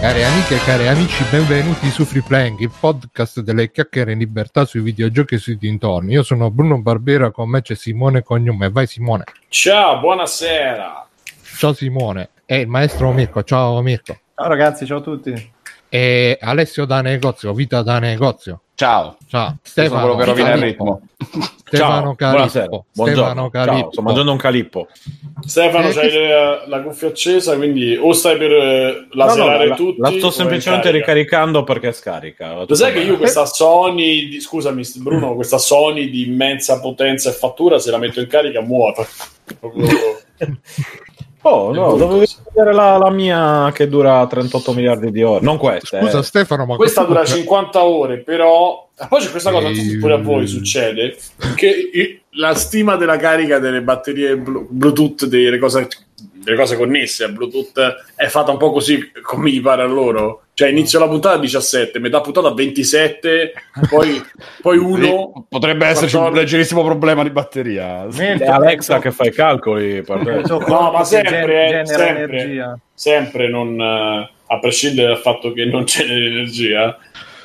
Cari amiche e cari amici, benvenuti su Free Playing, il podcast delle chiacchiere in libertà sui videogiochi e sui dintorni. Io sono Bruno Barbera, con me c'è Simone Cognome. Vai Simone. Ciao, buonasera. Ciao Simone. E il maestro Mirko. Ciao Mirko. Ciao ragazzi, ciao a tutti. E Alessio da negozio, Vita da negozio. Ciao. Ciao. Stefano, quello che rovina il ritmo. Stefano Ciao, buonasera. Calippo. Buongiorno. Stefano Calippo. Ciao, sto mangiando un calippo. Stefano, Eh, c'hai la, la cuffia accesa, quindi o stai per eh, laserare la, tutti. la o sto semplicemente ricaricando perché scarica. Lo sai che io questa Sony, di, scusami Bruno, questa Sony di immensa potenza e fattura, se la metto in carica muoio. Oh, no, dovevo vedere la, la mia che dura 38 miliardi di ore. Non questa. Scusa eh. Stefano, ma Questa dura 50 ore, però... Poi c'è questa cosa, non so se pure a voi Ehm. succede, che la stima della carica delle batterie blu- Bluetooth, delle cose, delle cose connesse a Bluetooth, è fatta un po' così come gli pare a loro. Cioè inizio la puntata a 17, metà puntata a 27, poi, poi uno... Potrebbe esserci un 14. leggerissimo problema di batteria. È Alexa che fa i calcoli. per. No, ma sempre, eh, genera sempre. energia. sempre non eh, a prescindere dal fatto che non c'è l'energia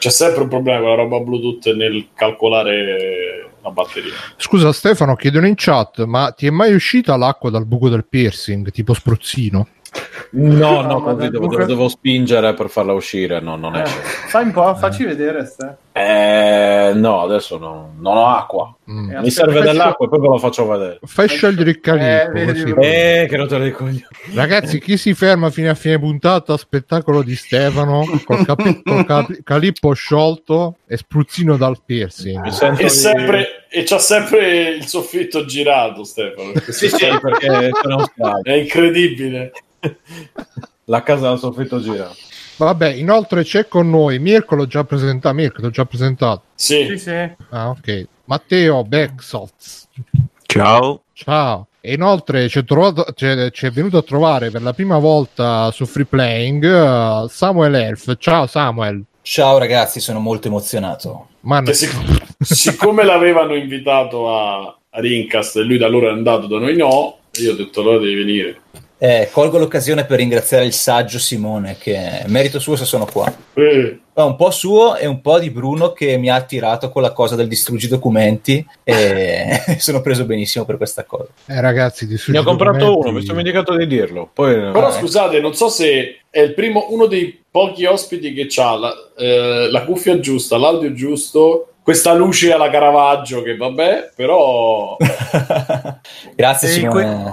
c'è sempre un problema con la roba bluetooth nel calcolare la batteria Scusa Stefano, chiedono in chat, ma ti è mai uscita l'acqua dal buco del piercing, tipo spruzzino? No, no, No, devo, comunque- devo spingere per farla uscire. No, non Eh, esce. fai un po', facci vedere, Ste. Eh, no, adesso no, non ho acqua. Mm. Eh, Mi serve fai dell'acqua e poi ve lo faccio vedere. Fai sciogliere il calippo. Eh, così. Eh, che rottura di coglioni. Ragazzi, chi si ferma fino a fine puntata? Spettacolo di Stefano col, capi- col capi- calippo sciolto e spruzzino dal piercing. Mi sento e, di- sempre, e c'ha sempre il soffitto girato Stefano Sì, sì, perché è incredibile La casa del soffitto gira. Vabbè, inoltre c'è con noi Mirko, l'ho già presentato. Mirko, l'ho già presentato. Sì, sì sì. Ah, ok. Matteo Becksoz. Ciao. Ciao. E inoltre ci è, trovato- ci è- ci è venuto a trovare per la prima volta su Free Playing eh, Samuel Elf. Ciao Samuel. Ciao ragazzi, sono molto emozionato. Ma che sic- siccome l'avevano invitato a, a Rincast e lui da loro è andato da noi no io ho detto allora devi venire Eh, colgo l'occasione per ringraziare il saggio Simone, che è merito suo se sono qua. Eh, un po' suo e un po' di Bruno che mi ha attirato con la cosa del distruggi documenti e sono preso benissimo per questa cosa. eh, ragazzi, Ne ho comprato uno, mi sono dimenticato di dirlo. Poi, Però Ah, scusate, non so se è il primo, uno dei pochi ospiti che ha la, eh, la cuffia giusta, l'audio giusto, questa luce alla Caravaggio che vabbè, però Grazie Simone,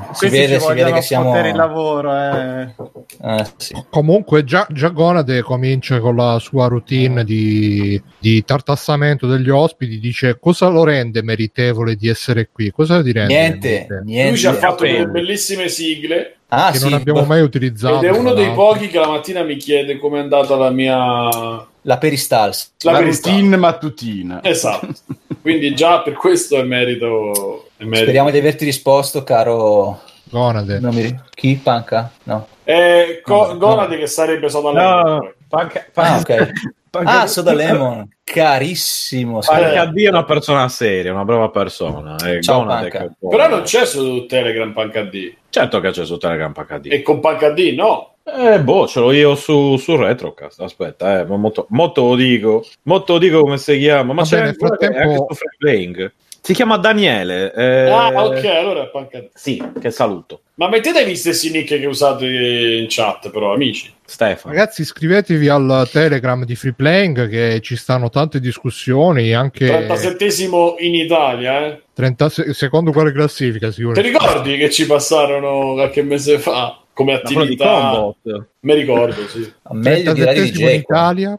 que- si vede, ci si vede che siamo... fottere il lavoro, eh. Eh, sì. Comunque già, già Gonade comincia con la sua routine di, di tartassamento degli ospiti, dice cosa lo rende meritevole di essere qui? Cosa ti rende? Niente, niente. lui ci ha fatto delle bellissime sigle Ah, Che sì, non abbiamo mai utilizzato. ed è uno dei pochi che la mattina mi chiede come è andata la mia la Peristals. la La routine mattutina. Esatto. Quindi già per questo è merito, è merito. Speriamo di averti risposto, caro... Gonade. Mi... Chi? Panca? No. Eh, co- No, Gonade che sarebbe stato a No, Panca, Ah, ok. Panca- Ah, Soda Lemon, carissimo. Panca D è una persona seria, una brava persona. È Ciao, Panca. Però non c'è su Telegram PancaD. Certo che c'è su Telegram Panca D. E con PancaD no. Eh, boh, ce l'ho io su, su Retrocast. Aspetta, eh, ma molto, molto lo dico. Molto lo dico come si chiama. Ma Va c'è bene, frattempo- anche su Free Playing. Si chiama Daniele. eh, Ah, ok, allora è PancaD. Sì, che saluto. Ma mettetevi gli stessi nick che usate in chat, però, amici. Stefano. Ragazzi, iscrivetevi al Telegram di Free Playing che ci stanno tante discussioni, anche 37esimo in Italia, eh. 30 se- secondo quale classifica Ti sicuramente. ricordi che ci passarono qualche mese fa come di attività? Mi ricordo, sì. Meglio di Radio 37esimo in DJ. qua. Italia.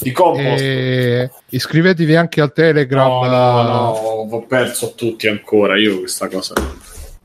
Di Compost. E iscrivetevi anche al Telegram. No, no, no, ho perso a tutti ancora io questa cosa.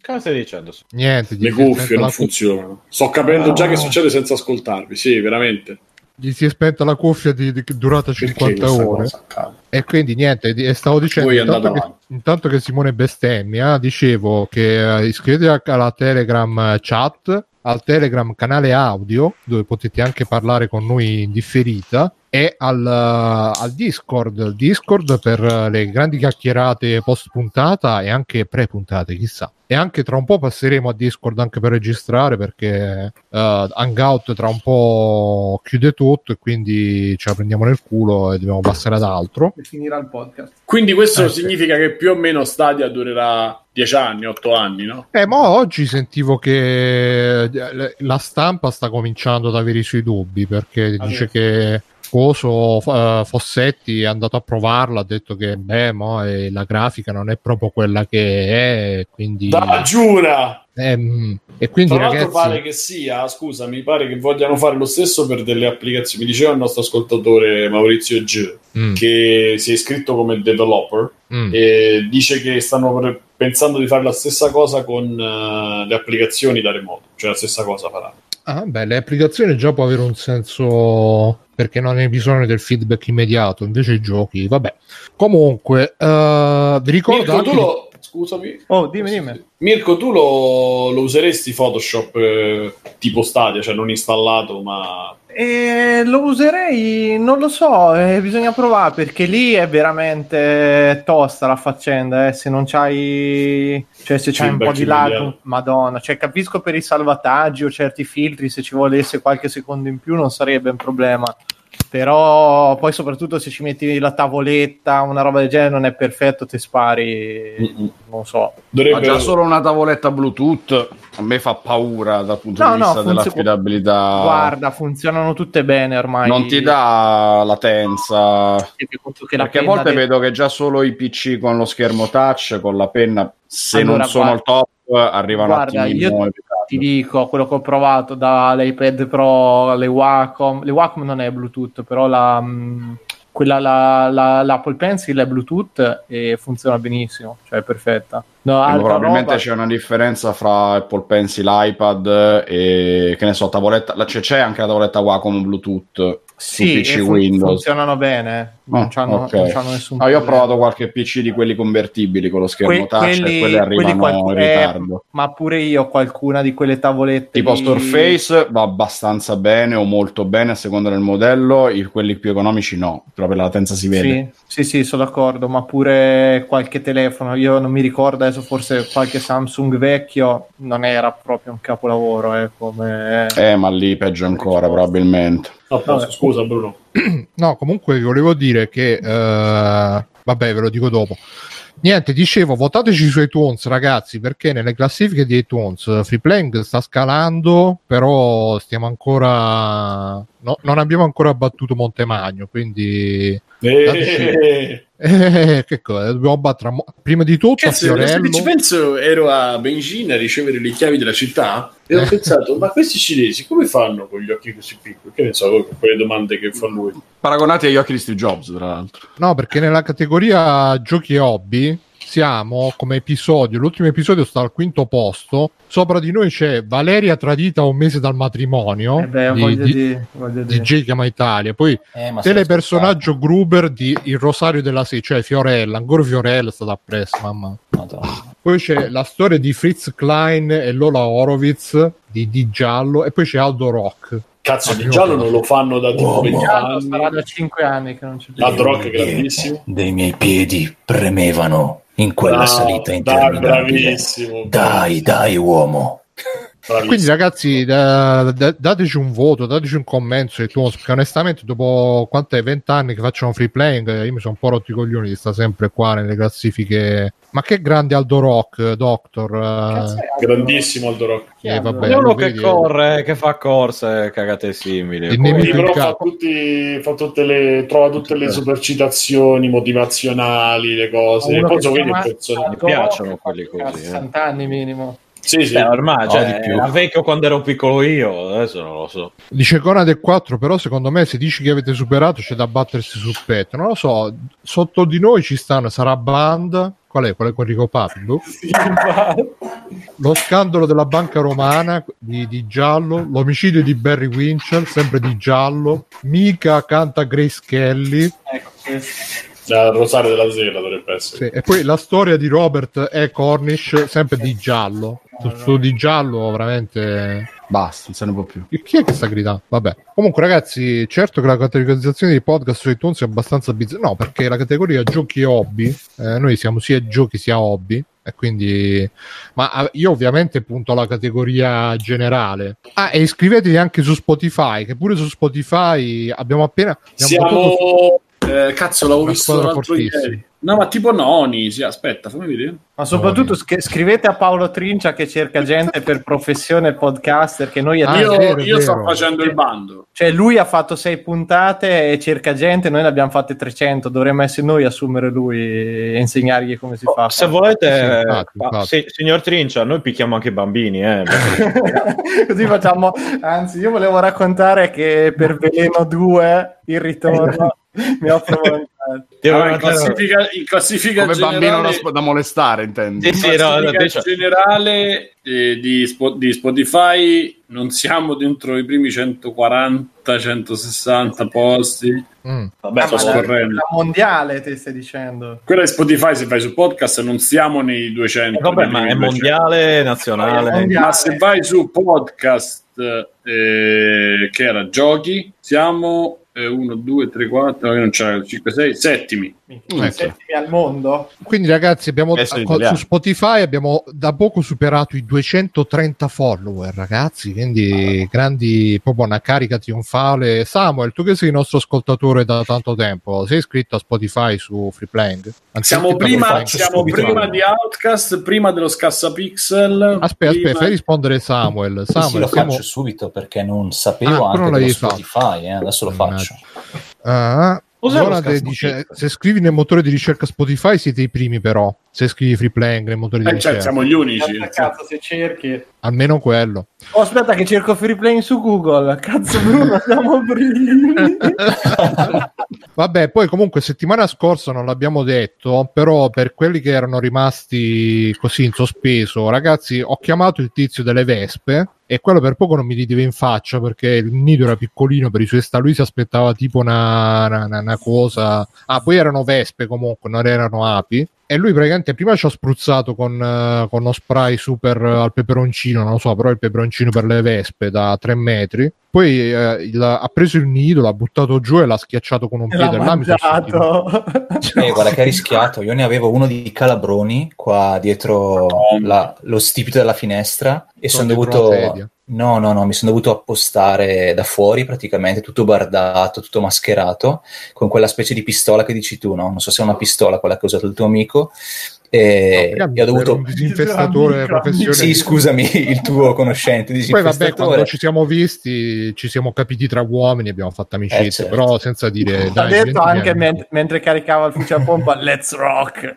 Cosa stai dicendo? Niente, Le è cuffie non cu- funzionano. Sto capendo già che succede senza ascoltarvi, sì, veramente. gli si è spenta la cuffia di, di- durata Perché 50 questa ore. E quindi niente, di- e stavo dicendo Voi intanto andate che, avanti. Intanto che Simone bestemmia, dicevo che eh, iscrivetevi alla Telegram chat, al Telegram canale audio, dove potete anche parlare con noi in differita. E al, al Discord, Discord per le grandi chiacchierate post puntata e anche pre puntate, chissà. E anche tra un po' passeremo a Discord anche per registrare perché eh, Hangout tra un po' chiude tutto e quindi ce la prendiamo nel culo e dobbiamo passare ad altro. E finirà il podcast. Quindi questo Eh, sì. significa che più o meno Stadia durerà 10 anni, 8 anni, no? Eh, ma oggi sentivo che eh, la stampa sta cominciando ad avere i suoi dubbi perché Ah, dice sì. che Coso eh, Fossetti è andato a provarla, ha detto che beh, mo, eh, la grafica non è proprio quella che è, quindi Da giura! ehm, e quindi Tra l'altro ragazzi pare che sia, scusa, mi pare che vogliano fare lo stesso per delle applicazioni. Mi diceva il nostro ascoltatore Maurizio G, Mm, che si è iscritto come developer mm. e dice che stanno per- pensando di fare la stessa cosa con eh, le applicazioni da remoto, cioè la stessa cosa farà. Ah, beh, le applicazioni già può avere un senso perché non hai bisogno del feedback immediato, invece i giochi, vabbè. Comunque, eh, vi ricordo Mirko, anche tu lo... Scusami. Oh, dimmi, dimmi. Mirko, tu lo, lo useresti Photoshop eh, tipo Stadia, cioè non installato, ma... E lo userei, non lo so, eh, bisogna provare perché lì è veramente tosta la faccenda. eh, se non c'hai, cioè se c'hai un po' di lag, immediato. madonna, cioè capisco per i salvataggi o certi filtri, se ci volesse qualche secondo in più non sarebbe un problema. Però poi, soprattutto, se ci metti la tavoletta, una roba del genere, non è perfetto, ti spari, Mm-mm. non so. Ma Dovrebbe... già solo una tavoletta Bluetooth a me fa paura dal punto No, di no, vista funziona- dell'affidabilità. Guarda, funzionano tutte bene ormai. non ti dà latenza. Conto che la Perché a volte del- vedo che già solo i PC con lo schermo touch, con la penna, se Allora, non sono guarda- il top, arrivano guarda, attimino. io ti dico quello che ho provato dall'iPad Pro alle Wacom le Wacom non è Bluetooth però la, mh, quella la, la- l'Apple Pencil è Bluetooth e funziona benissimo cioè è perfetta no, probabilmente roba- c'è una differenza fra Apple Pencil, iPad e che ne so, tavoletta. la- C'è, anche la tavoletta Wacom Bluetooth sì, PC Windows. funzionano bene non Ah, c'hanno, ok. non c'hanno nessun Ah, io ho provato qualche PC di quelli convertibili con lo schermo Que- touch e quelli arrivano qualcu- in ritardo. ma pure io ho qualcuna di quelle tavolette Tipo di- Surface va abbastanza bene o molto bene a seconda del modello, i- quelli più economici no, proprio la latenza si vede. Sì, sì, sì, sono d'accordo, ma pure qualche telefono, io non mi ricordo adesso, forse qualche Samsung vecchio non era proprio un capolavoro, eh, come... Eh, ma lì peggio ancora probabilmente. No, posso- scusa Bruno. No, comunque volevo dire che, eh, vabbè, ve lo dico dopo. Niente, dicevo, votateci su iTunes, ragazzi, perché nelle classifiche di iTunes Free Playing sta scalando, però stiamo ancora. no, non abbiamo ancora battuto Montemagno, quindi. Eh, Eh, che cosa? Dobbiamo battere. a Mo- Prima di tutto Cazzo, se Fiorello. ci penso, ero a Beijing a ricevere le chiavi della città e ho Eh. pensato, ma questi cinesi come fanno con gli occhi così piccoli? Che ne so, con quelle domande che fa lui. Paragonati agli occhi di Steve Jobs, tra l'altro. No, perché nella categoria giochi e hobby siamo come episodio. L'ultimo episodio sta al quinto posto. Sopra di noi c'è Valeria tradita un mese dal matrimonio Eh beh, di, di- dire, di. J chiama Italia. Poi Eh, sei telepersonaggio Gruber di Il Rosario della Sera, cioè Fiorella. Ancora Fiorella è stata appresso, mamma. Madonna. Poi c'è la storia di Fritz Klein e Lola Horowitz di, di Giallo. E poi c'è Aldo Rock. Cazzo, Ah, di giallo non lo fanno da tipo Uomo. 20 Giallo sarà anni. da 5 anni che non c'è più. Hard Rock è grandissimo. Dei miei piedi premevano in quella Bravo, salita dai, interminabile. bravissimo. Dai, dai, uomo. Bravissimo. Quindi, ragazzi, da- da- dateci un voto, dateci un commento su iTunes, perché onestamente, dopo quant'è 20 anni che facciano free playing, io mi sono un po' rotto i coglioni di sta sempre qua nelle classifiche. Ma che grande Aldo Rock, Doctor. Cazzo eh, è? grandissimo Aldo Rock. È eh, Aldo vabbè, Rock? Uno che vedi, corre, che fa corse, cagate simili. Il Poi- però fa, tutti, fa tutte le, trova tutte le supercitazioni motivazionali, le cose. Poi che so si vedi il chiama personaggio. Aldo Rock, piacciono quelli così, ha eh. 60 anni minimo. Sì, sì. Eh, ormai, No, cioè, di più. era vecchio quando ero piccolo io, adesso non lo so. Dice Conade 4, però secondo me se dici che avete superato c'è da battersi sul petto. Non lo so, sotto di noi ci stanno Sarà Band, qual è? Qual è con Rico Papi? Boh. Lo scandalo della banca romana di, di giallo, l'omicidio di Barry Winchell, sempre di giallo, Mica canta Grace Kelly, Ecco, Da Rosario della Sera dovrebbe essere. sì, e poi la storia di Robert E. Cornish, sempre di giallo. Su, su di giallo veramente Basta, non se ne può più. chi è che sta gridando? Vabbè. Comunque, ragazzi, certo che la categorizzazione dei podcast su iTunes è abbastanza bizzarra. No, perché la categoria giochi e hobby, eh, noi siamo sia giochi sia hobby. E quindi, ma ah, io ovviamente punto alla categoria generale. Ah, e iscrivetevi anche su Spotify, che pure su Spotify abbiamo appena. abbiamo Siamo... Eh, cazzo, l'avevo visto l'altro fortissima. ieri. No, ma tipo Noni, sì, aspetta, fammi vedere. Ma soprattutto sch- scrivete a Paolo Trincia che cerca gente per professione podcaster che noi Ah, io vero, io sto facendo il bando. Cioè lui ha fatto sei puntate e cerca gente, noi ne abbiamo fatte 300, dovremmo essere noi a assumere lui e insegnargli come si fa. Se volete, Sì, infatti, eh, infatti. sì, signor Trincia, noi picchiamo anche i bambini. Eh. Così facciamo. Anzi, io volevo raccontare che per Veleno 2 il ritorno mi offre volontà. Devo Allora, in, raccontare- classifica, in classifica Come bambino generale, da, sp- da molestare, intendi? Sì, sì, in no, dice- generale eh, di, Spo- di Spotify non siamo dentro i primi 140-160 posti. Mm. Vabbè, sto Ma la, scorrendo. la mondiale ti stai dicendo. Quella di Spotify, se vai su podcast, non siamo nei 200. Eh, vabbè, ma è 200. mondiale, nazionale. È mondiale. Ma se vai su podcast, eh, che era giochi, siamo 1, 2, 3, 4, non c'è 5, 6, settimi. Ecco. Al mondo. Quindi, ragazzi, abbiamo su Spotify abbiamo da poco superato i 230 follower, ragazzi. Quindi, grandi, proprio una carica trionfale. Samuel, tu che sei il nostro ascoltatore da tanto tempo, sei iscritto a Spotify su Freeplaying? Siamo prima, siamo prima di Outcast, prima dello Scassapixel. Aspetta, prima- aspetta, fai rispondere Samuel. Sì, sì, Samuel, lo siamo- faccio subito perché non sapevo Ah, anche non. Spotify, eh, adesso lo faccio. Ah, Jonathan dice? Se scrivi nel motore di ricerca Spotify, siete i primi, però. Se scrivi Freeplaying nel motore di Eh, cioè, ricerca, siamo gli unici. Cazzo, se cerchi. almeno quello. Oh, aspetta, che cerco free playing su Google. Cazzo, Bruno, siamo primi. Vabbè, poi comunque settimana scorsa non l'abbiamo detto, però per quelli che erano rimasti così in sospeso, ragazzi, ho chiamato il tizio delle Vespe e quello per poco non mi rideva in faccia perché il nido era piccolino per i suoi sta lui si aspettava tipo una, una- una cosa. Ah, poi erano Vespe comunque, non erano api. E lui praticamente prima ci ha spruzzato con, eh, con uno spray super eh, al peperoncino, non lo so, però il peperoncino per le vespe da 3 metri. Poi eh, il- ha preso il nido, l'ha buttato giù e l'ha schiacciato con un L'ha piede. Là sentito- mangiato. Eh, guarda che ha rischiato. Io ne avevo uno di calabroni qua dietro la- lo stipite della finestra e sono dovuto. No, no, no, mi sono dovuto appostare da fuori praticamente, tutto bardato, tutto mascherato, con quella specie di pistola che dici tu, no? Non so se è una pistola quella che ha usato il tuo amico. E, No, e ho dovuto. un disinfestatore Amico, professionista. Sì, scusami, il tuo conoscente Poi vabbè, quando ci siamo visti, ci siamo capiti tra uomini, abbiamo fatto amicizia, Eh, certo. però senza dire... Ha dai, detto anche men- mentre caricava il fucile a pompa Let's rock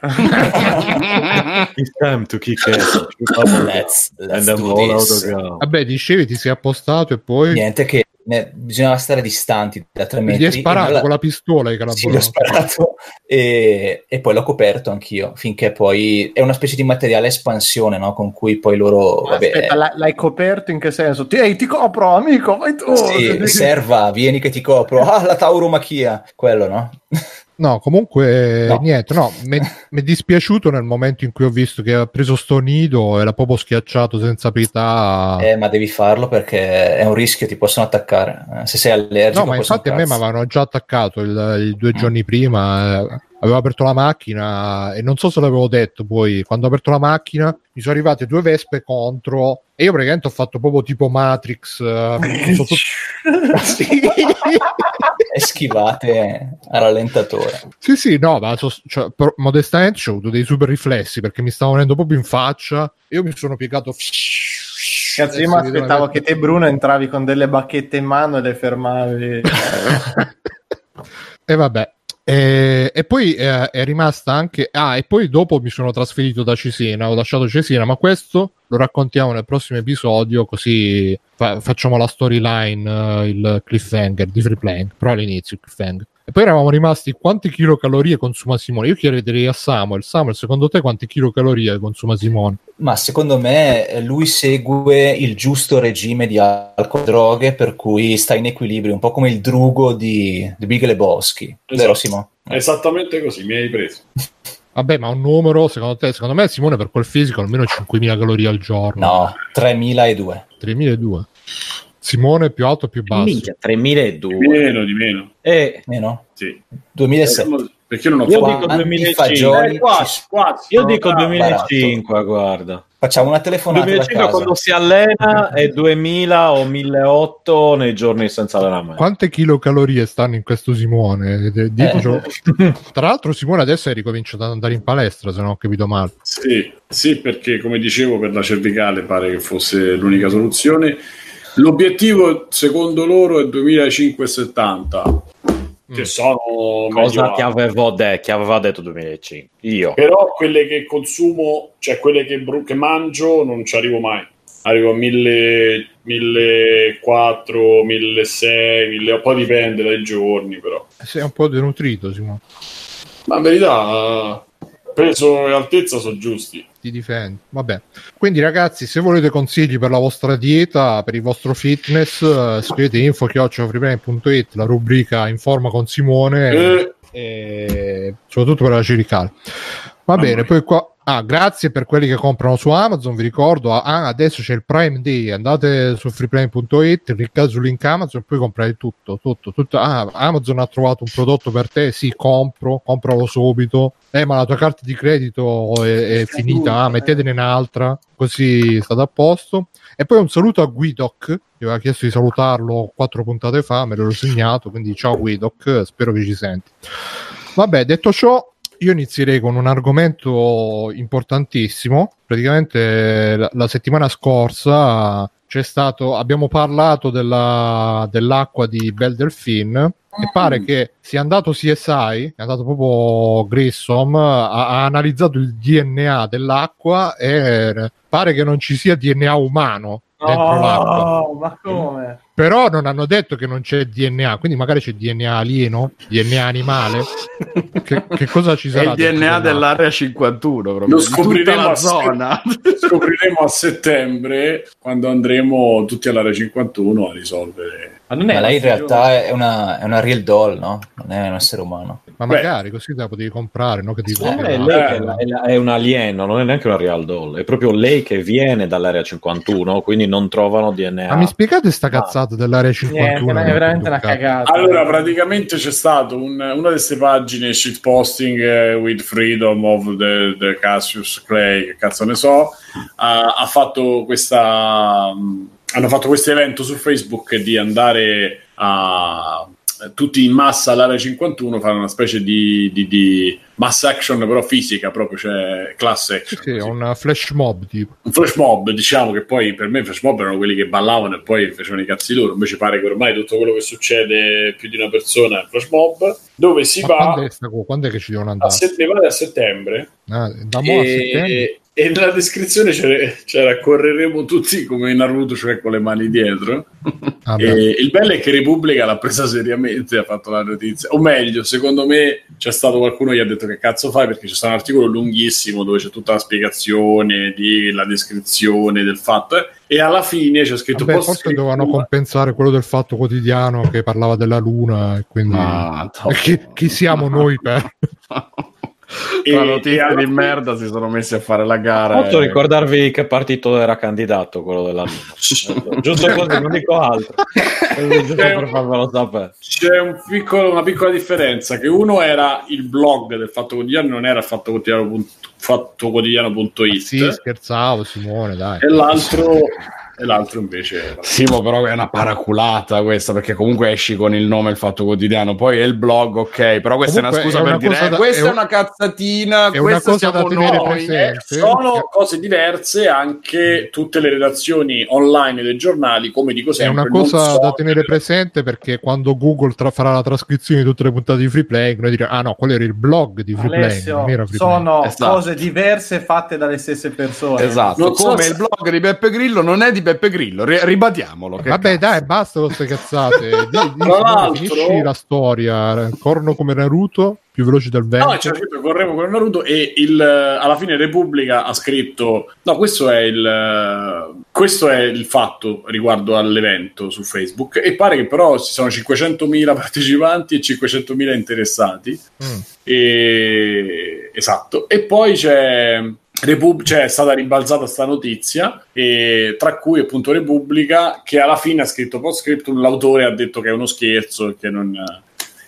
It's time to kick ass. Let's, let's. Vabbè, dicevi, ti sei appostato e poi... Niente che ne- bisognava stare distanti da tre metri. Gli hai sparato la- con la pistola ai Sì, l'ho sparato e, e poi l'ho coperto anch'io finché poi è una specie di materiale espansione no? con cui poi loro vabbè, Aspetta, l'hai, l'hai coperto in che senso? Ti, ehi, ti copro, amico, vai tu! sì, serva vieni che ti copro ah la tauromachia quello no No, comunque No. niente, no, mi è dispiaciuto nel momento in cui ho visto che ha preso sto nido e l'ha proprio schiacciato senza pietà. eh, ma devi farlo perché è un rischio ti possono attaccare Eh, se sei allergico no, ma infatti a me mi avevano già attaccato il, il due giorni prima. Avevo aperto la macchina e non so se l'avevo detto poi. Quando ho aperto la macchina mi sono arrivate due vespe contro e io praticamente ho fatto proprio tipo Matrix. eh, sì. e schivate a rallentatore Sì, sì, no, ma so- cioè, però, modestamente ho avuto dei super riflessi perché mi stavo venendo proprio in faccia. Io mi sono piegato. Cazzo, io mi aspettavo che te, Bruno, entravi con delle bacchette in mano e le fermavi. E vabbè. E, e poi eh, è rimasta anche. Ah, e poi dopo mi sono trasferito da Cesena. Ho lasciato Cesena, ma questo lo raccontiamo nel prossimo episodio. Così fa- facciamo la storyline, eh, il cliffhanger di Free Playing. Però all'inizio il cliffhanger. E poi eravamo rimasti quante kilocalorie consuma Simone? Io chiederei a Samuel. Samuel, secondo te quante kilocalorie consuma Simone? Ma secondo me eh, lui segue il giusto regime di alcol e droghe, per cui sta in equilibrio, un po' come il drugo di, di Big Lebowski. Esatto. Vero? Esattamente così, mi hai preso. Vabbè, ma un numero, secondo te, secondo me Simone per quel fisico almeno 5.000 calorie al giorno. No, 3002. 3.200. Simone più alto o più basso? Minchia, 3002. Di meno, di meno. Eh, Meno? Sì. 2007. Perché non ho Io fatto... dico Quanti 2005. fagioli Eh, quasi, quasi. io dico Ah, 2005, guarda. Facciamo una telefonata da 2005 casa. quando si allena e 2000 o 1008 nei giorni senza allenamento. Quante kilocalorie stanno in questo Simone? Eh, ditecelo. Tra l'altro Simone adesso hai ricominciato ad andare in palestra, se non ho capito male. Sì, sì, perché come dicevo per la cervicale pare che fosse l'unica soluzione. L'obiettivo secondo loro è 2570, che sono Cosa alti. avevo detto? Chi aveva detto 2005? Io. Però quelle che consumo, cioè quelle che, bru- che mangio, non ci arrivo mai. Arrivo a 1000, 1400, 1600, 1000, poi dipende dai giorni però. Sei un po' denutrito, Simone. Ma in verità, peso e altezza sono giusti. Ti difendi. Vabbè. Quindi, ragazzi, se volete consigli per la vostra dieta, per il vostro fitness, eh, scrivete info chiocciolafreeplane.it, la rubrica Informa con Simone. Eh, e soprattutto per la cervicale. Va bene, poi qua. Ah, grazie per quelli che comprano su Amazon. Vi ricordo, ah, adesso c'è il Prime Day. Andate su freeplane.it, cliccate sul link Amazon e poi comprate tutto. tutto, tutto. Ah, Amazon ha trovato un prodotto per te. Sì, compro, compralo subito. Eh, ma la tua carta di credito è, è finita. Ah, mettetene un'altra, così state a posto. E poi un saluto a Guidoc. Io aveva chiesto di salutarlo quattro puntate fa, me l'ho segnato. Quindi, ciao Guidoc, spero che ci senti. Vabbè, detto ciò, io inizierei con un argomento importantissimo. Praticamente la, la settimana scorsa c'è stato, abbiamo parlato della- dell'acqua di Bel Delfin e pare che sia andato CSI, è andato proprio Grissom, ha, ha analizzato il DNA dell'acqua e pare che non ci sia DNA umano dentro l'acqua. Oh, ma come? Però non hanno detto che non c'è DNA, quindi magari c'è DNA alieno, DNA animale. che, che cosa ci È sarà? il dentro DNA dell'area 51 proprio, Lo scopriremo a zona. scopriremo a settembre quando andremo tutti all'area 51 a risolvere. Ma non è Ma lei in realtà è una, è una real doll, no? Non è un essere umano. Ma Beh. magari così te la potevi comprare, no? Che ti Eh, è lei che è, la- è la- è un alieno, non è neanche una real doll, è proprio lei che viene dall'area 51, quindi non trovano DNA. Ma mi spiegate sta cazzata dell'area 51? Niente, è veramente una cagata. Allora, praticamente c'è stato un- una di queste pagine shitposting eh, with freedom of the, the Cassius Clay, che cazzo ne so, ha, ha fatto questa. mh, hanno fatto questo evento su Facebook di andare a tutti in massa all'area 51 fare una specie di, di, di mass action però fisica proprio cioè class action sì, è così. un flash mob tipo. un flash mob, diciamo che poi per me i flash mob erano quelli che ballavano e poi facevano i cazzi loro. Invece pare che ormai tutto quello che succede più di una persona è un flash mob, dove si Ma va quando è, sta- quando è che ci devono a, andare? set- ne vale a settembre. Ah, da mo' a settembre? E, e nella descrizione c'era, c'era correremo tutti come Naruto, cioè con le mani dietro. E il bello è che Repubblica l'ha presa seriamente, ha fatto la notizia. O meglio, secondo me c'è stato qualcuno che gli ha detto che cazzo fai perché c'è stato un articolo lunghissimo dove c'è tutta la spiegazione, di, la descrizione del fatto. E alla fine c'è scritto Vabbè, forse dovevano compensare quello del fatto quotidiano che parlava della luna e quindi Ah, E chi, chi siamo noi per e- Tra e notizie alla di fine- merda si sono messi a fare la gara. Posso e- ricordarvi che partito era candidato quello della Luna? Giusto così, non dico altro. Giusto per farvelo sapere. C'è un piccolo- una piccola differenza: che uno era il blog del Fatto Quotidiano, non era il Fatto Quotidiano. fattoquotidiano.it sì, scherzavo Simone, dai. e l'altro e l'altro invece era- Simo, però è una paraculata questa, perché comunque esci con il nome Il Fatto Quotidiano, poi è il blog, ok, però questa Comunque è una scusa è per una dire, eh, da- questa è è, un- una cazzatina, È una questa cosa da siamo tenere noi. presente. sono cose diverse anche tutte le redazioni online dei giornali come dico È sempre una non cosa so- da tenere presente perché quando Google tra- farà la trascrizione di tutte le puntate di Freeplay, noi diremo: Ah no, quello era il blog di Alessio, era Freeplay. sono Esatto. cose diverse fatte dalle stesse persone. Esatto, Non so come se- il blog di Beppe Grillo non è di Beppe Grillo, ri- ribadiamolo. che Vabbè, cazzo. dai, basta con queste cazzate. Di, di- Tra l'altro- finisci la storia. Corrono come Naruto, più veloci del vento. No, c'è scritto correvo con Naruto e il, alla fine Repubblica ha scritto no questo è il questo è il fatto riguardo all'evento su Facebook e pare che però ci sono 500.000 partecipanti e 500.000 interessati Mm. e... esatto e poi c'è Repub- cioè, è stata ribalzata sta notizia e tra cui appunto Repubblica che alla fine ha scritto post scriptum l'autore ha detto che è uno scherzo e che non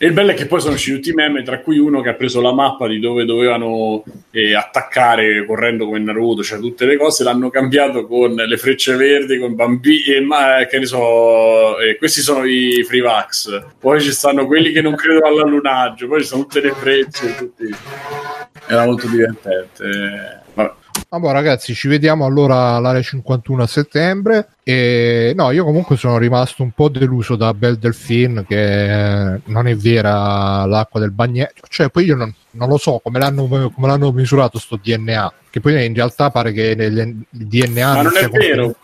e il bello è che poi sono usciti tutti i meme, tra cui uno che ha preso la mappa di dove dovevano eh, attaccare correndo come Naruto, cioè tutte le cose, l'hanno cambiato con le frecce verdi, con bambini, e ma che ne so, eh, questi sono i free vax. Poi ci stanno quelli che non credono all'allunaggio, poi ci sono tutte le frecce, tutti. Era molto divertente. Vabbè. Vabbè, ragazzi, ci vediamo allora all'area 51 a settembre. E no, io comunque sono rimasto un po' deluso da Belle Delphine, che non è vera l'acqua del bagnetto. Cioè, poi io non, non lo so come l'hanno, come l'hanno misurato sto DNA. Che poi in realtà pare che nel- il DNA Ma non è vero,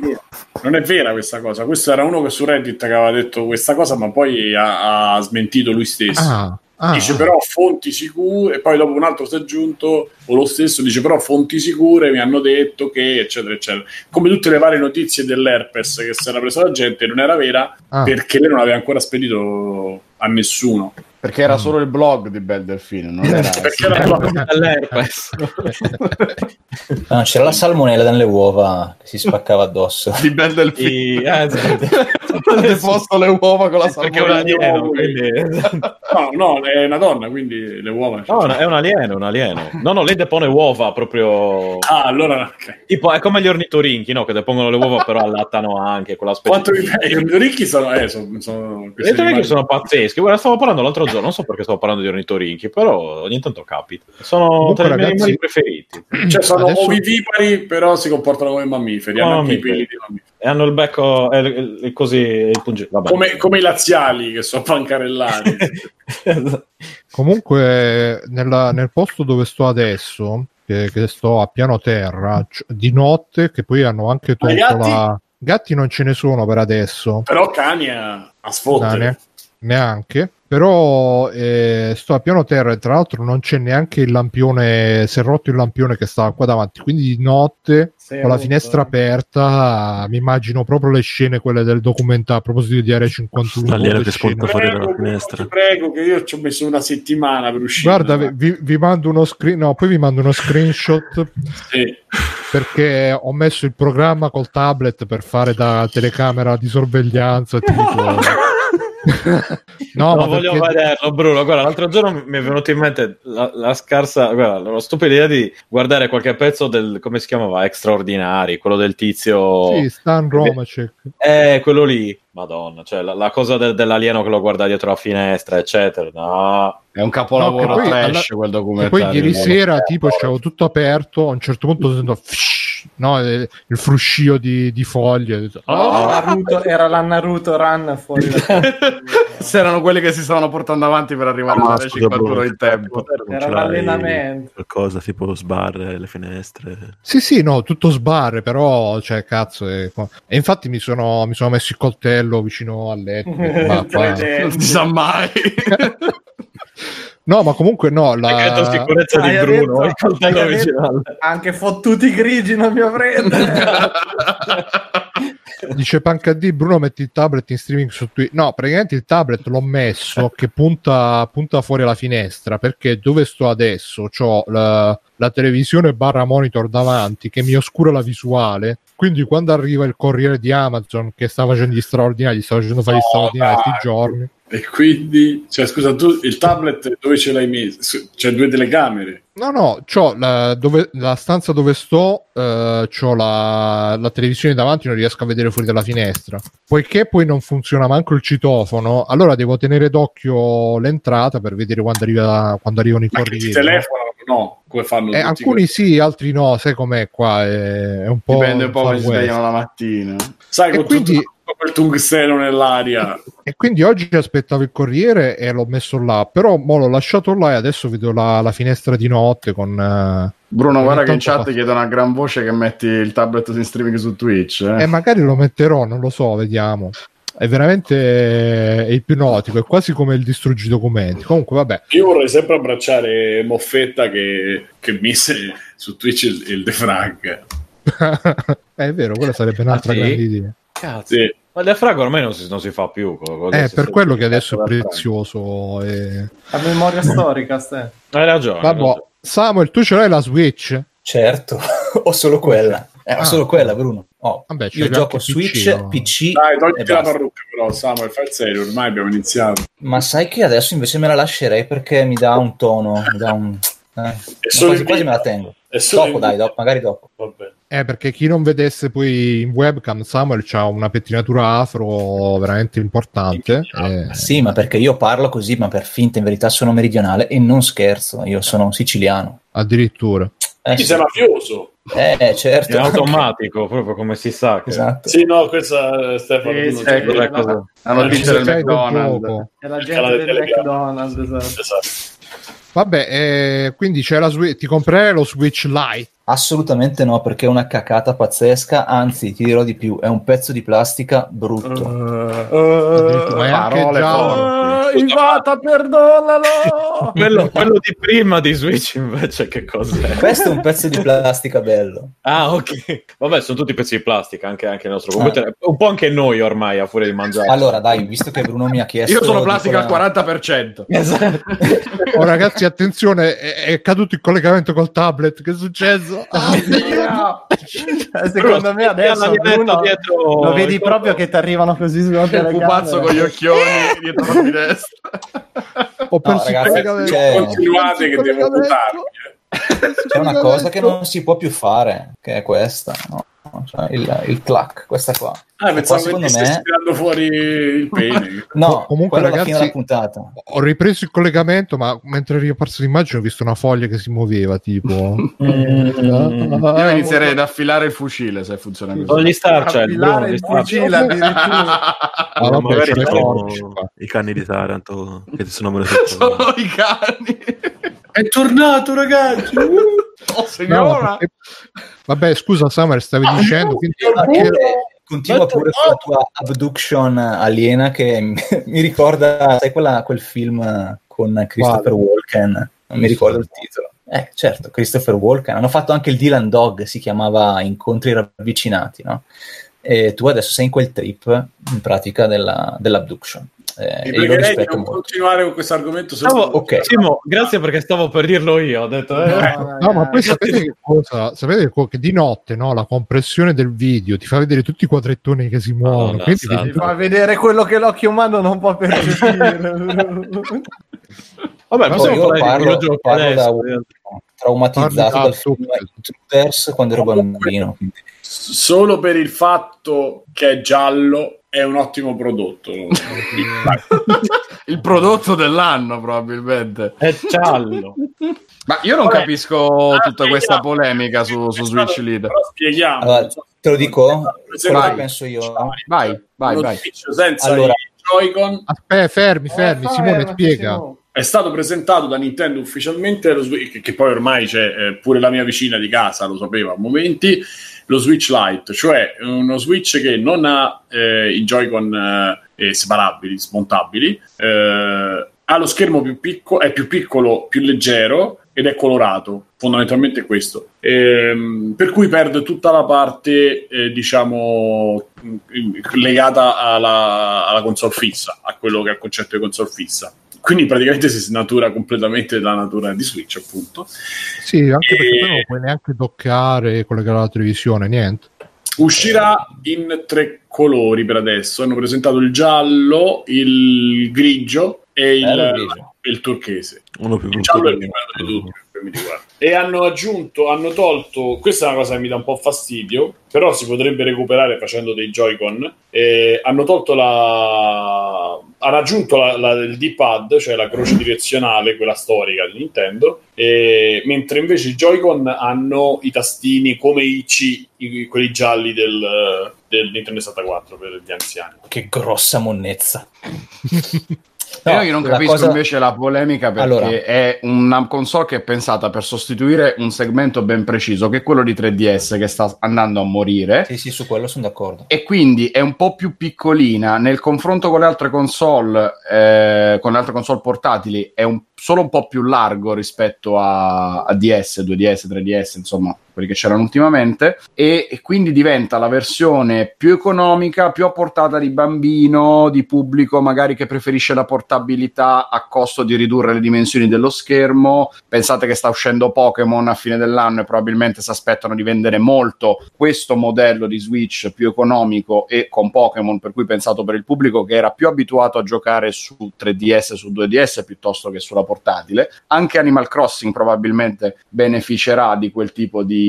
non è vera questa cosa. Questo era uno che su Reddit che aveva detto questa cosa, ma poi ha, ha smentito lui stesso. Ah, ah, dice però fonti sicure e poi dopo un altro si è aggiunto o lo stesso dice però fonti sicure mi hanno detto che eccetera eccetera. Come tutte le varie notizie dell'herpes che si era presa la gente non era vera ah. perché lei non aveva ancora spedito a nessuno Perché era solo il blog di Bel Delfino, non era... perché era All'herpes. Ah, c'era la salmonella nelle uova che si spaccava addosso. di Bel Delfino. Sì, eh, esatto. Avete posto le uova con la perché è un salmonella. alieno, quindi... no no è una donna quindi le uova No, no, è un alieno, un alieno. No, no, lei depone uova proprio... ah allora ok. Tipo, è come gli ornitorinchi, no? Che depongono le uova, però allattano anche quella specie quanto di... mi i ricchi sono eh, sono, sono Gli ornitorinchi sono pazzeschi. Guarda, stavo parlando l'altro giorno, non so perché stavo parlando di ornitorinchi, però ogni tanto capita. Sono Comunque, tra i miei ragazzi- animali preferiti. cioè sono Adesso- ovivipari però si comportano come mammiferi hanno anche i Mammiferi. peli di mammiferi E hanno il becco, e il- il- così, il punge... Vabbè. come, come i laziali che sono pancarellati Comunque, nella- nel posto dove sto adesso, che, che sto a piano terra, c- di notte, che poi hanno anche i tolto gatti? la. Gatti non ce ne sono per adesso, però cani a, a sfottere Cane, neanche. Però eh, sto a piano terra e tra l'altro non c'è neanche il lampione. Si è rotto il lampione che stava qua davanti. Quindi di notte, Sei con la finestra eh. aperta, mi immagino proprio le scene, quelle del documentario a proposito di Area 51. L'alieno le che spunta fuori dalla Prego, finestra. ti prego che io ci ho messo una settimana per uscire Guarda, vi, vi- vi mando uno screen, no, poi vi mando uno screenshot Sì. perché ho messo il programma col tablet per fare da telecamera di sorveglianza. Tipo... no, ma non voglio perché- vederlo, Bruno. Guarda, l'altro giorno mi è venuta in mente la, la scarsa, guarda, la stupida idea di guardare qualche pezzo del come si chiamava? Extraordinari, quello del tizio. Sì, Stan Romacek. Eh, quello lì. Madonna, cioè la, la cosa del- dell'alieno che lo guarda dietro la finestra, eccetera. No, È un capolavoro No, poi trash alla- quel E documentario. poi ieri sera, tipo, c'avevo tutto aperto. A un certo punto sento no, eh, il fruscio di, di foglie. Detto, "Ah!" Naruto- era la Naruto Run fuori Se erano quelli che si stavano portando avanti per arrivare Ma alla scusa, 51 Bruno, in tempo. non Era l'allenamento. Qualcosa tipo sbarre le finestre. Sì, sì, no, tutto sbarre, però, cioè, cazzo. è qua- E infatti mi sono, mi sono messo il coltello vicino al letto. Non si sa mai. No, ma comunque no, la... Sicurezza di Bruno, detto- Anche fottuti grigi non mi avrete. Dice Pancadì, Bruno metti il tablet in streaming su Twitch. No, praticamente il tablet l'ho messo che punta, punta fuori la finestra perché dove sto adesso ho la, la televisione barra monitor davanti che mi oscura la visuale. Quindi quando arriva il corriere di Amazon che sta facendo gli straordinari, sta facendo fare gli No, straordinari questi giorni. E quindi, cioè, scusa, tu il tablet dove ce l'hai messo? C'è due telecamere. No, no, c'ho la, dove- la stanza dove sto, eh, c'ho la, la televisione davanti, non riesco a vedere fuori dalla finestra. Poiché poi non funziona manco il citofono, allora devo tenere d'occhio l'entrata per vedere quando, arriva, quando arrivano i corrieri. no? telefonano? No, come fanno Eh, tutti alcuni sì, altri no, sai com'è qua, è, è un po'... Dipende un po' come si svegliano la mattina. Sai, E con quindi- tutto quel tungsteno nell'aria. E quindi oggi aspettavo il corriere e l'ho messo là, però mo l'ho lasciato là e adesso vedo la, la finestra di notte con, eh, Bruno, guarda che in chat fa- chiedono a gran voce che metti il tablet in streaming su Twitch. eh. Eh, magari lo metterò, non lo so, vediamo. È veramente è ipnotico, è quasi come il distruggi documenti. Comunque, vabbè, Io vorrei sempre abbracciare Moffetta che, che mise su Twitch il, il defrag. è vero, quella sarebbe un'altra Ah, sì? grande idea. Cazzo. Sì. Ma il defrag ormai non si, non si fa più. È si- per quello che adesso è prezioso. e- La memoria storica, ste. Hai ragione. Vabbè. Samuel, tu ce l'hai la Switch? Certo, ho solo quella. Eh, ho Ah. solo quella, Bruno. Oh, Vabbè, io gioco Switch, PC, no? PC, Dai, e togliti la parrucca però, Samuel, fai il serio, ormai abbiamo iniziato. Ma sai che adesso invece me la lascerei perché mi dà un tono, mi dà un... Eh, quasi, in quasi me la tengo. Dopo, in dai, dopo, magari dopo. Vabbè. Eh, perché chi non vedesse poi in webcam, Samuel ha una pettinatura afro veramente importante. eh, Sì, ma perché io parlo così, ma per finta in verità sono meridionale e non scherzo, io sono siciliano. addirittura. Eh, sì. sei mafioso? Eh, certo. È automatico, proprio come si sa. Che... Esatto. Sì, no, questa Stefano. Sì, sì, ecco, cosa-? La notizia del Sei col McDonald's. È la gente del McDonald's, esatto. Esatto. Vabbè, eh, quindi c'è la Switch, ti comprerei lo Switch Lite. Assolutamente no, perché è una cacata pazzesca, anzi, ti dirò di più, è un pezzo di plastica brutto. Addirittura, ma è anche parole già- Ah, Ivata, perdonalo! Quello, quello di prima di Switch invece che cos'è? Questo è un pezzo di plastica bello. Ah, ok. Vabbè, sono tutti pezzi di plastica, anche, anche il nostro computer. Un po' anche noi ormai, a furia di mangiare. Allora, dai, visto che Bruno mi ha chiesto... Io sono plastica al la- 40%. Esatto. Oh, ragazzi, attenzione, è, è caduto il collegamento col tablet. Che è successo? Ah, Eh, Secondo me adesso Bruno, dietro lo vedi proprio che ti arrivano così sulla Il telecamera. pupazzo con gli occhioni dietro la finestra. Ho perso il ragazzi, c'è- Continuate che devo Collegamento. votarmi. C'è una cosa che non si può più fare, che è questa, no? Cioè, il, il clack, questa qua. Ah, pensavo qua, che secondo me... tirando fuori il pene. No, Comunque, ragazzi- fine della puntata. Ho ripreso il collegamento, ma mentre ero riapparso l'immagine ho visto una foglia che si muoveva, tipo... Io inizierei ad affilare il fucile se funziona Con così. gli Star Child, Bruno, Affilare gli il fucile addirittura. Ah, magari i cani di Taranto che ti sono venuti Sono i cani. È tornato, ragazzi! Oh, No, signora. perché- Vabbè, scusa, Summer, stavi dicendo... quindi- Continua continua pure con la tua abduction aliena che mi, mi ricorda, sai quella- quel film con Christopher Walken? Non mi ricordo il titolo. Eh, certo, Christopher Walken. Hanno fatto anche il Dylan Dog, si chiamava Incontri ravvicinati, no? E tu adesso sei in quel trip, in pratica, della, dell'abduction. Eh, e io pregherei di rispetto non molto. continuare con questo argomento. Stavo- Ok. Simo, grazie perché stavo per dirlo io. Ho detto, eh, No, ma poi sapete che cosa? Sapete che di notte no, la compressione del video ti fa vedere tutti i quadrettoni che si muovono. Santa. vedi- Ti fa vedere quello che l'occhio umano non può percepire. Vabbè, No, possiamo io parlo, videogiochi parlo da un traumatizzato Parli dal da film. Intruders quando ero bambino. Solo per il fatto che è giallo è un ottimo prodotto. Il prodotto dell'anno, probabilmente. È giallo. Ma io non Vabbè. capisco Ah, tutta questa polemica su, su Switch Leader. Spieghiamo. Allora, te lo dico? Vai. Quello che penso io. Vai, vai, vai. Senza Allora. Joy-Con Aspetta, fermi, fermi, Simone spiega. è stato presentato da Nintendo ufficialmente lo Switch, che, che poi ormai c'è eh, pure la mia vicina di casa lo sapeva a momenti lo Switch Lite cioè uno Switch che non ha eh, i Joy-Con eh, separabili, smontabili eh, ha lo schermo più piccolo è più piccolo, più leggero ed è colorato fondamentalmente questo. Ehm, per cui perde tutta la parte eh, diciamo legata alla, alla console fissa a quello che è il concetto di console fissa quindi praticamente si snatura completamente la natura di Switch appunto Sì, anche perché E- poi non puoi neanche toccare collegare alla televisione, niente. uscirà in tre colori per adesso hanno presentato il giallo il grigio e il, grigio. E il turchese Uno più il brutto il più di tutti per mi riguarda. e hanno aggiunto hanno tolto questa è una cosa che mi dà un po' fastidio però si potrebbe recuperare facendo dei Joy-Con eh, hanno tolto la hanno aggiunto la, la- il D-pad cioè la croce direzionale quella storica di Nintendo eh, mentre invece i Joy-Con hanno i tastini come i C i- quelli gialli del, del Nintendo 64 per gli anziani Che grossa monnezza. No, io non capisco cosa- invece la polemica perché Allora. è una console che è pensata per sostituire un segmento ben preciso, che è quello di 3DS che sta andando a morire. Sì, sì, su quello sono d'accordo. E quindi è un po' più piccolina nel confronto con le altre console, eh, con le altre console portatili, è un- solo un po' più largo rispetto a, a DS, 2DS, 3DS, insomma, quelli che c'erano ultimamente. E, e quindi diventa la versione più economica, più a portata di bambino, di pubblico magari che preferisce la portabilità a costo di ridurre le dimensioni dello schermo. Pensate che sta uscendo Pokémon a fine dell'anno e probabilmente si aspettano di vendere molto questo modello di Switch più economico e con Pokémon, per cui pensato per il pubblico che era più abituato a giocare su 3DS, su 2DS piuttosto che sulla portatile. Anche Animal Crossing probabilmente beneficerà di quel tipo di,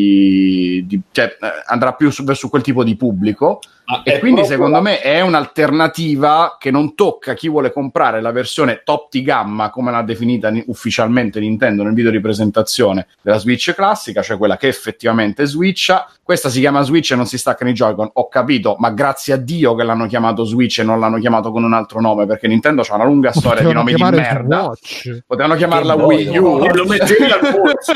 di- cioè andrà più su, verso quel tipo di pubblico. Ma E quindi secondo me è un'alternativa che non tocca chi vuole comprare la versione top di gamma, come l'ha definita ni- ufficialmente Nintendo nel video di presentazione della Switch classica, cioè quella che effettivamente switcha. Questa si chiama Switch e non si staccano i Joy-Con, ho capito, ma grazie a Dio che l'hanno chiamato Switch e non l'hanno chiamato con un altro nome, perché Nintendo ha una lunga storia di Potevano nomi di merda. Potevano chiamarla Wii U. Lo mettevi al polso.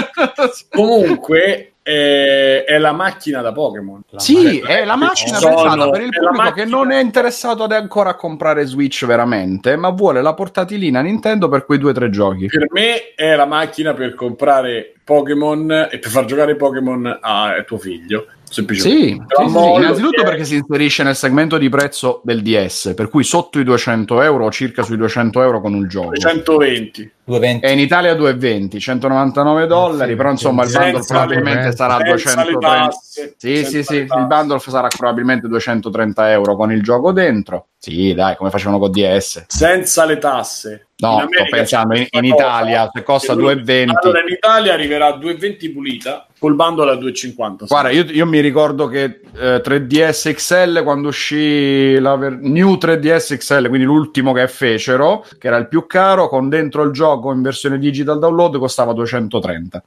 Comunque eh, è la macchina da Pokémon. Sì, è la macchina Sono- pensata per il è pubblico che macchina- non è interessato ad ancora a comprare Switch veramente, ma vuole la portatilina Nintendo per quei due o tre giochi. Per me è la macchina per comprare Pokémon e per far giocare Pokémon a tuo figlio. Semplicemente. Sì, sì, sì, innanzitutto che- perché si inserisce nel segmento di prezzo del DS, per cui sotto i 200 euro o circa sui 200 euro con il gioco. 120 220. E in Italia 2,20, 199 dollari, sì, però insomma il bundle le- probabilmente sarà senza le 230. tasse, Sì, sì, sì, il bundle sarà probabilmente 230 euro con il gioco dentro. Sì, dai, come facevano con DS. senza le tasse. No, In sto pensando in, in cosa, Italia se costa che lui- 2,20. Allora in Italia arriverà a 2,20 pulita, col bundle a 2,50. Guarda, io, io mi ricordo che eh, 3DS XL quando uscì la ver- New 3DS XL, quindi l'ultimo che fecero, che era il più caro, con dentro il gioco in versione digital download costava 230.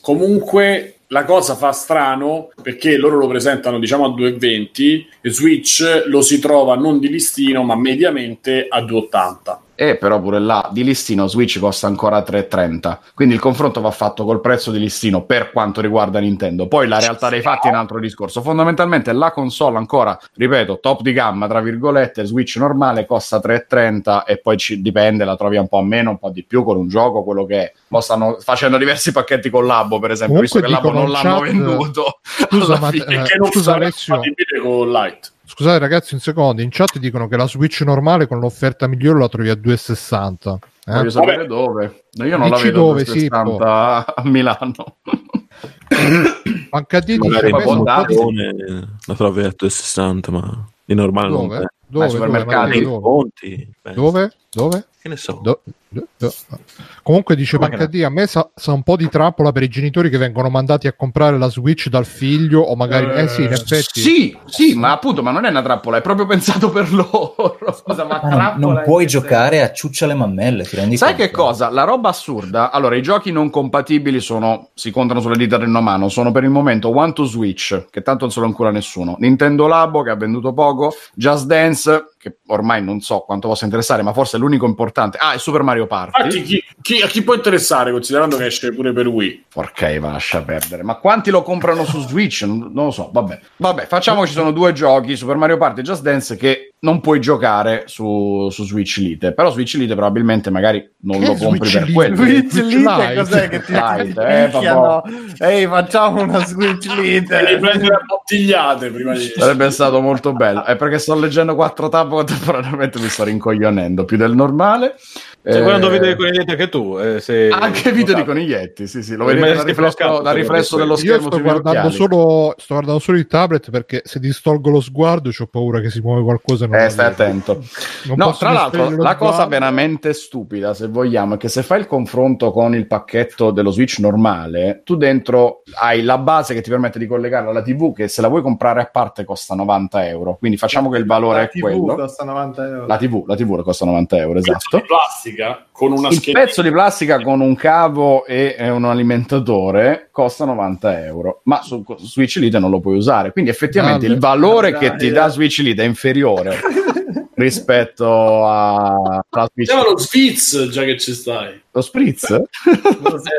Comunque la cosa fa strano perché loro lo presentano diciamo a 2,20 e Switch lo si trova non di listino ma mediamente a 2,80. E però pure là di listino Switch costa ancora 3,30. Quindi il confronto va fatto col prezzo di listino per quanto riguarda Nintendo. Poi la realtà dei fatti è un altro discorso. Fondamentalmente la console ancora, ripeto, top di gamma, tra virgolette, Switch normale costa 3,30 e poi ci dipende, la trovi un po' a meno, un po' di più con un gioco, quello che è. Mo stanno facendo diversi pacchetti con Labo, per esempio, Comunque visto che Labo non in l'hanno chat- venduto. Scusa, alla ma- fine. eh, che non scusa, sarà Alessio. compatibile con Lite. Scusate ragazzi un secondo, in chat dicono che la Switch normale con l'offerta migliore la trovi a 2,60. Eh? Voglio sapere Vabbè. dove. No, io non la Dici vedo dove, a 260 a Milano. HD dice Magari a me può sono un po' darsi. di- Bonne la trovi a 260, ma di normale non Dove? c'è. Dove? Ai Dove? supermercati. Dove? Dove? Dove? Che ne so. Do- Comunque dice Come che Pancadì, a me sa, sa un po' di trappola per i genitori che vengono mandati a comprare la Switch dal figlio o magari... Eh, sì, in effetti... Sì, sì, ma appunto, ma non è una trappola, è proprio pensato per loro. Scusa, ma Ma non, non puoi giocare a ciuccia le mammelle, ti rendi Sai conto? che cosa? La roba assurda. Allora, i giochi non compatibili sono, si contano sulle dita di una mano. Sono per il momento One to Switch, che tanto non se lo ancora nessuno. Nintendo Labo, che ha venduto poco. Just Dance, che ormai non so quanto possa interessare, ma forse è l'unico importante. Ah, e Super Mario Party. Infatti, chi, chi- a chi può interessare, considerando che esce pure per Wii? Porca va, lascia perdere. Ma quanti lo comprano su Switch? Non, non lo so, vabbè. Vabbè, facciamo che ci sono due giochi, Super Mario Party e Just Dance, che non puoi giocare su, su Switch Lite. Però Switch Lite probabilmente magari non Che lo compri Switch per Lite? quello. Switch Switch Lite Lite. cos'è che ti Lite, eh, picchiano? Ehi, facciamo una Switch Devi Lite. prendere a bottigliate prima di... Sarebbe stato molto bello. È perché sto leggendo quattro tab contemporaneamente mi sto rincoglionendo più del normale. Stai Eh, guardando video di coniglietti anche tu? eh, se- Anche video di coniglietti, sì, sì, lo Rimane vedete da riflesso, da riflesso dello Io schermo sto sui miei guardando, solo, sto guardando solo il tablet perché se distolgo lo sguardo ho paura che si muove qualcosa. e non Eh, stai attento. Non No, tra l'altro, la cosa sguardo. veramente stupida, se vogliamo, è che se fai il confronto con il pacchetto dello Switch normale, tu dentro hai la base che ti permette di collegarla alla TV, che se la vuoi comprare a parte costa 90 euro. Quindi facciamo che il valore La è TV quello. costa 90 euro. La TV, la TV costa 90 euro, esatto. di plastica con una Il scheda pezzo di plastica con un cavo e e un alimentatore costa 90 euro, ma su su Switch Lite non lo puoi usare. Quindi effettivamente Vabbè. il valore Dai, che ti dai. dà Switch Lite è inferiore rispetto a alla. Facciamo lo Sviz già che ci stai. Lo spritz? Eh,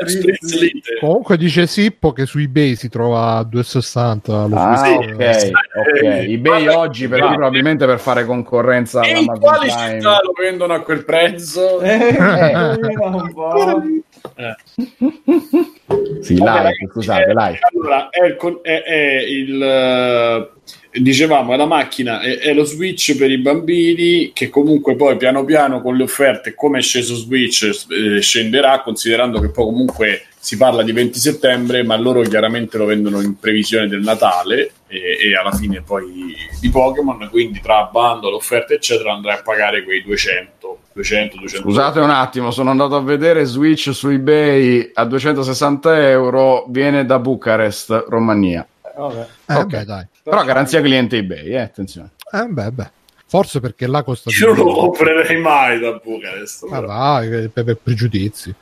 Spritz. Comunque dice Sippo che su eBay si trova a 2,60 lo Ah, Switch. ok, ok. eBay Guarda, oggi per, guarda. probabilmente per fare concorrenza E in quali città lo vendono a quel prezzo? Eh, Eh. po'. Eh. Sì, live, scusate, eh, live. Allora, è il, è- è il, eh, dicevamo, è la macchina, è, è lo Switch per i bambini che comunque poi piano piano con le offerte, come è sceso Switch, eh, scenderà, considerando che poi comunque si parla di 20 settembre, ma loro chiaramente lo vendono in previsione del Natale e, e alla fine poi di Pokémon, quindi tra bundle, offerte eccetera andrai a pagare quei 200, 200, 200 Scusate un attimo, sono andato a vedere Switch su eBay a 260 euro, viene da Bucarest, Romania. Vabbè. Eh, ok. beh, dai. Però garanzia cliente eBay, eh, attenzione. Eh, beh, beh. Forse perché là costa di Io non lo comprerei mai da Bucarest. Ma però. vai, per, per pregiudizi.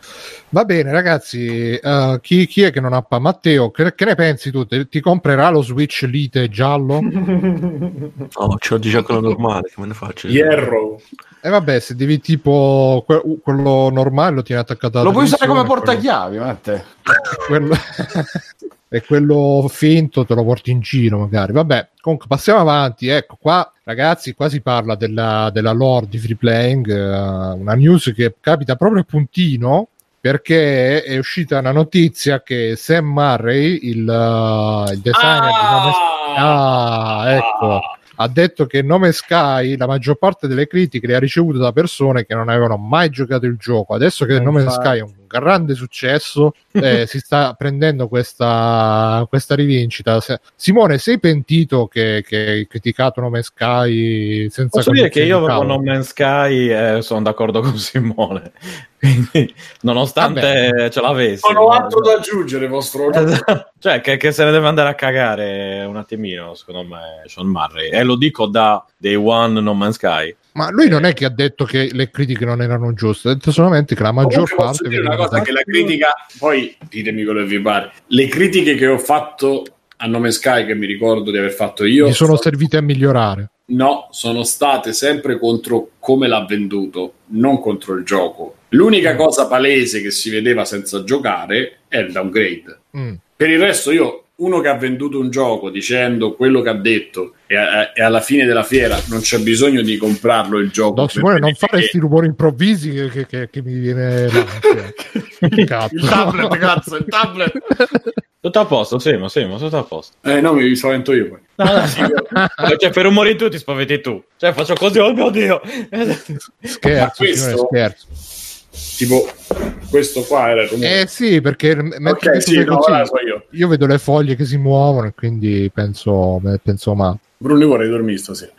Va bene, ragazzi. eh, chi, chi è che non ha pa- Matteo, che, che ne pensi tu? Ti, ti comprerà lo Switch Lite giallo? No, c'ho di già quello normale, che me ne faccio? Hierro. E vabbè, se devi tipo que- quello normale lo tieni attaccato alla Lo puoi usare come portachiavi, Matte. quello- e quello finto te lo porti in giro magari vabbè comunque passiamo avanti ecco qua ragazzi qua si parla della, della lore di free playing eh, una news che capita proprio a puntino perché è uscita una notizia che Sam Murray il, eh, il designer di Nome Ah, ecco. Ha detto che Nome Sky la maggior parte delle critiche le ha ricevute da persone che non avevano mai giocato il gioco. Adesso che Eh, Nome. Sky è un grande successo, eh, si sta prendendo questa, questa rivincita. Se- Simone, sei pentito che, che hai criticato Nome Sky senza Posso dire che io con? No Man's Sky eh, sono d'accordo con Simone. Quindi, nonostante ce l'avessi. Non ho altro da aggiungere, vostro Esatto. Cioè, che, che se ne deve andare a cagare un attimino, secondo me, Sean Murray. E lo dico da Day One No Man's Sky. Ma lui non è che ha detto che le critiche non erano giuste, ha detto solamente che la maggior Comunque parte dire una cosa da- che la critica poi ditemi quello che vi pare le critiche che ho fatto a Nome Sky che mi ricordo di aver fatto io gli sono servite a migliorare. No sono state sempre contro come l'ha venduto non contro il gioco. L'unica cosa palese che si vedeva senza giocare è il downgrade. Mm. per il resto io uno che ha venduto un gioco dicendo quello che ha detto e, a- e alla fine della fiera non c'è bisogno di comprarlo il gioco No, Simone, non fare che- questi rumori improvvisi che, che- che- che mi viene. Cazzo. il tablet cazzo il tablet Tutto a posto, sì, ma tutto a posto. eh no mi spavento io poi No, no, sì, cioè, per rumori tu ti spaventi tu. Cioè, faccio così, oh mio Dio. Scherzo, questo- Simone, scherzo. Tipo questo qua era rumore Eh sì, perché mentre ok che tu sì no così, so io. Io vedo le foglie che si muovono e quindi penso, penso ma Bruno vorrei dormire stasera.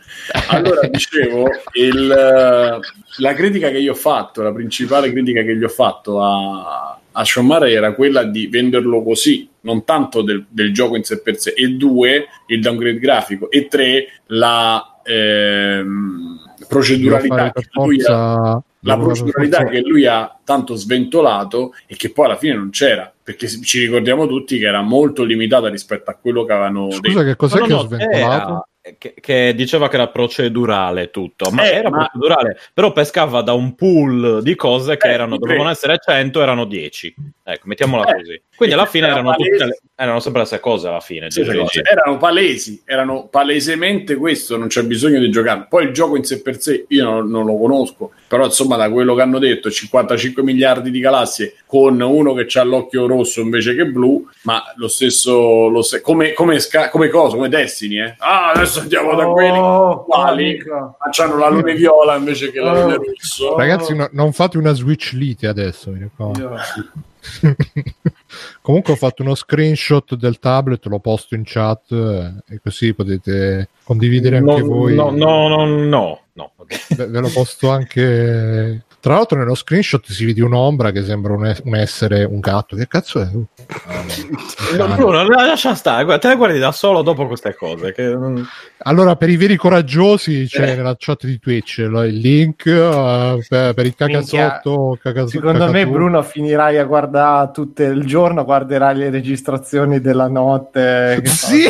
Allora dicevo il, eh, la critica che io ho fatto la principale critica che gli ho fatto a, a Murray era quella di venderlo così non tanto del, del gioco in sé per sé. E due il downgrade grafico. E tre la ehm, proceduralità che lui ha forza per proceduralità che lui ha tanto sventolato e che poi alla fine non c'era perché ci ricordiamo tutti che era molto limitata rispetto a quello che avevano Scusa, detto che cos'è No, che no, ho sventolato? era- che, che diceva che era procedurale tutto, ma Eh, era ma- procedurale, però pescava da un pool di cose che Eh, erano, dovevano essere 100, erano 10. Ecco, mettiamola Eh, così. Quindi alla fine erano erano, le- erano sempre le stesse cose alla fine. Sì, erano palesi, erano palesemente questo, non c'è bisogno di giocare. Poi il gioco in sé per sé io non, non lo conosco, però insomma da quello che hanno detto 55 miliardi di galassie con uno che ha l'occhio rosso invece che blu, ma lo stesso, lo se- come, come, sca- come cosa, come Destiny, eh? Ah, adesso andiamo da quelli Oh, quali hanno la lune viola invece che la Oh. lune rosso. Ragazzi, no- non fate una Switch Lite adesso, mi ricordo. Comunque ho fatto uno screenshot del tablet, lo posto in chat eh, e così potete condividere anche No, voi. no, no, no, no, no. Ve, ve lo posto anche. Tra l'altro, nello screenshot si vede un'ombra che sembra un, es- un essere un gatto. Che cazzo è? Uh. No, Bruno, lascia stare, guarda, te la guardi da solo dopo queste cose. Che... Allora, per i veri coraggiosi c'è nella chat di Twitch lo- il link. eh, per, per il cagazzotto, cagazzo- Secondo me, cacatù. Bruno, finirai a guardare tutto il giorno, guarderai le registrazioni della notte. Sì!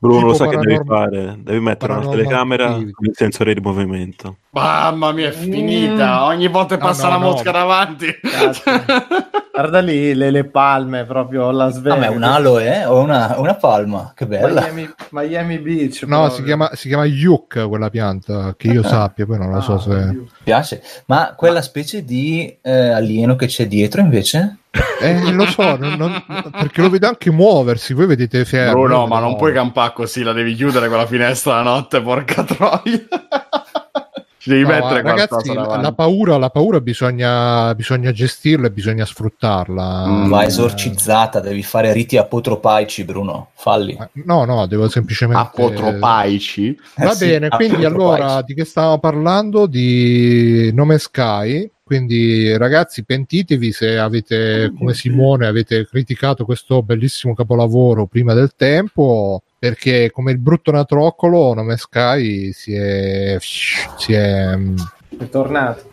Bruno, lo Tipo sai che devi fare? Devi mettere una telecamera con il sensore di movimento. Mamma mia, è finita. Ogni volta che No, passa no, la no. mosca davanti. Cazzo. Guarda lì le, le palme, proprio la Ah, sveglia. ma è un alo, eh? O una, una palma, che bella. Miami, Miami Beach. No, proprio. si chiama, si chiama Yuk quella pianta, che io sappia, poi non lo so Ah, se... oddio. piace. Ma quella specie di eh, alieno che c'è dietro invece? Eh, lo so, non- non- perché lo vedo anche muoversi, voi vedete fermo. Bruno, ma non puoi muoversi. campare così, la devi chiudere quella finestra la notte, porca troia. Ci devi No, mettere ragazzi, qualcosa la, davanti. la paura, la paura bisogna, bisogna gestirla e bisogna sfruttarla. Mm. Va esorcizzata, devi fare riti apotropaici, Bruno. Falli. Eh, No, no, devo semplicemente... Apotropaici. Va Eh sì, bene, quindi apotropaici. allora di che stavamo parlando? Di Nome Sky. Quindi ragazzi, pentitevi se avete, come Simone, avete criticato questo bellissimo capolavoro prima del tempo, perché come il brutto natroccolo, Nome Sky si è, si è, È tornato.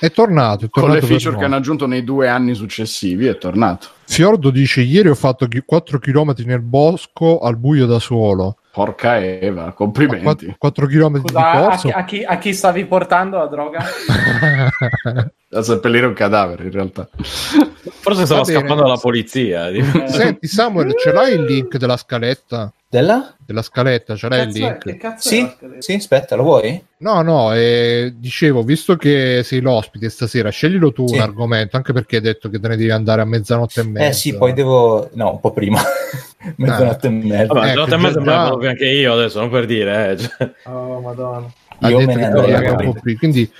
è tornato. È Con tornato le per feature che hanno aggiunto nei due anni successivi è tornato. Fiordo dice: Ieri ho fatto 4 km nel bosco al buio da solo. Porca Eva, complimenti. 4, km Scusa, di a, corso. chi, a chi- a chi stavi portando la droga? Da seppellire un cadavere in realtà. Forse stava scappando dalla polizia. Senti, Samuel, ce l'hai il link della scaletta? Della? Della scaletta, ce l'hai il cazzo è- link? che cazzo Sì, sì, aspetta, lo vuoi? No, no, eh, dicevo, visto che sei l'ospite stasera, sceglilo tu Sì. un argomento, anche perché hai detto che te ne devi andare a mezzanotte e mezza. Eh sì, poi devo... No, un po' prima. Mezzanotte e mezza. Vabbè, Ecco, e mezza già- me anche io adesso, non per dire. Eh. cioè. Oh, madonna. Ha Io detto me ne che andrei. Quindi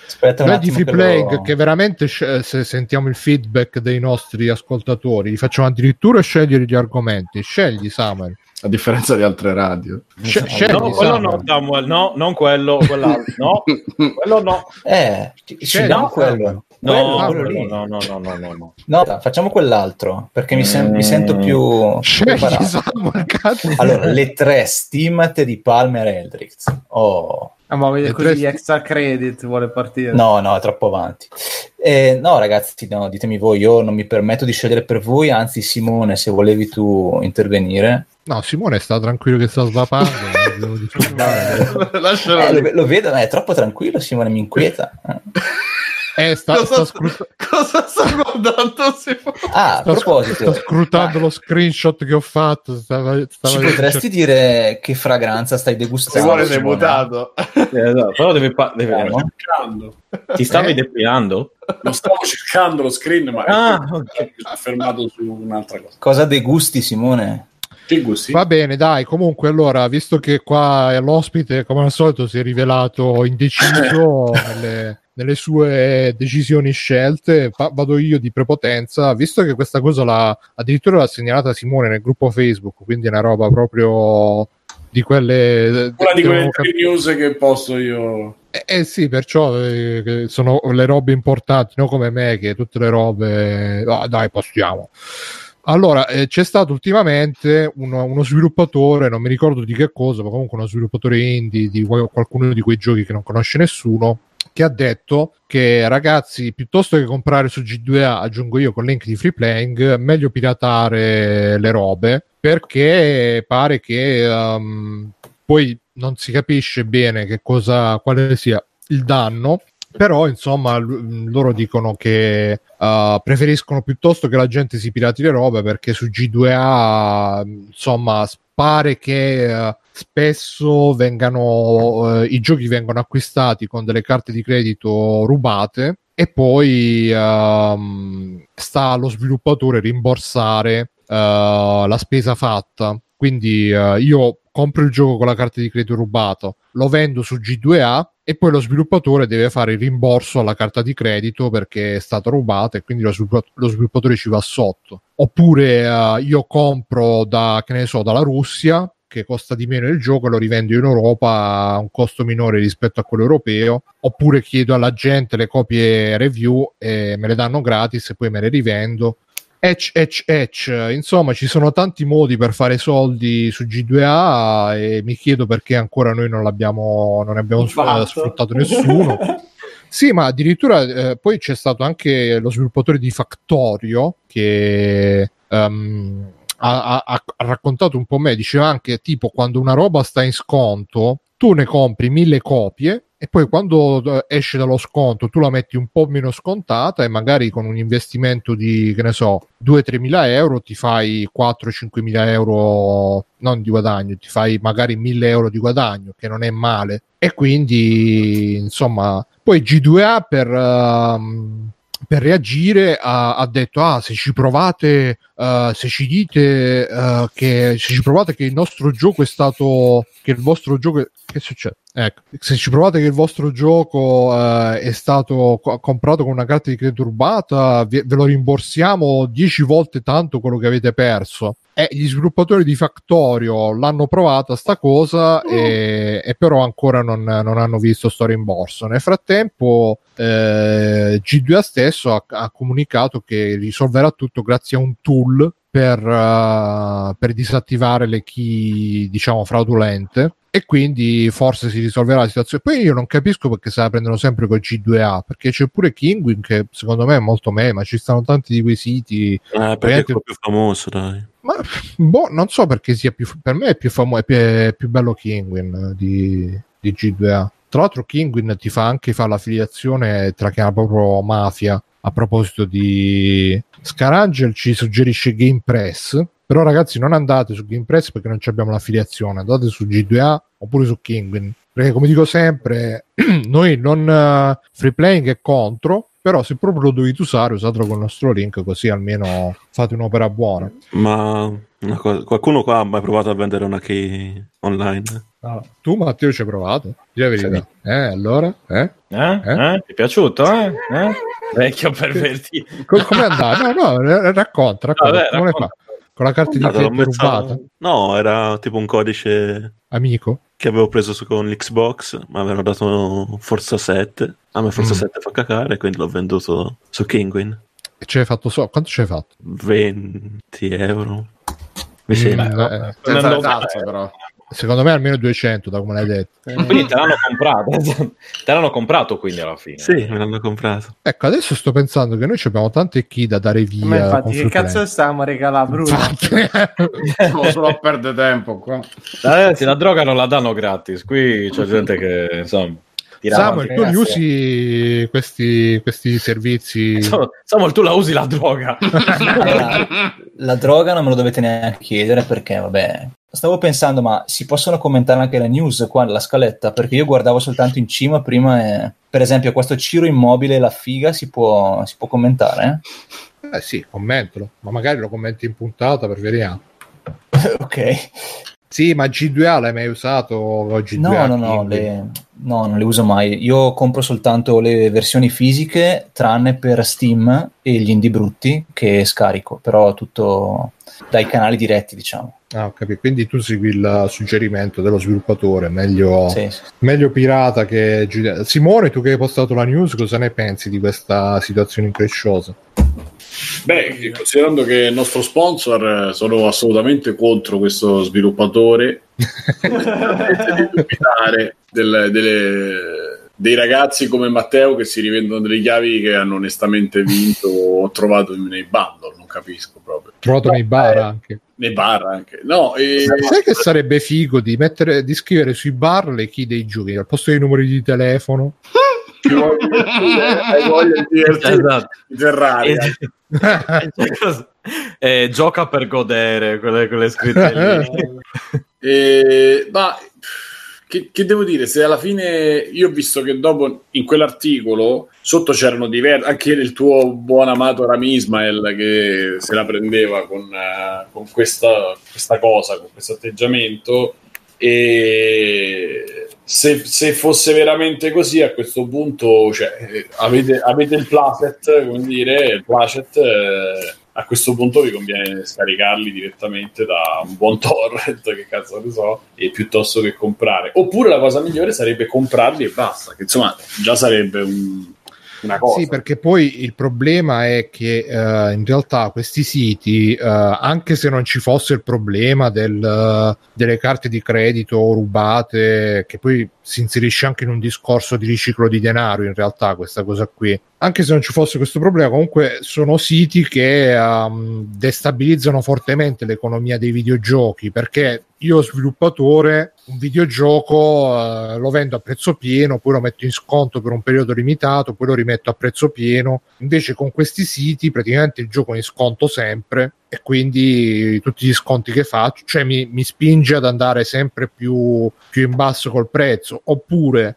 di free che playing, lo- che veramente sc- se sentiamo il feedback dei nostri ascoltatori, li facciamo addirittura scegliere gli argomenti. Scegli, Samuel. A differenza di altre radio. Sce- scegli, No, quello no, Samuel, no, non quello, quell'altro. No, quello no. Eh, ci, Samuel. quello. No, Quello, quello quello lì. no, no, no, no, no, no. No, facciamo quell'altro, perché mi, sen- mi sento più preparato. Samuel. Allora, le tre stimmate di Palmer Eldritz. Oh, Ah, ma vede Le così tre- extra credit vuole partire. no, no, è troppo avanti. Eh, no, ragazzi, no, ditemi voi, io non mi permetto di scegliere per voi, anzi Simone, se volevi tu intervenire. No, Simone sta tranquillo che sta svapando. Lascialo Eh, lo, lo vedo, ma è troppo tranquillo, Simone, mi inquieta. Eh. Eh, sta, Cosa sta scrut- Cosa sta guardando? Simone? Ah, a sta- proposito, sta scrutando ma lo screenshot che ho fatto. Stava, stava ci potresti dire che fragranza stai degustando? Simone sei Simone? mutato. Eh, esatto, Però devi, pa- devi- Vediamo. cercando. ti stavi Eh? depilando? Lo stavo cercando lo screen, ma Ah, ok. mi sono fermato su un'altra cosa. Cosa degusti, Simone? Che gusti? Va bene, dai. Comunque, allora, visto che qua l'ospite, come al solito, si è rivelato indeciso nelle, nelle sue decisioni scelte, fa- vado io di prepotenza. Visto che questa cosa l'ha addirittura l'ha segnalata Simone nel gruppo Facebook, quindi è una roba proprio di quelle. Una di quelle devono tre news che posto io. Eh, eh sì, perciò eh, sono le robe importanti, non come me che tutte le robe... Ah, dai, postiamo. Allora, eh, c'è stato ultimamente uno, uno sviluppatore, non mi ricordo di che cosa, ma comunque uno sviluppatore indie di qual- qualcuno di quei giochi che non conosce nessuno, che ha detto che ragazzi, piuttosto che comprare su G2A, aggiungo io con link di free playing, meglio piratare le robe perché pare che um, poi non si capisce bene che cosa, quale sia il danno. Però, insomma, l- loro dicono che uh, preferiscono piuttosto che la gente si pirati le robe perché su G2A, insomma, pare che uh, spesso vengano uh, i giochi vengono acquistati con delle carte di credito rubate e poi um, sta allo sviluppatore rimborsare uh, la spesa fatta. Quindi uh, io compro il gioco con la carta di credito rubato, lo vendo su G2A e poi lo sviluppatore deve fare il rimborso alla carta di credito perché è stata rubata e quindi lo, sviluppa- lo sviluppatore ci va sotto. Oppure uh, io compro da, che ne so, dalla Russia che costa di meno il gioco e lo rivendo in Europa a un costo minore rispetto a quello europeo, oppure chiedo alla gente le copie review e me le danno gratis e poi me le rivendo. Etch, etch, etch. Insomma, ci sono tanti modi per fare soldi su G2A e mi chiedo perché ancora noi non l'abbiamo, non abbiamo Fatto. sfruttato nessuno. Sì, ma addirittura eh, poi c'è stato anche lo sviluppatore di Factorio che ehm, ha, ha- ha raccontato un po' me, diceva anche tipo quando una roba sta in sconto, tu ne compri mille copie e poi quando eh, esce dallo sconto tu la metti un po' meno scontata e magari con un investimento di, che ne so, 2-3 mila euro ti fai 4-5 mila euro non di guadagno, ti fai magari 1000 euro di guadagno, che non è male. E quindi, insomma, poi G2A per... ehm, per reagire ha, ha detto ah se ci provate eh, se ci dite eh, che se ci provate che il nostro gioco è stato che il vostro gioco è, che succede ecco se ci provate che il vostro gioco eh, è stato co- comprato con una carta di credito rubata ve, ve lo rimborsiamo 10 volte tanto quello che avete perso. E gli sviluppatori di Factorio l'hanno provata sta cosa e, e però ancora non, non hanno visto sto rimborso. Nel frattempo eh, G2A stesso ha, ha comunicato che risolverà tutto grazie a un tool per, eh, per disattivare le key diciamo fraudolente e quindi forse si risolverà la situazione. Poi io non capisco perché se la prendono sempre con G2A perché c'è pure Kingwin che secondo me è molto meglio, ma ci stanno tanti di quei siti. Eh, perché è quello più famoso, dai. Ma boh, non so perché sia più. Per me è più famoso, è più, è più bello Kingwin di, di G2A. Tra l'altro, Kingwin ti fa anche fa l'affiliazione tra che ha proprio mafia. A proposito di Scarangel, ci suggerisce Game Press. Però, ragazzi, non andate su Game Press perché non ci abbiamo l'affiliazione. Andate su G2A oppure su Kingwin. Perché, come dico sempre, noi non eh, free playing è contro. Però, se proprio lo dovete usare, usatelo con il nostro link, così almeno fate un'opera buona. Ma cosa- qualcuno qua ha mai provato a vendere una key online? Tu, Matteo, ci hai provato? Dì la verità. Eh, allora? Eh? Eh? Eh? Ti è piaciuto? Eh? Eh? Vecchio pervertito. Co- come andava? No, no, r- racconta, racconta. Vabbè, come racconta. Con la carta di credito messa- rubata? No, era tipo un codice Amico? che avevo preso su- con l'Xbox, ma avevano dato Forza 7. A me Forza Mm. 7 fa cacare, quindi l'ho venduto su Kingwin. E ci hai fatto so? Quanto ci hai fatto? 20 euro. Mi sembra. Mm, eh, Senza le lo- tasse, però. Secondo me almeno 200, da come l'hai detto. Quindi te l'hanno comprato. te l'hanno comprato quindi alla fine. Sì, me l'hanno comprato. Ecco, adesso sto pensando che noi abbiamo tante key da dare via. Ma infatti, che cazzo stiamo a regalare, Bruno? Sono solo a perdere tempo qua. Ragazzi, la droga non la danno gratis. Qui c'è gente che insomma. Samuel, tu li usi questi, questi servizi? Samuel, Samuel, tu la usi la droga. la, la droga non me lo dovete neanche chiedere perché, vabbè. Stavo pensando, ma si possono commentare anche le news qua nella scaletta? Perché io guardavo soltanto in cima prima e, per esempio, questo Ciro Immobile, la figa, si può, si può commentare? Eh sì, commentalo, ma magari lo commenti in puntata per vediamo. eh? ok. Sì, ma G2A l'hai mai usato? O G2A No, no, no, le- no, non le uso mai. Io compro soltanto le versioni fisiche, tranne per Steam e gli indie brutti che scarico, però tutto dai canali diretti, diciamo. Ah, capito. Quindi tu segui il suggerimento dello sviluppatore, meglio, Sì, sì. meglio pirata che G2A. Simone, tu che hai postato la news, cosa ne pensi di questa situazione incresciosa? Beh, considerando che il nostro sponsor eh, sono assolutamente contro questo sviluppatore, di dubitare del- delle- dei ragazzi come Matteo che si rivendono delle chiavi che hanno onestamente vinto o trovato nei bundle, non capisco proprio. Trovato nei bar anche. Nei bar anche. No, e... Sai che sarebbe figo di, mettere, di scrivere sui bar le key dei giochi al posto dei numeri di telefono? Hai voglia di Esatto. in Terraria. Eh, gioca per godere quelle, quelle scritte lì. E, ma che, che devo dire? Se alla fine io ho visto che dopo in quell'articolo sotto c'erano diversi, anche il tuo buon amato Rami Ismael che se la prendeva con, eh, con questa, questa cosa, con questo atteggiamento. E se, se fosse veramente così, a questo punto cioè, avete, avete il placet, come dire, il placet. eh, a questo punto vi conviene scaricarli direttamente da un buon torrent, che cazzo ne so, e piuttosto che comprare. Oppure la cosa migliore sarebbe comprarli e basta, che insomma già sarebbe un, una cosa. Sì, perché poi il problema è che eh, in realtà questi siti, eh, anche se non ci fosse il problema del, delle carte di credito rubate, che poi si inserisce anche in un discorso di riciclo di denaro, in realtà questa cosa qui. Anche se non ci fosse questo problema, comunque sono siti che um, destabilizzano fortemente l'economia dei videogiochi perché io sviluppatore un videogioco uh, lo vendo a prezzo pieno, poi lo metto in sconto per un periodo limitato, poi lo rimetto a prezzo pieno. Invece con questi siti praticamente il gioco è in sconto sempre e quindi tutti gli sconti che faccio, cioè mi, mi spinge ad andare sempre più, più in basso col prezzo. Oppure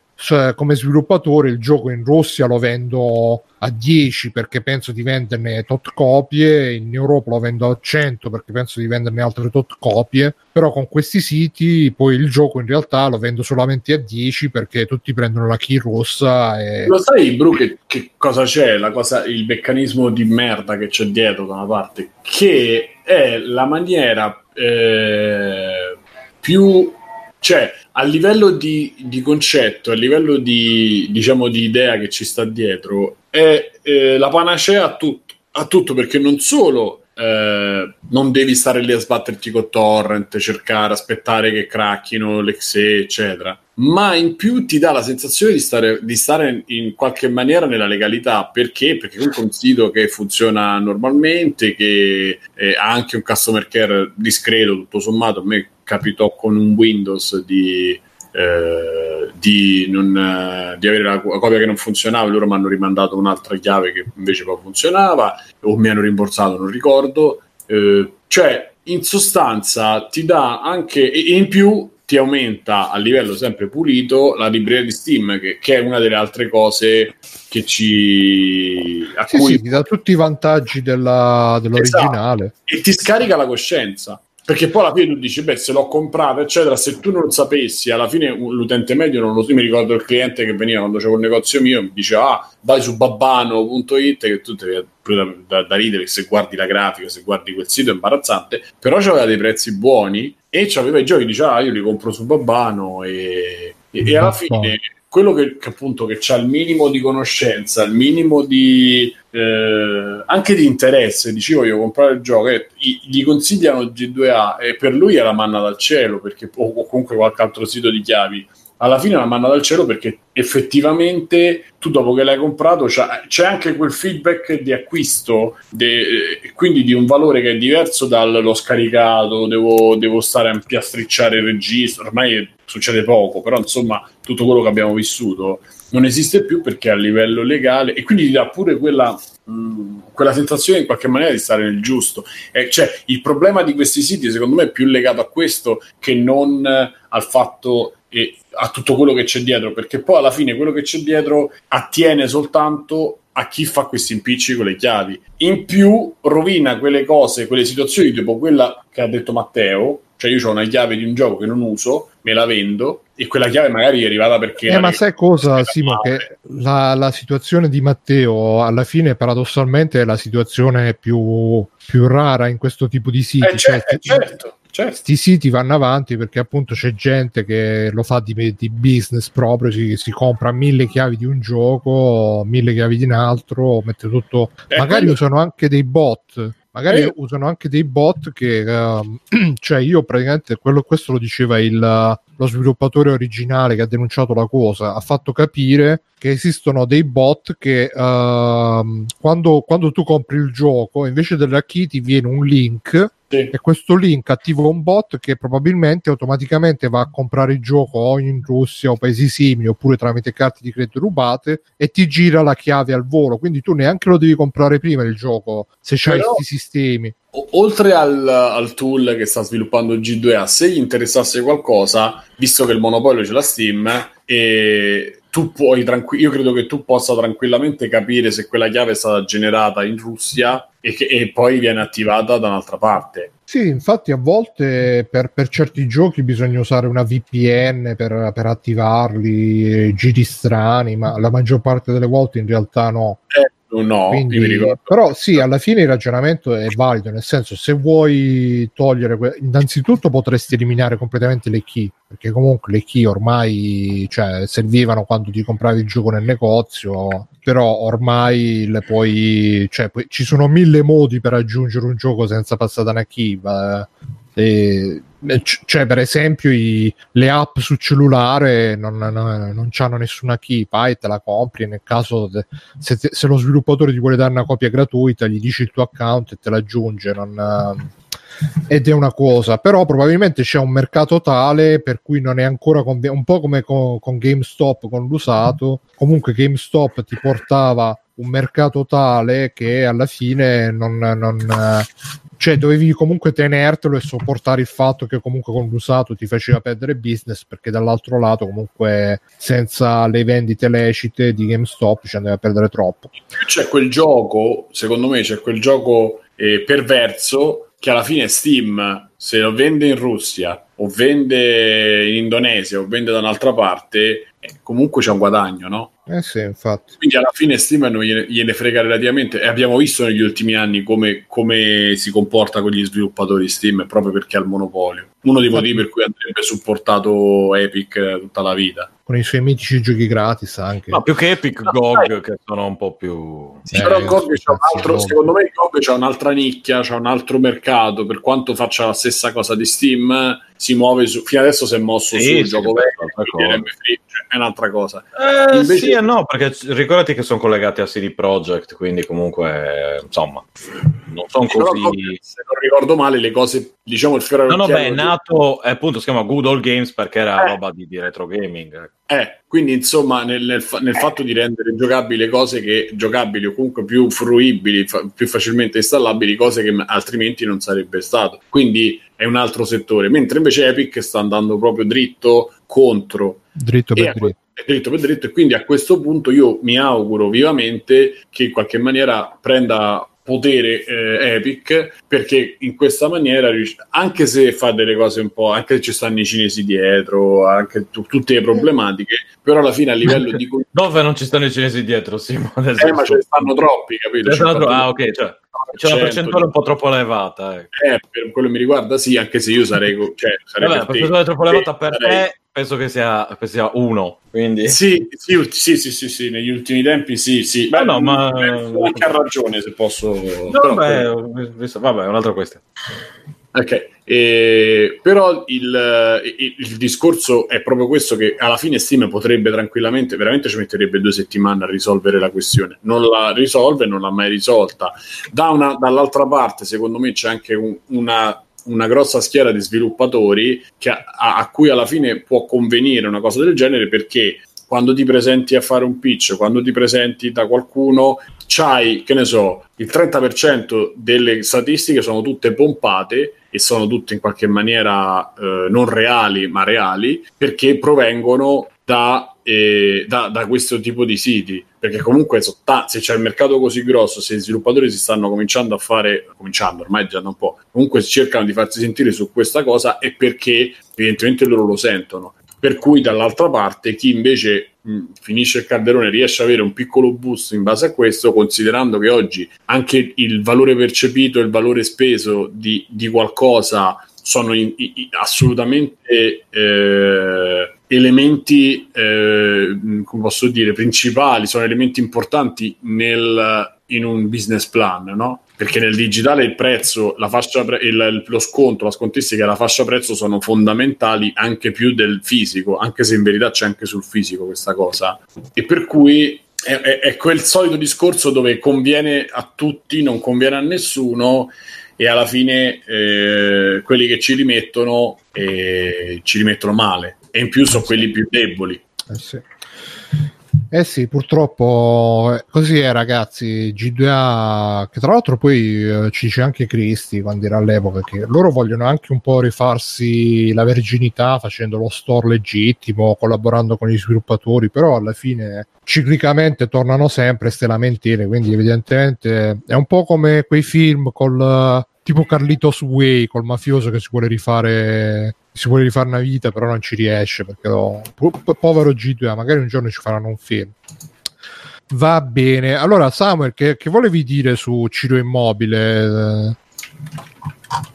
come sviluppatore il gioco in Russia lo vendo a 10 perché penso di venderne tot copie, in Europa lo vendo a 100 perché penso di venderne altre tot copie, però con questi siti poi il gioco in realtà lo vendo solamente a 10 perché tutti prendono la key rossa e... Lo sai Bru che, che cosa c'è, cosa, il meccanismo di merda che c'è dietro da una parte, che è la maniera eh, più cioè a livello di, di, concetto, a livello di, diciamo, di idea che ci sta dietro, è eh, la panacea a tutto, a tutto perché non solo eh, non devi stare lì a sbatterti con torrent, cercare, aspettare che cracchino l'exe, eccetera. Ma in più ti dà la sensazione di stare, di stare in qualche maniera nella legalità perché? Perché comunque è un sito che funziona normalmente, che eh, ha anche un customer care discreto, tutto sommato. A me capitò con un Windows di eh, di, non, eh, di, avere la, la, copia che non funzionava, loro mi hanno rimandato un'altra chiave che invece poi funzionava o mi hanno rimborsato, non ricordo. Eh, cioè, in sostanza ti dà anche e in più ti aumenta a livello sempre pulito la libreria di Steam, che, che è una delle altre cose che ci a sì, cui... sì, ti dà tutti i vantaggi della, dell'originale esatto. e ti scarica la coscienza perché poi alla fine tu dici, beh, se l'ho comprato, eccetera, se tu non lo sapessi, alla fine l'utente medio non lo so. Mi ricordo il cliente che veniva quando c'era un negozio mio, mi diceva, ah, vai su babbano.it, che tu da, da, da ridere, se guardi la grafica, se guardi quel sito è imbarazzante, però c'aveva dei prezzi buoni e c'aveva i giochi, diceva, ah, io li compro su babbano e, e, e alla fine quello che, che, appunto che ha il minimo di conoscenza, il minimo di eh, anche di interesse, dicevo io comprare il gioco, eh, gli consigliano G2A e per lui è la manna dal cielo perché, o, o comunque qualche altro sito di chiavi. Alla fine è una manna dal cielo perché effettivamente tu dopo che l'hai comprato c'è, anche quel feedback di acquisto de, eh, quindi di un valore che è diverso dallo scaricato devo, devo stare a impiastricciare il registro ormai succede poco però insomma tutto quello che abbiamo vissuto non esiste più perché a livello legale e quindi dà pure quella, mh, mm, quella sensazione in qualche maniera di stare nel giusto. Eh, cioè, il problema di questi siti secondo me è più legato a questo che non eh, al fatto e a tutto quello che c'è dietro, perché poi alla fine quello che c'è dietro attiene soltanto a chi fa questi impicci con le chiavi. In più rovina quelle cose, quelle situazioni tipo quella che ha detto Matteo, cioè io ho una chiave di un gioco che non uso, me la vendo e quella chiave magari è arrivata perché... Eh, ma sai cosa, Simo, che la, la, situazione di Matteo alla fine paradossalmente è la situazione più, più rara in questo tipo di siti. Eh, certo, cioè, certo. Certo. siti vanno avanti perché appunto c'è gente che lo fa di, di business proprio, si, si, compra mille chiavi di un gioco, mille chiavi di un altro, mette tutto... Eh, magari quindi... usano anche dei bot magari eh. usano anche dei bot che uh, cioè io praticamente quello, questo lo diceva il, lo sviluppatore originale che ha denunciato la cosa ha fatto capire che esistono dei bot che uh, quando, quando tu compri il gioco invece della key ti viene un link sì. E questo link attiva un bot che probabilmente automaticamente va a comprare il gioco o in Russia o paesi simili oppure tramite carte di credito rubate e ti gira la chiave al volo. Quindi tu neanche lo devi comprare prima il gioco se c'hai questi sistemi. Oltre al, al, tool che sta sviluppando G2A, se gli interessasse qualcosa, visto che il monopolio ce l'ha Steam, e tu puoi tranqu- io credo che tu possa tranquillamente capire se quella chiave è stata generata in Russia e, che, e poi viene attivata da un'altra parte. Sì, infatti a volte per, per certi giochi bisogna usare una VPN per, per attivarli, giri strani, ma la maggior parte delle volte in realtà no. Eh, no, Quindi, però sì, alla fine il ragionamento è valido, nel senso se vuoi togliere, que- innanzitutto potresti eliminare completamente le key, perché comunque le key ormai cioè, servivano quando ti compravi il gioco nel negozio, però ormai le puoi, cioè, puoi- ci sono mille modi per aggiungere un gioco senza passare da una key. ma- e- e c- cioè, per esempio, i- le app sul cellulare non, non, non hanno nessuna key, e te la compri. Nel caso de- se, te- se lo sviluppatore ti vuole dare una copia gratuita, gli dici il tuo account e te l'aggiunge. Non, ed è una cosa, però probabilmente c'è un mercato tale per cui non è ancora conv- un po' come co- con GameStop con l'usato. Comunque GameStop ti portava un mercato tale che alla fine non, non, cioè dovevi comunque tenertelo e sopportare il fatto che comunque con l'usato ti faceva perdere business perché dall'altro lato comunque senza le vendite lecite di GameStop ci andava a perdere troppo. c'è quel gioco, secondo me c'è quel gioco eh, perverso che alla fine Steam, se lo vende in Russia o vende in Indonesia o vende da un'altra parte, eh, comunque c'è un guadagno, no? Eh sì, infatti. Quindi alla fine Steam gliene, gliene frega relativamente e abbiamo visto negli ultimi anni come, come si comporta con gli sviluppatori Steam proprio perché ha il monopolio. Uno dei motivi per cui andrebbe supportato Epic tutta la vita. Con i suoi mitici giochi gratis anche. No, più che Epic, No, GOG, dai. che sono un po' più... Sì, Eh, però GOG c'ha un altro, secondo me GOG c'ha un'altra nicchia, c'ha un altro mercato, per quanto faccia la stessa cosa di Steam, si muove su, fino adesso si è mosso Sì, sul sì, gioco vecchio, è un'altra quindi cosa. è free, cioè, è un'altra cosa. Eh, Invece- Sì e no, perché ricordati che sono collegati a CD Projekt, quindi comunque, insomma, non sono Però così... GOG, se non ricordo male, le cose, diciamo il fiore No, no, beh, è nato, eh, appunto, si chiama Good Old Games perché era Eh. roba di, di retro gaming. Eh, quindi insomma nel, nel nel fatto di rendere giocabili cose che giocabili o comunque più fruibili, fa- più facilmente installabili, cose che altrimenti non sarebbe stato. Quindi è un altro settore, mentre invece Epic sta andando proprio dritto contro Dritto e per dritto. dritto per dritto e quindi a questo punto io mi auguro vivamente che in qualche maniera prenda potere eh, Epic perché in questa maniera anche se fa delle cose un po' anche se ci stanno i cinesi dietro anche tu- tutte le problematiche però alla fine a livello di Dove non ci stanno i cinesi dietro, Simo? Nel eh, ma ce ne stanno troppi capito? Ce ne stanno tro- 50 Ah, ok, cioè, c'è una percentuale un po' troppo elevata. ecco. eh, per quello che mi riguarda sì anche se io sarei cioè, sarei Vabbè, per percentuale troppo elevata per sarei- te penso che sia, che sia uno. Quindi... Sì, sì, sì, sì, sì, sì, negli ultimi tempi sì, sì. Ma no, ma- anche ha ragione se posso... No, però- beh, visto- vabbè, è un'altra questione. Ok, eh, però il, il- il discorso è proprio questo che alla fine Steam potrebbe tranquillamente, veramente ci metterebbe due settimane a risolvere la questione. Non la risolve, non l'ha mai risolta. Da una- dall'altra parte, secondo me, c'è anche un- una, una grossa schiera di sviluppatori che a, a cui alla fine può convenire una cosa del genere perché quando ti presenti a fare un pitch, quando ti presenti da qualcuno, c'hai, che ne so, il 30% delle statistiche sono tutte pompate e sono tutte in qualche maniera eh, non reali, ma reali, perché provengono da, eh, da, da questo tipo di siti. Perché comunque se c'è il mercato così grosso, se gli sviluppatori si stanno cominciando a fare, cominciando ormai già da un po', comunque cercano di farsi sentire su questa cosa, è perché evidentemente loro lo sentono. Per cui dall'altra parte chi invece mh, finisce il calderone riesce ad avere un piccolo boost in base a questo, considerando che oggi anche il valore percepito e il valore speso di, di qualcosa sono in- i- assolutamente eh, elementi, eh, come posso dire, principali, sono elementi importanti nel, in un business plan, no? Perché nel digitale il prezzo, pre- il- lo sconto, la scontistica e la fascia prezzo sono fondamentali anche più del fisico, anche se in verità c'è anche sul fisico questa cosa. E per cui è, è- è quel solito discorso dove conviene a tutti, non conviene a nessuno e alla fine eh, quelli che ci rimettono eh, ci rimettono male e in più sono quelli più deboli. Eh sì. Eh sì, purtroppo così è ragazzi, G2A, che tra l'altro poi eh, ci dice anche Cristi quando era all'epoca, che loro vogliono anche un po' rifarsi la verginità facendo lo store legittimo, collaborando con gli sviluppatori, però alla fine ciclicamente tornano sempre ste lamentele, quindi evidentemente è un po' come quei film col eh, tipo Carlitos Way, col mafioso che si vuole rifare si vuole rifare una vita però non ci riesce perché lo- po- po- povero G2A magari un giorno ci faranno un film va bene allora Samuel che, che volevi dire su Ciro Immobile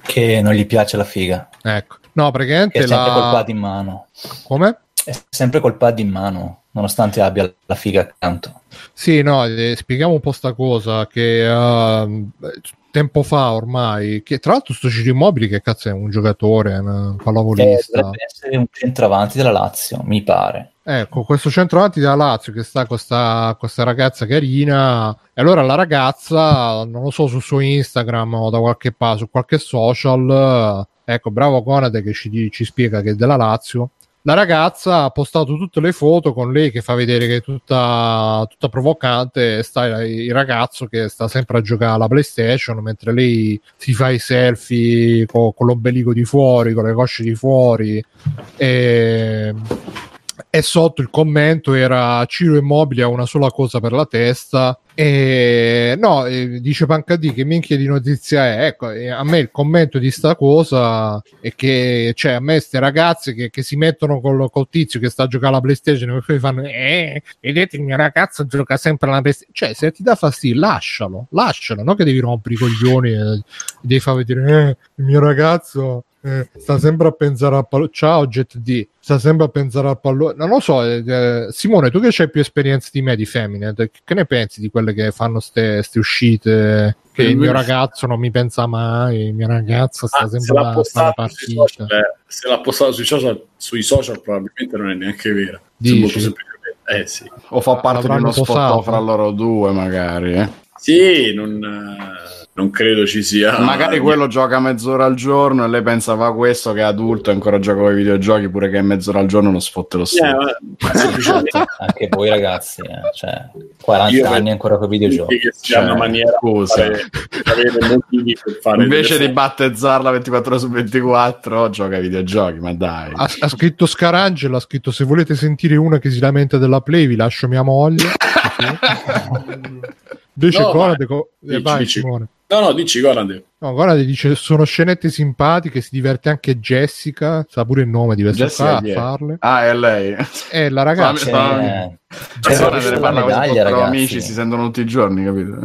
Che non gli piace la figa. Ecco no Che praticamente è sempre col la pad in mano. come? è sempre col pad in mano, nonostante abbia la figa accanto. Sì, no, eh, spieghiamo un po' sta cosa che uh, tempo fa ormai, che tra l'altro sto Ciro Immobili che cazzo è un giocatore, un pallavolista. dovrebbe essere un centravanti della Lazio, mi pare. Ecco, questo centravanti della Lazio che sta con questa, questa ragazza carina, e allora la ragazza, non lo so, sul suo Instagram o da qualche parte, su qualche social, ecco, bravo Conate che ci, ci spiega che è della Lazio, la ragazza ha postato tutte le foto con lei che fa vedere che è tutta, tutta provocante sta il ragazzo che sta sempre a giocare alla PlayStation mentre lei si fa i selfie con, con l'ombelico di fuori, con le cosce di fuori e e sotto il commento era Ciro Immobili ha una sola cosa per la testa. E no, dice Pancadì che minchia di notizia è. Ecco, a me il commento di sta cosa è che cioè, a me queste ragazze che, che, si mettono col, col tizio che sta a giocare alla Playstation e poi fanno eh, vedete il mio ragazzo gioca sempre alla Playstation cioè se ti dà fastidio lascialo, lascialo non che devi rompere i coglioni e devi far vedere eh, il mio ragazzo eh, sta sempre a pensare al pallone. Ciao GetD, sta sempre a pensare al pallone. Non lo so, eh, eh Simone, tu che hai più esperienze di me di femmine, che ne pensi di quelle che fanno queste uscite? Che il mio ragazzo non mi pensa mai, il mio ragazzo sta ah, sempre a fare partita. Social, eh, se l'ha postato sui social, sui social, probabilmente non è neanche vera. Eh, sì. O fa parte di uno spot fra loro due, magari. Eh. Sì, non non credo ci sia. Magari quello gioca mezz'ora al giorno e lei pensa va questo che è adulto e ancora gioca con i videogiochi pure che è mezz'ora al giorno non sfotte lo stesso. Yeah, Anche voi ragazzi, eh, cioè 40 Io anni ancora con i videogiochi. Che sia cioè, una maniera scusa. Per fare Invece di battezzarla 24 ore su 24, gioca ai videogiochi, ma dai. Ha, ha scritto Scarangelo, ha scritto se volete sentire una che si lamenta della Play vi lascio mia moglie. Invece no, Conrad, co- eh, vai, dici. Simone. No, no, dici Conrad. No, Conrad dice sono scenette simpatiche, si diverte anche Jessica, sa pure il nome di questa fa, a farle. Ah, è lei. È la ragazza. C'è, c'è, c'è il della medaglia, ragazzi. amici si sentono tutti i giorni, capito?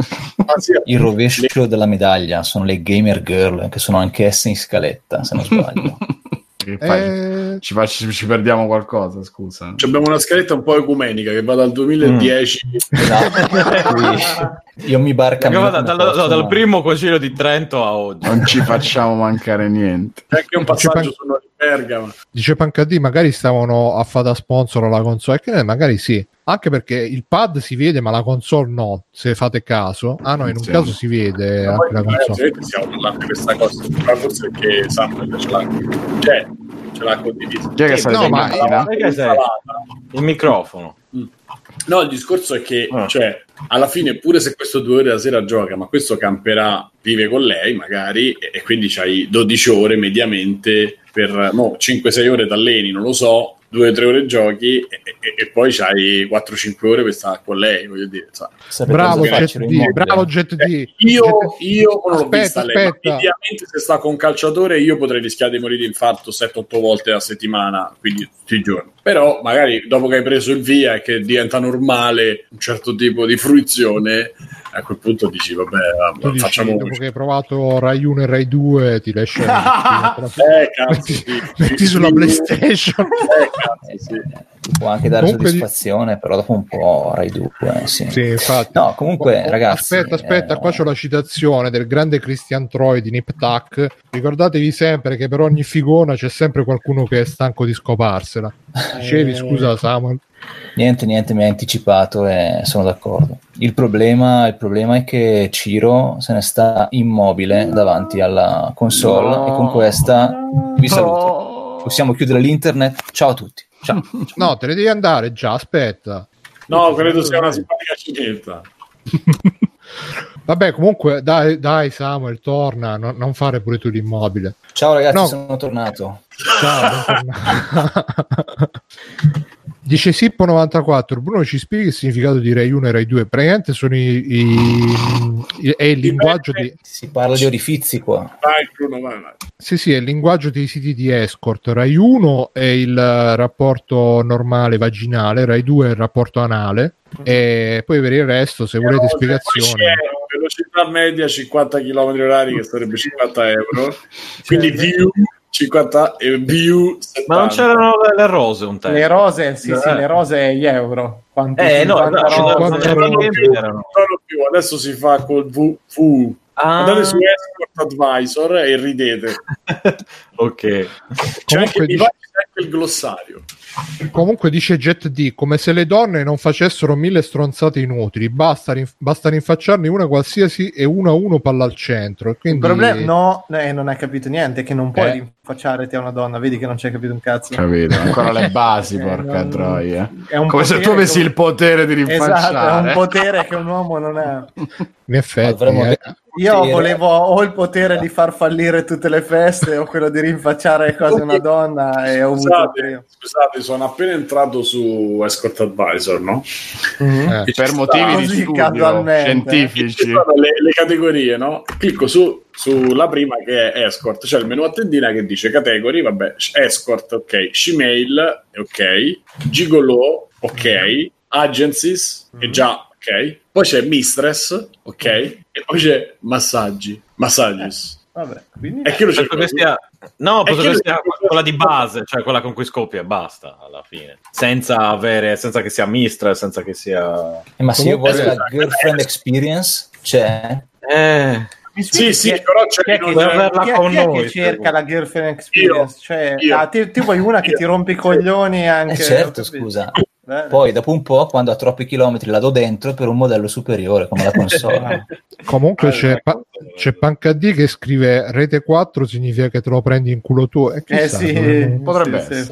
Ah, sì. Il rovescio della medaglia sono le gamer girl, che sono anche esse in scaletta, se non sbaglio. Eh... Ci, ci, ci, perdiamo qualcosa, scusa. abbiamo una scaletta un po' ecumenica che va dal 2010. Mm. Esatto. Io mi barca. Dal, dal, no, dal primo concilio di Trento a oggi. Non ci facciamo mancare niente. È anche un passaggio su Bergamo. Dice Pancadì, magari stavano a fare da sponsor alla console. Che magari sì. Anche perché il pad si vede, ma la console no. Se fate caso, ah no, in un sì. caso si vede ma anche la console. Stiamo parlando di questa cosa, ma forse perché Samuel ce l'ha, cioè, ce l'ha condivisa. Che no, ma il microfono. Mm. No, il discorso è che, ah. cioè, alla fine, pure se questo due ore la sera gioca, ma questo camperà, vive con lei magari, e, e quindi c'hai 12 ore mediamente per no, 5-6 ore t'alleni, non lo so, due o tre ore giochi e, e, e poi c'hai 4-5 ore per stare con lei, voglio dire. Bravo Jet D, bravo Jet D. Eh, io, io non l'ho vista lei, mediamente se sta con un calciatore io potrei rischiare di morire di infarto 7-8 volte a settimana, quindi tutti i giorni. Però magari dopo che hai preso il via e che diventa normale un certo tipo di fruizione, a quel punto dici vabbè, vabbè dici, facciamo dopo che hai provato Rai 1 e Rai 2 ti lascia eh, cazzo, metti, sì, metti sì, sulla sì. PlayStation eh, cazzo, sì. può anche dare comunque soddisfazione di... però dopo un po' Rai 2 sì. sì infatti no comunque oh, ragazzi aspetta aspetta eh, qua c'ho la citazione del grande Christian Troy di Nip Tuck ricordatevi sempre che per ogni figona c'è sempre qualcuno che è stanco di scoparsela dicevi eh... scusa Samuel Niente, niente, mi ha anticipato e sono d'accordo. Il problema, il problema, è che Ciro se ne sta immobile davanti alla console no, e con questa vi saluto. No. Possiamo chiudere l'internet. Ciao a tutti. Ciao. No, te ne devi andare già, aspetta. No, credo sia una simpatica cinetta. Vabbè, comunque, dai, dai Samuel, torna, no, non fare pure tu l'immobile. Ciao ragazzi, no. sono tornato. Ciao, Dice Sippo94, Bruno ci spieghi il significato di Rai 1 e Rai 2? Praticamente sono i, i, è il linguaggio di... Si parla di orifizi qua. Vai Bruno, vai, vai. Sì, sì, è il linguaggio dei siti di escort. Rai 1 è il rapporto normale vaginale, Rai 2 è il rapporto anale e poi per il resto, se volete no, spiegazioni... Velocità media 50 km orari che sarebbe 50 euro, quindi view 50 e VU 70. Ma non c'erano le, le rose un tempo? Le rose, sì, sì, Eh. le rose e gli euro. Quanti Eh, no, 50 no, rose? non c'erano più, più, erano. non più, adesso si fa col V. V. Ah, Andate su Escort Advisor e ridete. ok. C'è anche, Comunque mi dice- anche il glossario. Comunque dice Jet D, come se le donne non facessero mille stronzate inutili, basta, rinf- basta rinfacciarne una qualsiasi e uno a uno palla al centro. E Il Quindi... problema, no, eh, non hai capito niente, che non puoi Eh. rinfacciare te a una donna, vedi che non c'hai capito un cazzo. Capito? Ancora le basi, Eh, porca non- troia. È un Come se tu avessi che- il potere di Esatto, è un rinfacciare. potere che un uomo non ha. In effetti, eh, Io volevo o il potere di far fallire tutte le feste o quello di rinfacciare cose a una donna e ho Scusate, scusate, sono appena entrato su Escort Advisor, no? Mhm. eh, Per sta- motivi di studio scientifici. le, le categorie, no? Clicco su, sulla prima che è Escort, c'è il menu a tendina che dice category, vabbè, Escort, ok, Shemale, ok, Gigolo, ok, Agencies, Mhm. e già, ok, poi c'è Mistress, ok, e poi c'è Massaggi, Massagis. Vabbè, quindi E che lo Penso che sia... No, È penso che che lo- sia quella di base, cioè quella con cui scoppia e basta alla fine. Senza avere, senza che sia mistra, senza che sia... Eh, ma se io voglio la girlfriend experience, c'è. Eh, Mi spieghi Sì, sì, è- però c'è chi è che, averla chi è- con chi è noi, che cerca la girlfriend experience? Cioè, Io. ah, ti, ti vuoi una che Io. ti rompe i coglioni anche? Eh certo, ho capito. scusa. Bene. Poi dopo un po', quando ha troppi chilometri, la do dentro per un modello superiore come la console. comunque Ah, c'è, ecco. pa- c'è Pancadì che scrive rete 4 significa che te lo prendi in culo tu. E Eh chissà, sì, Potrebbe sì, sì.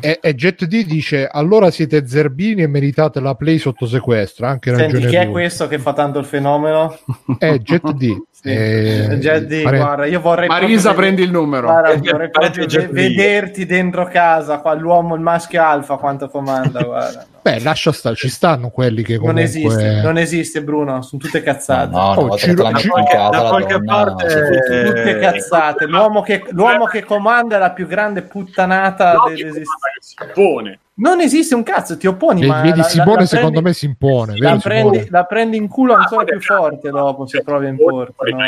E, e Jet D dice allora siete zerbini e meritate la play sotto sequestro. Anche Senti, chi è lui. questo che fa tanto il fenomeno? È Jet D. Sì. Eh, Jedi, pare- guarda, io vorrei Marisa, prendi il numero. Guarda, vorrei proprio vederti dentro casa, qua l'uomo, il maschio alfa, quanto comanda, guarda. no. Beh, lascia stare, ci stanno quelli che comunque... Non esiste, non esiste Bruno, sono tutte No, cazzate. no, una Oh, volta ci- che te la da qualche- da qualche donna, parte- fa- Tutte cazzate. L'uomo che, l'uomo che comanda è la più grande puttanata No, de- che Non esiste un cazzo, ti opponi, E ma vedi la- la- Simone la secondo prendi- me si impone, la vero prendi, la prendi in culo ancora Ah, più vabbè, forte dopo se provi a importi. no?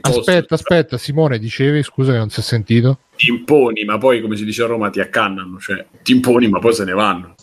Aspetta, aspetta, Simone, dicevi, scusa che non si è sentito? Ti imponi, ma poi, come si dice a Roma, ti accannano. Cioè, ti imponi, ma poi se ne vanno.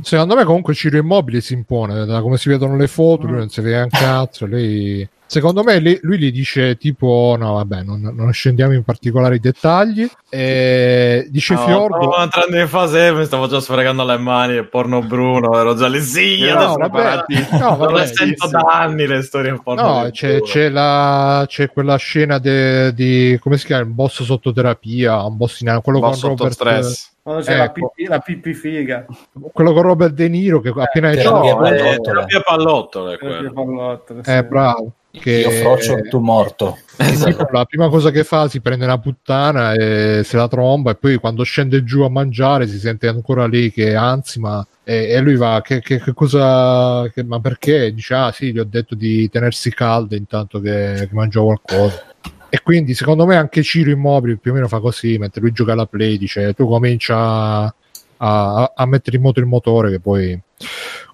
Secondo me comunque Ciro Immobile si impone, da come si vedono le foto, lui non si vede un cazzo, lei... Secondo me lei- lui gli dice tipo, no vabbè, non, non scendiamo in particolari dettagli, e dice no, Fiordo... stavo entrando in fase, mi stavo già sfregando le mani e porno Bruno, ero già lì, sì, No, adesso vabbè, no, Non vabbè, le sento sì, da anni le storie porno. No, c'è, c'è la, c'è quella scena de- di come si chiama? Il boss sotto terapia, un boss in quello Boss con Robert, stress. Quando c'è la, Ecco. pipì, la pipì figa. quello con Robert De Niro che appena esce. terapia No, è pallottole. terapia pallottole, la quello. pipì pallottole, sì. Eh, bravo. Che Io froccio, tu morto. tipo, la prima cosa che fa si prende una puttana e se la tromba e poi quando scende giù a mangiare si sente ancora lì che anzi ma e, e lui va che, che- che cosa che- ma perché? Dice ah sì gli ho detto di tenersi calde intanto che, che mangio qualcosa. E quindi secondo me anche Ciro Immobile più o meno fa così mentre lui gioca alla play dice tu comincia a, a- a mettere in moto il motore che poi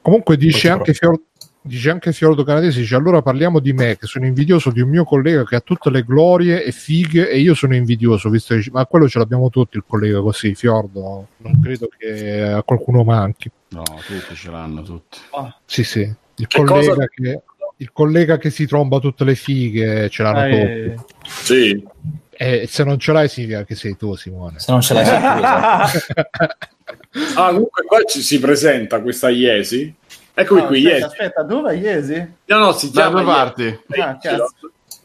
comunque dice anche Fior- Dice anche Fiordo Canadesi, dice allora parliamo di me che sono invidioso di un mio collega che ha tutte le glorie e fighe e io sono invidioso, visto che, ma quello ce l'abbiamo tutti il collega così, Fiordo, non credo che a qualcuno manchi. No, tutti ce l'hanno, tutti. Sì, sì, il Che collega, cosa- che, il collega che si tromba tutte le fighe ce l'hanno Eh, tutti. Sì. E se non ce l'hai significa che sei tu Simone. Se non ce l'hai sicuro, Ah, comunque qua ci si presenta questa Iesi. Eccomi no, qui, aspetta, Iesi. aspetta, dove è Iesi? No, no, si Da chiama due Iesi. parti. Ah.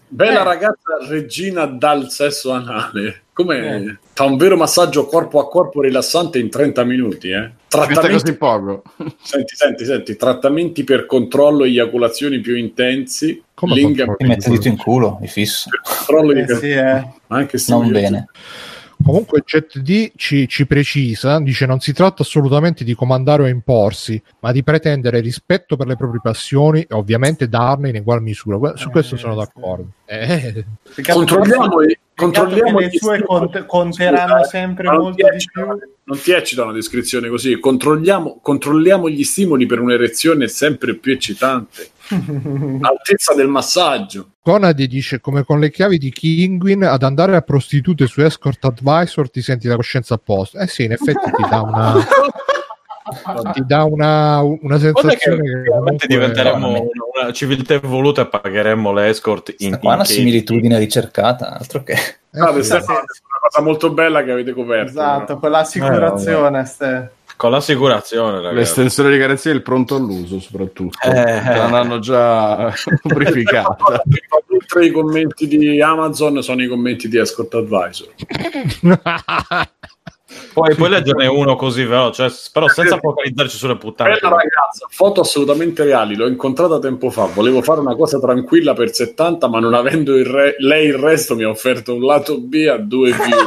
Bella Eh. ragazza regina dal sesso anale. Come Eh. fa un vero massaggio corpo a corpo rilassante in 30 minuti, eh? È Trattamenti, così poco. senti, senti, senti, trattamenti per controllo e eiaculazioni più intensi. Come Linga ti metti il dito in culo, mi fisso. controllo di Eh, sì, eh. Anche Non bene. Comunque Jet D ci, ci precisa, dice non si tratta assolutamente di comandare o imporsi, ma di pretendere rispetto per le proprie passioni e ovviamente darne in ugual misura. Su Eh, questo sono sì. d'accordo. Eh, Controlliamo, controlliamo le sue cont- conteranno sempre molto di più. Non ti eccita una descrizione così. Controlliamo, controlliamo gli stimoli per un'erezione sempre più eccitante. Altezza del massaggio. Conadi dice come con le chiavi di Kinguin ad andare a prostitute su Escort Advisor ti senti la coscienza a posto. Eh sì, in effetti ti dà una ti dà una, una sensazione che, che comunque- diventeremo una, una civiltà evoluta e pagheremmo l'escort in, Sta qua in una similitudine ricercata, altro che... Eh, Guarda, sì. Stefano, è una cosa molto bella che avete coperto. Esatto, con l'assicurazione. ste. Con l'assicurazione, ragazzi. L'estensione di garanzia e il pronto all'uso, soprattutto. Eh. L'hanno già lubrificata. Oltre i commenti di Amazon sono i commenti di Escort Advisor. Poi puoi leggerne uno così veloce, cioè, però senza focalizzarci sulle puttane. Bella ragazza, foto assolutamente reali, l'ho incontrata tempo fa, volevo fare una cosa tranquilla per 70, ma non avendo il re- lei il resto mi ha offerto un lato B a due view.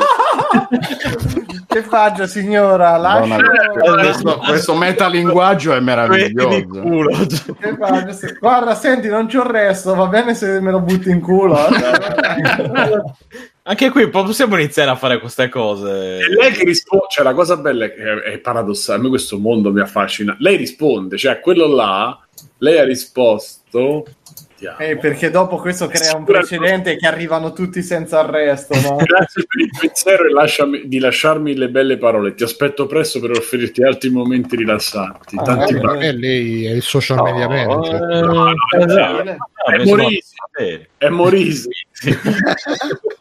Che faccio, signora? Madonna, Lascio... questo, questo metalinguaggio è meraviglioso. culo. Che faccio? Se- Guarda, senti, non c'ho il resto, va bene se me lo butti in culo. Anche qui possiamo iniziare a fare queste cose. E lei che risponde, cioè la cosa bella è che è paradossale, a me questo mondo mi affascina. Lei risponde, cioè a quello là, lei ha risposto... Eh, perché dopo questo crea un precedente che arrivano tutti senza arresto, no? Grazie per il pensiero e lasciami- di lasciarmi le belle parole. Ti aspetto presto per offrirti altri momenti rilassanti. Ah, Tanti Eh, baci. eh, lei è il social media manager. Eh, no, esatto. È Morisi. Eh, È Morisi.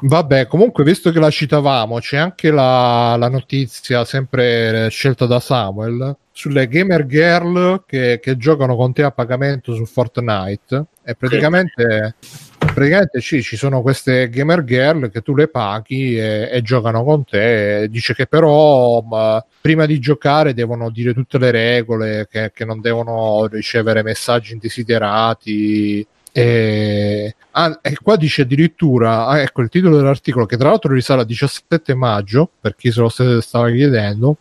Vabbè, comunque, visto che la citavamo, c'è anche la, la notizia sempre scelta da Samuel sulle gamer girl che, che giocano con te a pagamento su Fortnite. E praticamente, praticamente sì, ci sono queste gamer girl che tu le paghi e, e giocano con te. Dice che però ma, prima di giocare devono dire tutte le regole, che, che non devono ricevere messaggi indesiderati. E, ah, e qua dice addirittura, ah, ecco il titolo dell'articolo che tra l'altro risale al 17 maggio, per chi se lo st- stava chiedendo,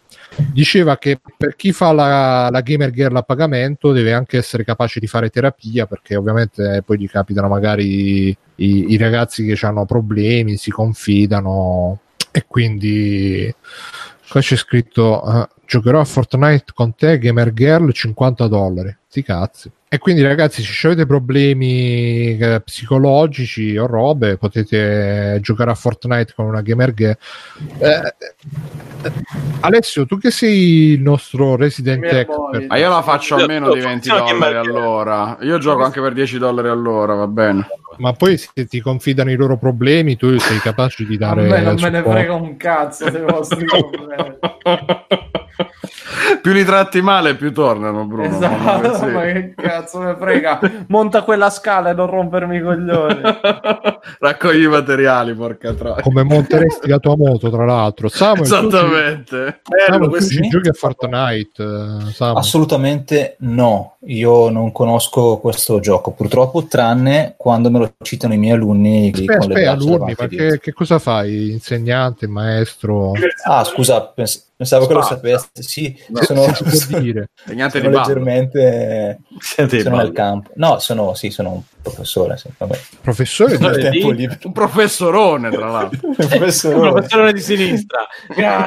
diceva che per chi fa la, la gamer girl a pagamento deve anche essere capace di fare terapia perché ovviamente poi gli capitano magari i, i ragazzi che hanno problemi, si confidano e quindi qua c'è scritto eh, giocherò a Fortnite con te gamer girl 50 dollari, sti cazzi. E quindi ragazzi, se avete problemi eh, psicologici o robe, potete giocare a Fortnite con una gamer girl. Eh, eh, Alessio, tu che sei il nostro resident expert. Ma io la faccio almeno di 20 Funziona che dollari all'ora. Io gioco anche per 10 dollari all'ora, va bene. ma poi se ti confidano i loro problemi, tu sei capace di dare me non me ne frega un cazzo dei vostri problemi. più li tratti male, più tornano, Bruno. Esatto, Sì. ma che cazzo me frega? Monta quella scala e non rompermi i coglioni. Raccogli i materiali, porca troia. Come monteresti la tua moto, tra l'altro. Samuel, tu ci- Esattamente. Bello, Samuel, tu ci giochi a Fortnite, eh, Samuel. Assolutamente no, io non conosco questo gioco, purtroppo, tranne quando me lo citano i miei alunni Aspetta, con le aspetta, alunni, ma che, che cosa fai? Insegnante, maestro? Ah, scusa, pens- pensavo che lo sapessi. Sì, Se- sono, sono ballo. leggermente Senti, sono nel campo. No, sono, sì, sono un professore. Sì, vabbè. Professore di. Un professorone, tra l'altro. Un Professore. professore di sinistra.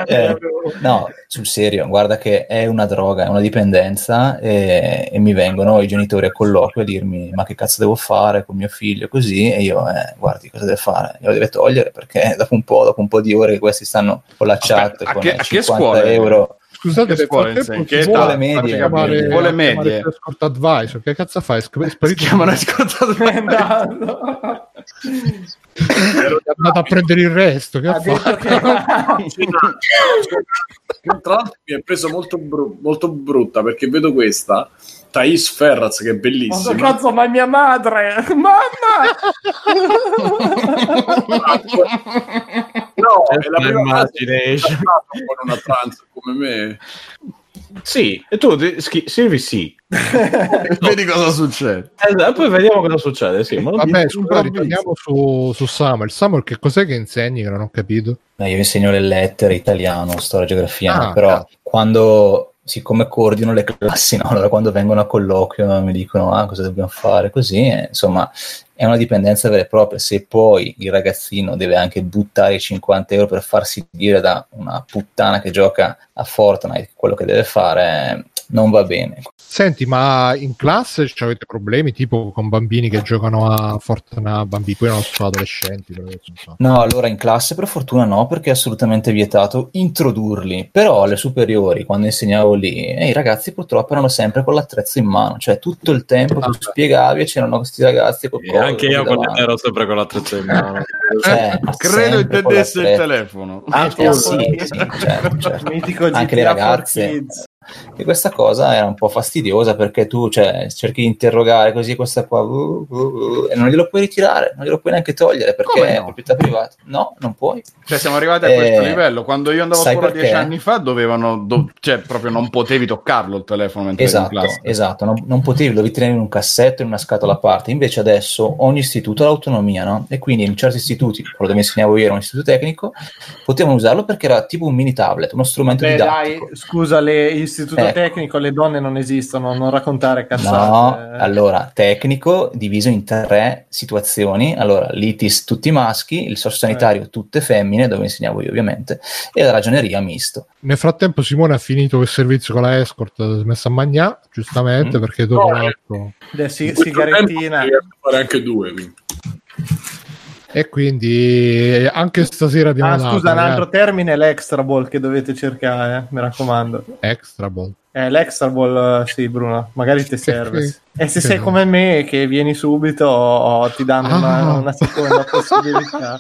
Eh, no, sul serio, guarda che è una droga, è una dipendenza e, e mi vengono i genitori a colloquio a dirmi ma che cazzo devo fare con mio figlio così e io eh, guardi cosa deve fare, glielo deve togliere perché dopo un po', dopo un po' di ore che questi stanno con la chat Aspetta, a che- a che 50 scuole? euro Scusate, Che nel si vuole età? chiamare- Scuole medie. Escort Advisor, che cazzo fai? Si sparito chiamano ascoltatori. Esatto. è andato a prendere il resto. Che Ha fatto? Che tra l'altro mi è preso molto, bru- molto brutta perché vedo questa Thais Ferraz che è Ma bellissima cazzo, ma è mia madre! Mamma! no è la prima imagination. con una trans come me Sì, e tu schi- scrivi sì. Vedi cosa succede. Esatto, poi vediamo cosa succede. Sì, ma Vabbè, scusa, ritorniamo su, su Samuel. Samuel, che cos'è che insegni che non ho capito? Eh, io insegno le lettere, italiano, storia, geografia, Ah, però cazzo. quando, siccome coordino le classi, no? allora quando vengono a colloquio mi dicono ah, cosa dobbiamo fare, così, eh, insomma, è una dipendenza vera e propria. Se poi il ragazzino deve anche buttare i 50 euro per farsi dire da una puttana che gioca a Fortnite quello che deve fare, non va bene. Senti, ma in classe ci avete problemi tipo con bambini che giocano a Fortnite, bambini, poi non so, adolescenti, so. No, allora in classe per fortuna no, perché è assolutamente vietato introdurli. Però alle superiori, quando insegnavo lì, eh, i ragazzi purtroppo erano sempre con l'attrezzo in mano, cioè tutto il tempo tu spiegavi e c'erano questi ragazzi col E coso anche io con- davanti. ero sempre con l'attrezzo in mano. Cioè, Credo intendesse il telefono. Ah, Tipo- sì, sì, certo, certo. Anche le ragazze. E questa cosa era un po' fastidiosa perché tu cioè, cerchi di interrogare così questa qua uh, uh, uh, e non glielo puoi ritirare, non glielo puoi neanche togliere perché Come è no? proprietà privata. No, non puoi. Cioè, siamo arrivati a questo Eh, livello. Quando io andavo a scuola perché? dieci anni fa, dovevano, do- cioè, proprio non potevi toccarlo il telefono mentre eri in Esatto, classe. esatto, non, non potevi, lo ritenere in un cassetto, in una scatola a parte. Invece adesso ogni istituto ha l'autonomia, no? E quindi in certi istituti, quello dove insegnavo io era un istituto tecnico, potevano usarlo perché era tipo un mini tablet, uno strumento Beh, didattico. dai, scusa, le, istituto Ecco. tecnico, le donne non esistono, non raccontare cazzate. No, Eh, allora, tecnico diviso in tre situazioni. Allora, l'ITIS tutti maschi, il sociosanitario tutte femmine, dove insegnavo io ovviamente, e la ragioneria misto. Nel frattempo Simone ha finito il servizio con la escort, ha smesso a mangiare, giustamente, Mm. perché dopo No, sigarettina. tempo riesco a fare anche due. quindi. E quindi eh, anche stasera abbiamo Ah, scusa, un altro ragazzi, termine è l'extra ball che dovete cercare, eh, mi raccomando. extra ball. Eh, l'extra ball, eh, sì, Bruno, magari ti serve. che- e se sei no. come me, che vieni subito, oh, ti danno una, Ah. una seconda possibilità.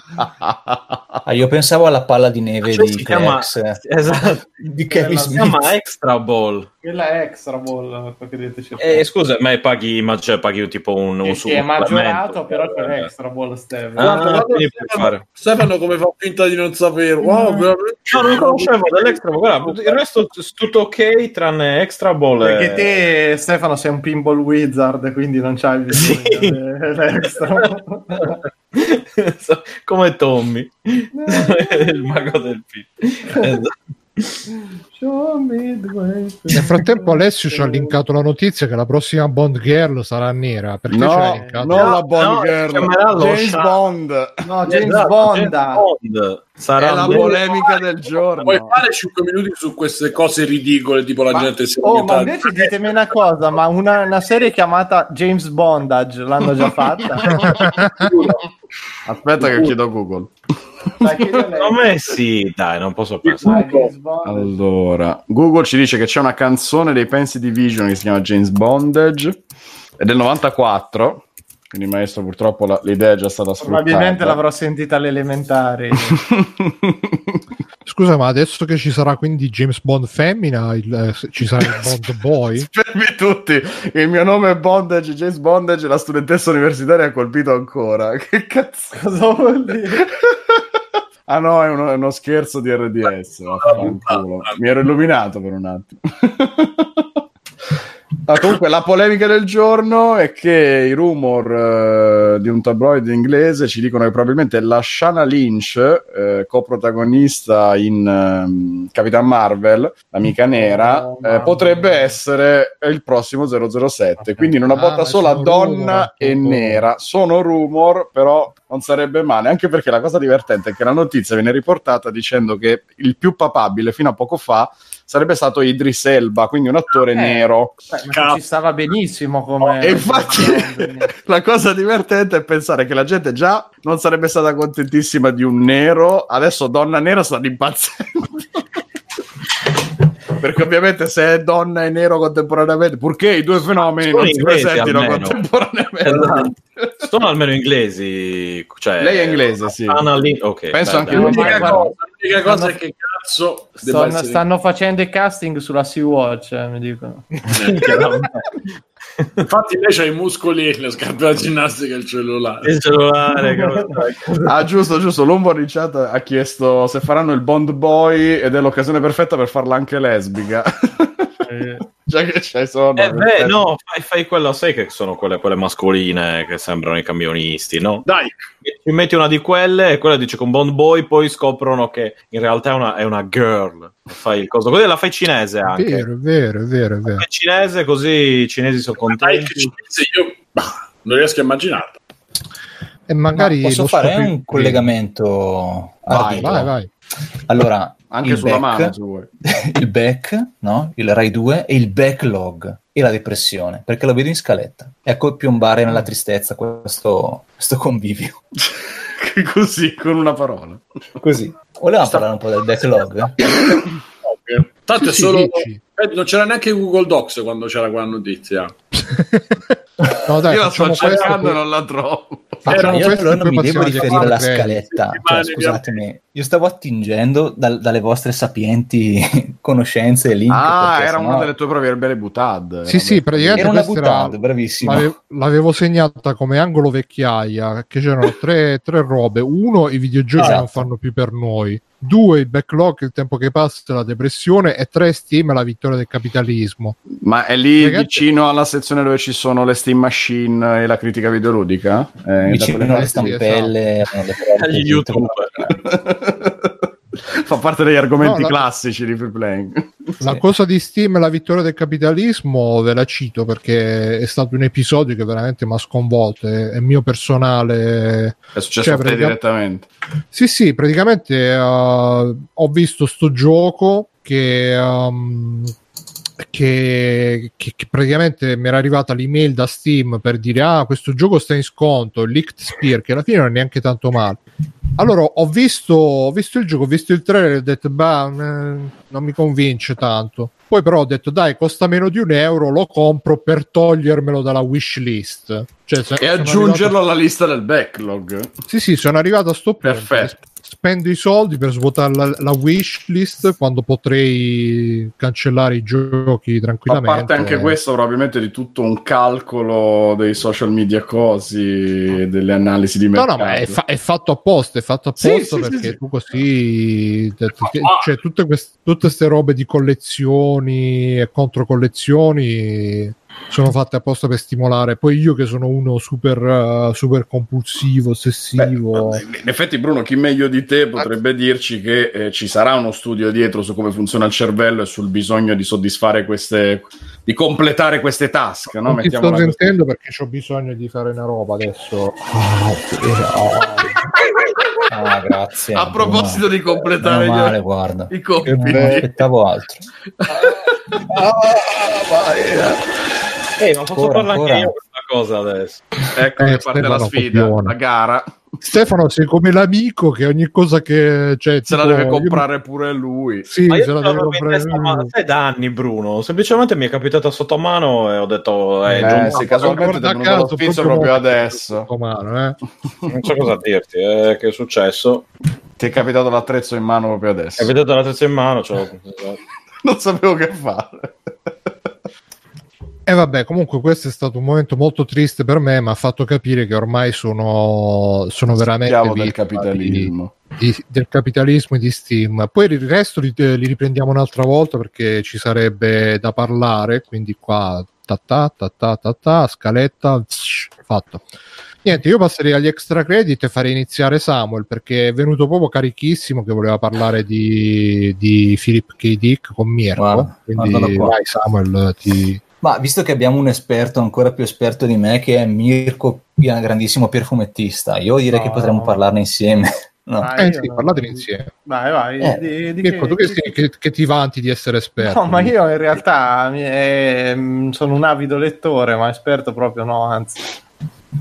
Ah, io pensavo alla palla di neve Cioè, di si chiama- Esatto. di Kevin Si chiama Extra Ball. Quella è extra ball, quello che dovete cercare. E scusa, ma paghi, ma cioè, paghi tipo un, un Che- che è maggiorato, però quella è extra ball, Steve. Ah, Guarda, Stefano. Stefano come fa finta di non sapere. Wow, veramente. No, non conoscevo dell'extra, guarda, il resto è tutto ok, tranne extra ball. Perché te, Stefano, sei un pinball wizard, quindi non c'hai bisogno Sì. dell'extra. Come Tommy, il mago del pit. Esatto. Nel frattempo Alessio ci ha linkato la notizia che la prossima Bond Girl sarà nera. Perché No, non la Bond no, Girl, lo James Sha- Bond. No, James Esatto, Bond. James Bond. Sarà È la polemica del giorno. Puoi fare 5 minuti su queste cose ridicole, tipo la Ma- gente si è Oh, ma invece ditemi una cosa, ma una, una serie chiamata James Bondage l'hanno già fatta? Aspetta che chiedo a Google. Dai, chiedi a lei. Secondo me sì, dai, non posso pensare. Bondage. Allora, Google ci dice che c'è una canzone dei Pensi Division che si chiama James Bondage, è del 94, quindi maestro purtroppo la- l'idea è già stata sfruttata. Probabilmente l'avrò sentita alle elementari. Scusa, ma adesso che ci sarà quindi James Bond femmina, il- eh, ci sarà il Bond boy? Fermi tutti, il mio nome è Bondage, James Bondage, la studentessa universitaria ha colpito ancora. Che cazzo? Cosa vuol dire? Ah no, è uno, è uno scherzo di RDS. Mi ero illuminato per un attimo. Ah, comunque, la polemica del giorno è che i rumor eh, di un tabloid inglese ci dicono che probabilmente la Shana Lynch, eh, coprotagonista in ehm, Capitan Marvel, l'amica nera, Oh, eh, potrebbe essere il prossimo 007. Quindi in una Ah, botta ma sola donna rumor, e appunto. nera. Sono rumor, però non sarebbe male. Anche perché la cosa divertente è che la notizia viene riportata dicendo che il più papabile fino a poco fa sarebbe stato Idris Elba, quindi un attore Eh. nero. Beh, ci stava benissimo come... E infatti la cosa divertente è pensare che la gente già non sarebbe stata contentissima di un nero, adesso donna nera stanno impazzendo. Perché ovviamente se è donna e nero contemporaneamente, purché i due fenomeni Sono non si presentino almeno. contemporaneamente. Esatto. Sono almeno inglesi. Cioè, Lei è inglese, sì. Anna Lin- ok, Penso beh, anche. L'unica cosa, l'unica cosa stanno- è che cazzo Stanno, stanno facendo i casting sulla Sea-Watch, eh, mi dicono. Infatti lei c'ha i muscoli, le scarpe da ginnastica e il cellulare. Il cellulare. Ah, giusto, giusto. L'Umbo in chat ha chiesto se faranno il Bond Boy ed è l'occasione perfetta per farla anche lesbica. Eh, Già che c'è sono. Eh beh, no, fai, fai quello, sai che sono quelle, quelle mascoline che sembrano i camionisti, no? Dai, Ci metti una di quelle e quella dice con Bond Boy, poi scoprono che in realtà è una, è una girl. Fai il coso. Così la fai cinese anche. Vero, è vero, è vero, è vero. Fai cinese così i cinesi sono contenti. ci pensi, io bah, non riesco a immaginarlo. E magari Ma posso lo fare scopri- un collegamento? Vai, vai, vai. Allora, Anche il sulla back, mano, il back, no? il Rai 2 e il backlog e la depressione, perché lo vedo in scaletta. Ecco piombare nella tristezza questo, questo convivio. Così, con una parola. Così. Volevamo parlare un po' del backlog? Tanto è Sì, sì, solo. dici. eh, non c'era neanche Google Docs quando c'era quella notizia. No, dai, Io la sto cercando e non la trovo. facciamo io allora non mi devo riferire alla scaletta, Sì, cioè, scusatemi, io stavo attingendo dal- dalle vostre sapienti conoscenze e link. Ah, era sennò- una delle tue prove per Belle Butad. Sì, sì, praticamente Era una questa era- bravissimo. L'avevo, l'avevo segnata come angolo vecchiaia, che c'erano tre, tre robe. Uno, i videogiochi Esatto. non fanno più per noi. Due, il backlog, il tempo che passa, la depressione. E tre, Steam, la vittoria del capitalismo. Ma è lì Ragazzi- vicino alla sezione dove ci sono le Steam Machine e la critica videoludica? Eh, vicino alle parti? stampelle, esatto. Agli così, youtuber. Fa parte degli argomenti No, la- classici di free playing. La Sì. cosa di Steam, la vittoria del capitalismo, ve la cito perché è stato un episodio che veramente mi ha sconvolto. È, è mio personale. È successo Cioè, a te pratica- direttamente. Sì, sì, praticamente eh, ho visto sto gioco che, um, che, che- che praticamente mi era arrivata l'email da Steam per dire ah questo gioco sta in sconto, Licked Spear, che alla fine non è neanche tanto male. Allora ho visto, ho visto il gioco, ho visto il trailer e ho detto bah, eh, non mi convince tanto. Poi però ho detto dai costa meno di un euro, lo compro per togliermelo dalla wish list. Cioè, E aggiungerlo arrivato- alla lista del backlog. sì, sì, sono arrivato a sto punto. Perfetto. Spendo i soldi per svuotare la, la wish list quando potrei cancellare i giochi A tranquillamente. parte anche questo, probabilmente di tutto un calcolo dei social media cosi, delle analisi di No, mercato. no, ma è, fa- è fatto apposta, è fatto Sì, apposta sì, sì, perché sì. tu così cioè tutte queste tutte robe di collezioni e controcollezioni sono fatte apposta per stimolare. Poi io che sono uno super, uh, super compulsivo, ossessivo. Beh, in effetti, Bruno, chi meglio di te potrebbe dirci che eh, ci sarà uno studio dietro su come funziona il cervello e sul bisogno di soddisfare queste, di completare queste task. No? non ti sto sentendo perché ho bisogno di fare una roba adesso. Ah, grazie. A proposito di completare male, gli- guarda. i compiti. Non aspettavo altro. Ehi, ma posso Ancora, parlare ancora. anche io questa cosa adesso? Ecco Eh, che parte la Stefano sfida, Copione. la gara. Stefano, sei come l'amico che ogni cosa che cioè, Se la tipo, deve io- comprare pure lui. Sì, Ma io se la deve comprare. ma sai da anni, Bruno. Semplicemente mi è capitata sotto mano e ho detto, eh, Eh, sì, casualmente lo caso, proprio molto adesso. mano, eh. non so cosa dirti, eh, che è successo. Ti è capitato l'attrezzo in mano proprio adesso. È venuta la testa in mano, cioè, Non sapevo che fare. E vabbè, comunque questo è stato un momento molto triste per me, ma ha fatto capire che ormai sono, sono veramente del capitalismo. di- di- del capitalismo e di Steam. Poi il resto li, li riprendiamo un'altra volta perché ci sarebbe da parlare, quindi qua ta ta ta ta ta, ta scaletta, fatto. Niente, io passerei agli extra credit e farei iniziare Samuel perché è venuto proprio carichissimo che voleva parlare di, di Philip K. Dick con Mirko. Guarda, quindi vai Samuel, ti... Ma visto che abbiamo un esperto ancora più esperto di me, che è Mirko, un grandissimo perfumettista, io direi No. che potremmo parlarne insieme. No. Ah, Eh sì, no. parlatene insieme. Vai, vai. Eh, di- di Mirko, tu che, sei- che- che ti vanti di essere esperto? No, ma io in realtà ehm, sono un avido lettore, ma esperto proprio no, anzi.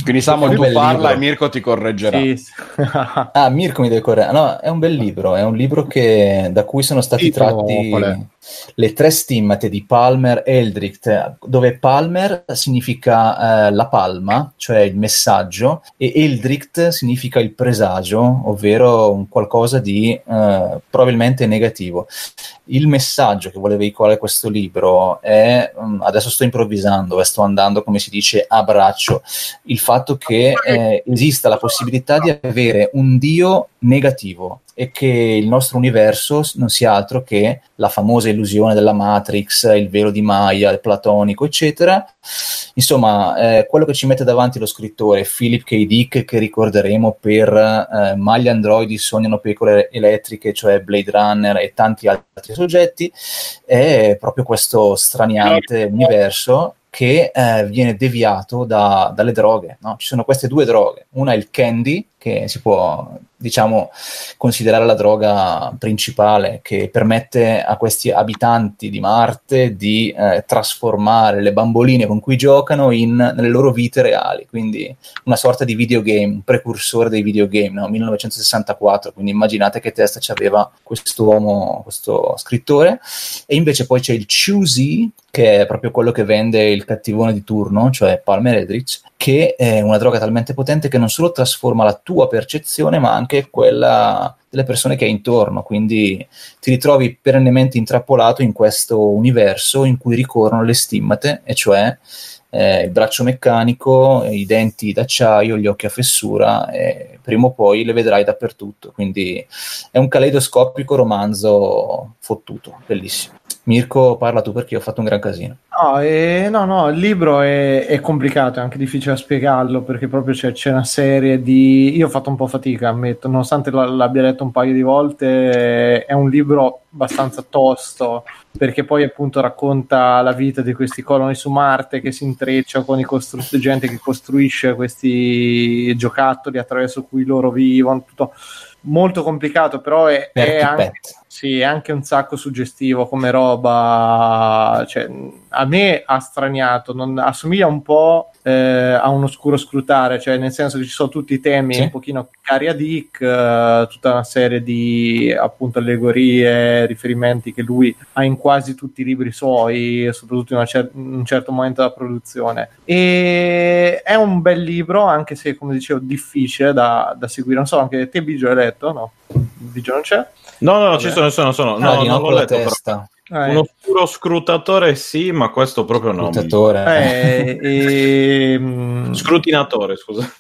Quindi Samuel tu parla libro. e Mirko ti correggerà. Sì, sì. Ah, Mirko mi deve correggere. No, è un bel libro, è un libro che- da cui sono stati Titolo, tratti qual è? Le tre stimmate di Palmer e Eldricht, dove Palmer significa eh, la palma, cioè il messaggio, e Eldricht significa il presagio, ovvero un qualcosa di eh, probabilmente negativo. Il messaggio che vuole veicolare questo libro è, mm, adesso sto improvvisando e sto andando, come si dice, a braccio, il fatto che eh, esista la possibilità di avere un dio negativo e che il nostro universo non sia altro che la famosa illusione della Matrix, il velo di Maya, il platonico, eccetera. Insomma, eh, quello che ci mette davanti lo scrittore Philip K. Dick, che ricorderemo per eh, Ma gli androidi sognano pecore elettriche, cioè Blade Runner e tanti altri soggetti, è proprio questo straniante universo che eh, viene deviato da- dalle droghe. no? Ci sono queste due droghe, una è il candy, che si può diciamo, considerare la droga principale che permette a questi abitanti di Marte di eh, trasformare le bamboline con cui giocano in, nelle loro vite reali, quindi una sorta di videogame, precursore dei videogame, no? 1964, quindi immaginate che testa ci aveva quest'uomo, questo scrittore, e invece poi c'è il Choosy, che è proprio quello che vende il cattivone di turno, cioè Palmer Eldritch, che è una droga talmente potente che non solo trasforma la tua percezione, ma anche quella delle persone che hai intorno, quindi ti ritrovi perennemente intrappolato in questo universo in cui ricorrono le stimmate, e cioè eh, il braccio meccanico, i denti d'acciaio, gli occhi a fessura, e prima o poi le vedrai dappertutto. Quindi è un caleidoscopico romanzo fottuto, bellissimo. Mirko, parla tu perché ho fatto un gran casino. No, eh, no, no, il libro è, è, complicato, è anche difficile da spiegarlo perché proprio c'è, c'è, una serie di... Io ho fatto un po' fatica, ammetto, nonostante l'abbia letto un paio di volte, è un libro abbastanza tosto perché poi appunto racconta la vita di questi coloni su Marte che si intreccia con i costru- gente che costruisce questi giocattoli attraverso cui loro vivono, tutto molto complicato, però è, è anche, sì, è anche un sacco suggestivo come roba. Cioè, a me ha straniato, non, assomiglia un po' eh, a un oscuro scrutare, cioè nel senso che ci sono tutti i temi sì. un pochino cari a Dick, eh, tutta una serie di appunto allegorie, riferimenti che lui ha in quasi tutti i libri suoi, soprattutto in, cer- in un certo momento della produzione. E è un bel libro, anche se come dicevo difficile da, da seguire. Non so, anche te Bigio hai letto? No, Bigio non c'è? No, no, no, ci sono, sono, sono. No, ah, non l'ho letto, testa. Eh. Un oscuro scrutatore sì, ma questo proprio no. Scrutatore. Eh, e, mm, Scrutinatore, scusa.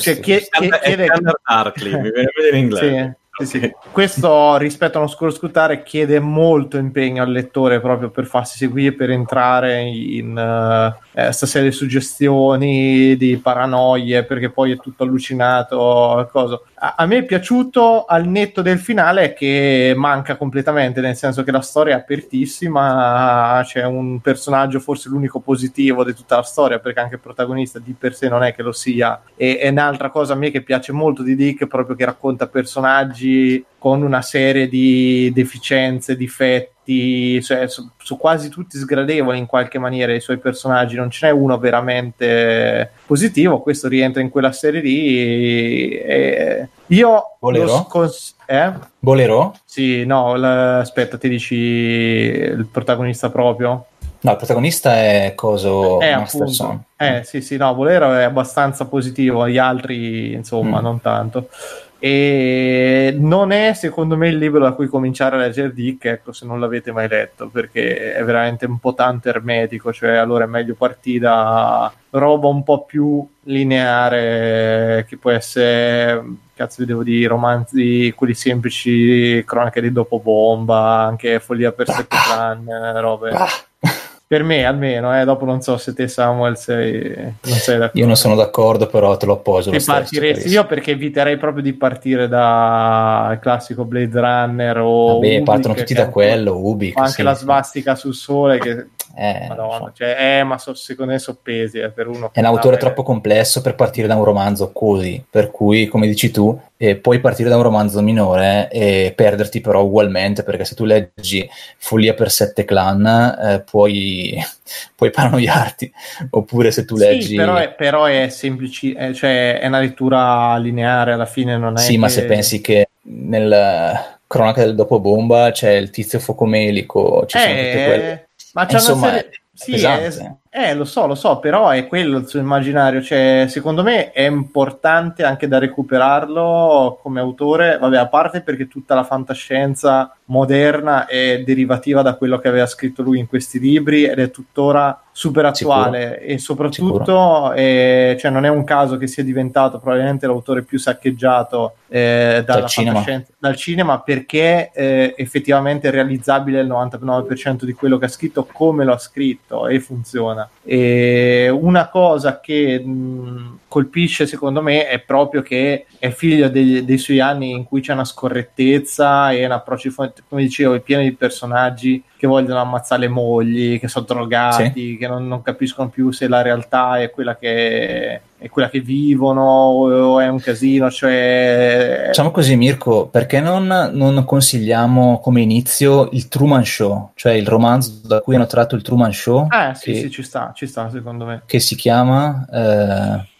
Cioè, chiede, chiede... Darkly, mi viene a vedere in inglese. Sì. Sì. Questo rispetto a uno scuro scrutare chiede molto impegno al lettore proprio per farsi seguire, per entrare in uh, eh, serie di suggestioni, di paranoie, perché poi è tutto allucinato. A, a me è piaciuto al netto del finale che manca completamente, nel senso che la storia è apertissima, c'è un personaggio, forse l'unico positivo di tutta la storia, perché anche il protagonista di per sé non è che lo sia. E, è un'altra cosa a me che piace molto di Dick, proprio che racconta personaggi personaggi con una serie di deficienze, difetti, cioè, su, su, quasi tutti sgradevoli in qualche maniera i suoi personaggi, non ce n'è uno veramente positivo, questo rientra in quella serie lì. E io Bolero? Scons- eh? Bolero? Sì, no, l- aspetta, ti dici il protagonista proprio? No, il protagonista è Coso eh, Masterson. Eh, sì, sì, no, Bolero è abbastanza positivo, gli altri, insomma, mm. non tanto e non è secondo me il libro da cui cominciare a leggere Dick ecco se non l'avete mai letto perché è veramente un po' tanto ermetico cioè allora è meglio partire da roba un po' più lineare che può essere cazzo vi devo dire romanzi quelli semplici cronache di dopo bomba anche follia per clan robe. Ah per me almeno, eh, dopo non so se te Samuel sei, non sei d'accordo. Io non sono d'accordo, però te lo appoggio. Lo partiresti, io perché eviterei proprio di partire dal classico Blade Runner o... Vabbè, Ubik, partono tutti da quello, Ubik. Anche sì, la svastica sul sole che... Eh, Madonna, cioè, eh, ma so, secondo me sono pesi eh, per uno. È un autore troppo complesso per partire da un romanzo così, per cui, come dici tu, eh, puoi partire da un romanzo minore e perderti però ugualmente, perché se tu leggi Follia per sette clan eh, puoi, puoi paranoiarti, oppure se tu leggi... Sì, però è, però è semplice, eh, cioè è una lettura lineare, alla fine non è... Sì, che... ma se pensi che nel cronaca del dopo bomba c'è il tizio focomelico, ci sono tutte eh, quelle... Ma c'è Insomma, una serie... Sì, è, eh, lo so, lo so, però è quello il suo immaginario. Cioè, secondo me è importante anche da recuperarlo come autore. Vabbè, a parte perché tutta la fantascienza moderna è derivativa da quello che aveva scritto lui in questi libri ed è tuttora super attuale Sicuro. e soprattutto eh, cioè non è un caso che sia diventato probabilmente l'autore più saccheggiato eh, dal cinema. dal cinema perché eh, effettivamente è realizzabile il 99% di quello che ha scritto come lo ha scritto e funziona e una cosa che mh, colpisce secondo me è proprio che è figlio dei, dei, suoi anni in cui c'è una scorrettezza e un approccio, come dicevo, pieno di personaggi che vogliono ammazzare le mogli, che sono drogati, sì. che non, non, capiscono più se la realtà è quella che è quella che vivono o è un casino, cioè... Diciamo così Mirko, perché non, non consigliamo come inizio il Truman Show, cioè il romanzo da cui hanno tratto il Truman Show? Eh sì, che, sì, ci sta, ci sta secondo me. Che si chiama... Eh,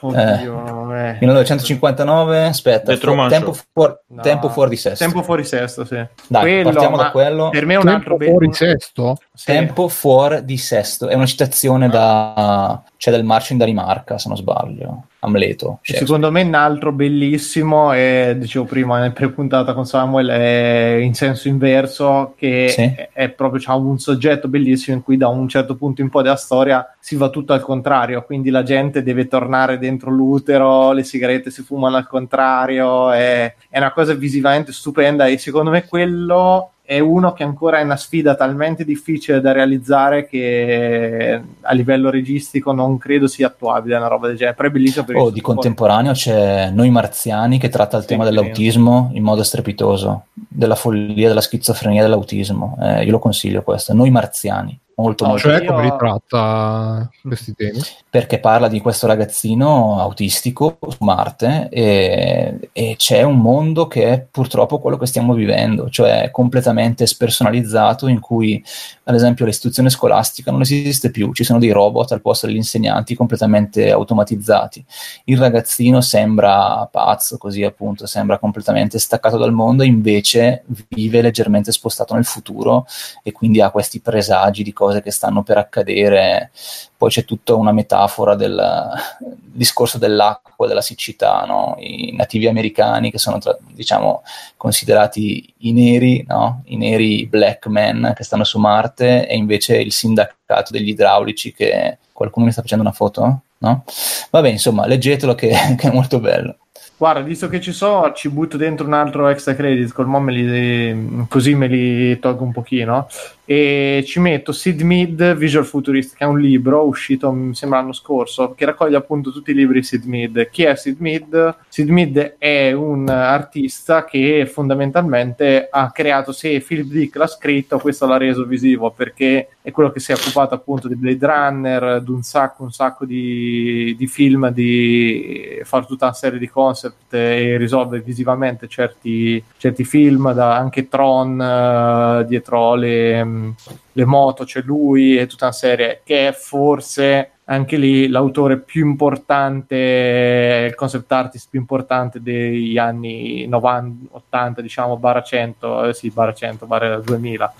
Oddio, eh. 1959, aspetta, The Truman tempo, fuori, No. tempo fuori di sesto. Tempo fuori sesto, sì. Dai, Quello, partiamo da quello. Per me è un Tempo altro fuori bel... sesto? Sì. Tempo fuori di sesto, è una citazione da c'è del marcio in Danimarca, se non sbaglio, Amleto. Shakespeare. Secondo me un altro bellissimo è, dicevo prima nel pre-puntata con Samuel, è in senso inverso, che Sì. è, proprio c'ha un soggetto bellissimo in cui da un certo punto in poi della storia si va tutto al contrario, quindi la gente deve tornare dentro l'utero, le sigarette si fumano al contrario, è, è una cosa visivamente stupenda e secondo me quello è uno che ancora è una sfida talmente difficile da realizzare che a livello registico non credo sia attuabile una roba del genere, però è bellissimo perché Oh, di contemporaneo c'è Noi Marziani che tratta il Sì, tema dell'autismo in modo strepitoso, della follia, della schizofrenia dell'autismo. Eh, io lo consiglio questo, Noi Marziani, molto No, molto Cioè, io- come li tratta questi temi? perché parla di questo ragazzino autistico su Marte e, e c'è un mondo che è purtroppo quello che stiamo vivendo, cioè completamente spersonalizzato in cui ad esempio l'istruzione scolastica non esiste più, ci sono dei robot al posto degli insegnanti completamente automatizzati. Il ragazzino sembra pazzo, così appunto, sembra completamente staccato dal mondo, invece vive leggermente spostato nel futuro e quindi ha questi presagi di cose che stanno per accadere. Poi c'è tutta una metafora del discorso dell'acqua della siccità, no? i nativi americani che sono tra- diciamo considerati i neri, no? i neri black men che stanno su Marte e invece il sindacato degli idraulici che qualcuno mi sta facendo una foto? No? Vabbè, insomma, leggetelo che, che è molto bello. Guarda, visto che ci so, ci butto dentro un altro extra credit, col mo me li, così me li tolgo un pochino. E ci metto Sid Mead Visual Futurist, che è un libro uscito, mi sembra l'anno scorso, che raccoglie appunto tutti i libri di Sid Mead. Chi è Sid Mead? Sid Mead è un artista che fondamentalmente ha creato, se Philip Dick l'ha scritto, questo l'ha reso visivo perché è quello che si è occupato appunto di Blade Runner, di un sacco, un sacco di, di film, di fare tutta una serie di concept e risolvere visivamente certi, certi film, da anche Tron eh, dietro le, le moto, c'è lui e tutta una serie che è forse anche lì l'autore più importante, il concept artist più importante degli anni 90, 80, diciamo, barra 100, eh sì, barra 100, barra 2000.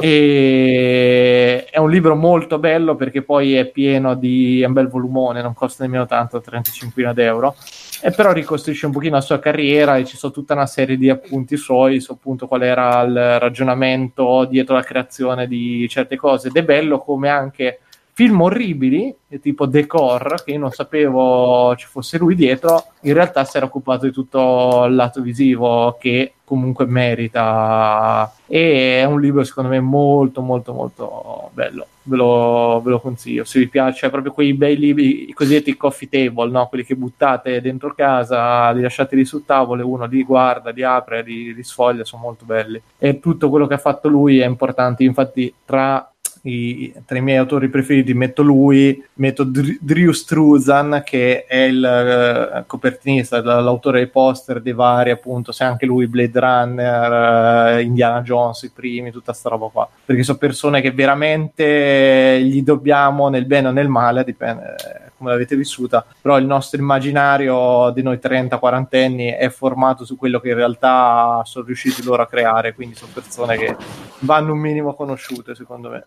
E è un libro molto bello perché poi è pieno di è un bel volumone, non costa nemmeno tanto, 35 euro. E però ricostruisce un pochino la sua carriera e ci sono tutta una serie di appunti suoi su appunto qual era il ragionamento dietro la creazione di certe cose. Ed è bello come anche film orribili, tipo Decor, che io non sapevo ci fosse lui dietro, in realtà si era occupato di tutto il lato visivo che comunque merita. E è un libro secondo me molto molto molto bello, ve lo, ve lo consiglio. Se vi piace, proprio quei bei libri, i cosiddetti coffee table, no? quelli che buttate dentro casa, li lasciate lì sul tavolo e uno li guarda, li apre, li, li sfoglia, sono molto belli. E tutto quello che ha fatto lui è importante, infatti tra i, tra i miei autori preferiti metto lui, metto Dr- Drew Struzan che è il eh, copertinista, l'autore dei poster dei vari appunto, se anche lui Blade Runner, eh, Indiana Jones, i primi, tutta sta roba qua, perché sono persone che veramente gli dobbiamo nel bene o nel male, dipende eh, come l'avete vissuta, però il nostro immaginario di noi 30-40 anni è formato su quello che in realtà sono riusciti loro a creare, quindi sono persone che vanno un minimo conosciute secondo me.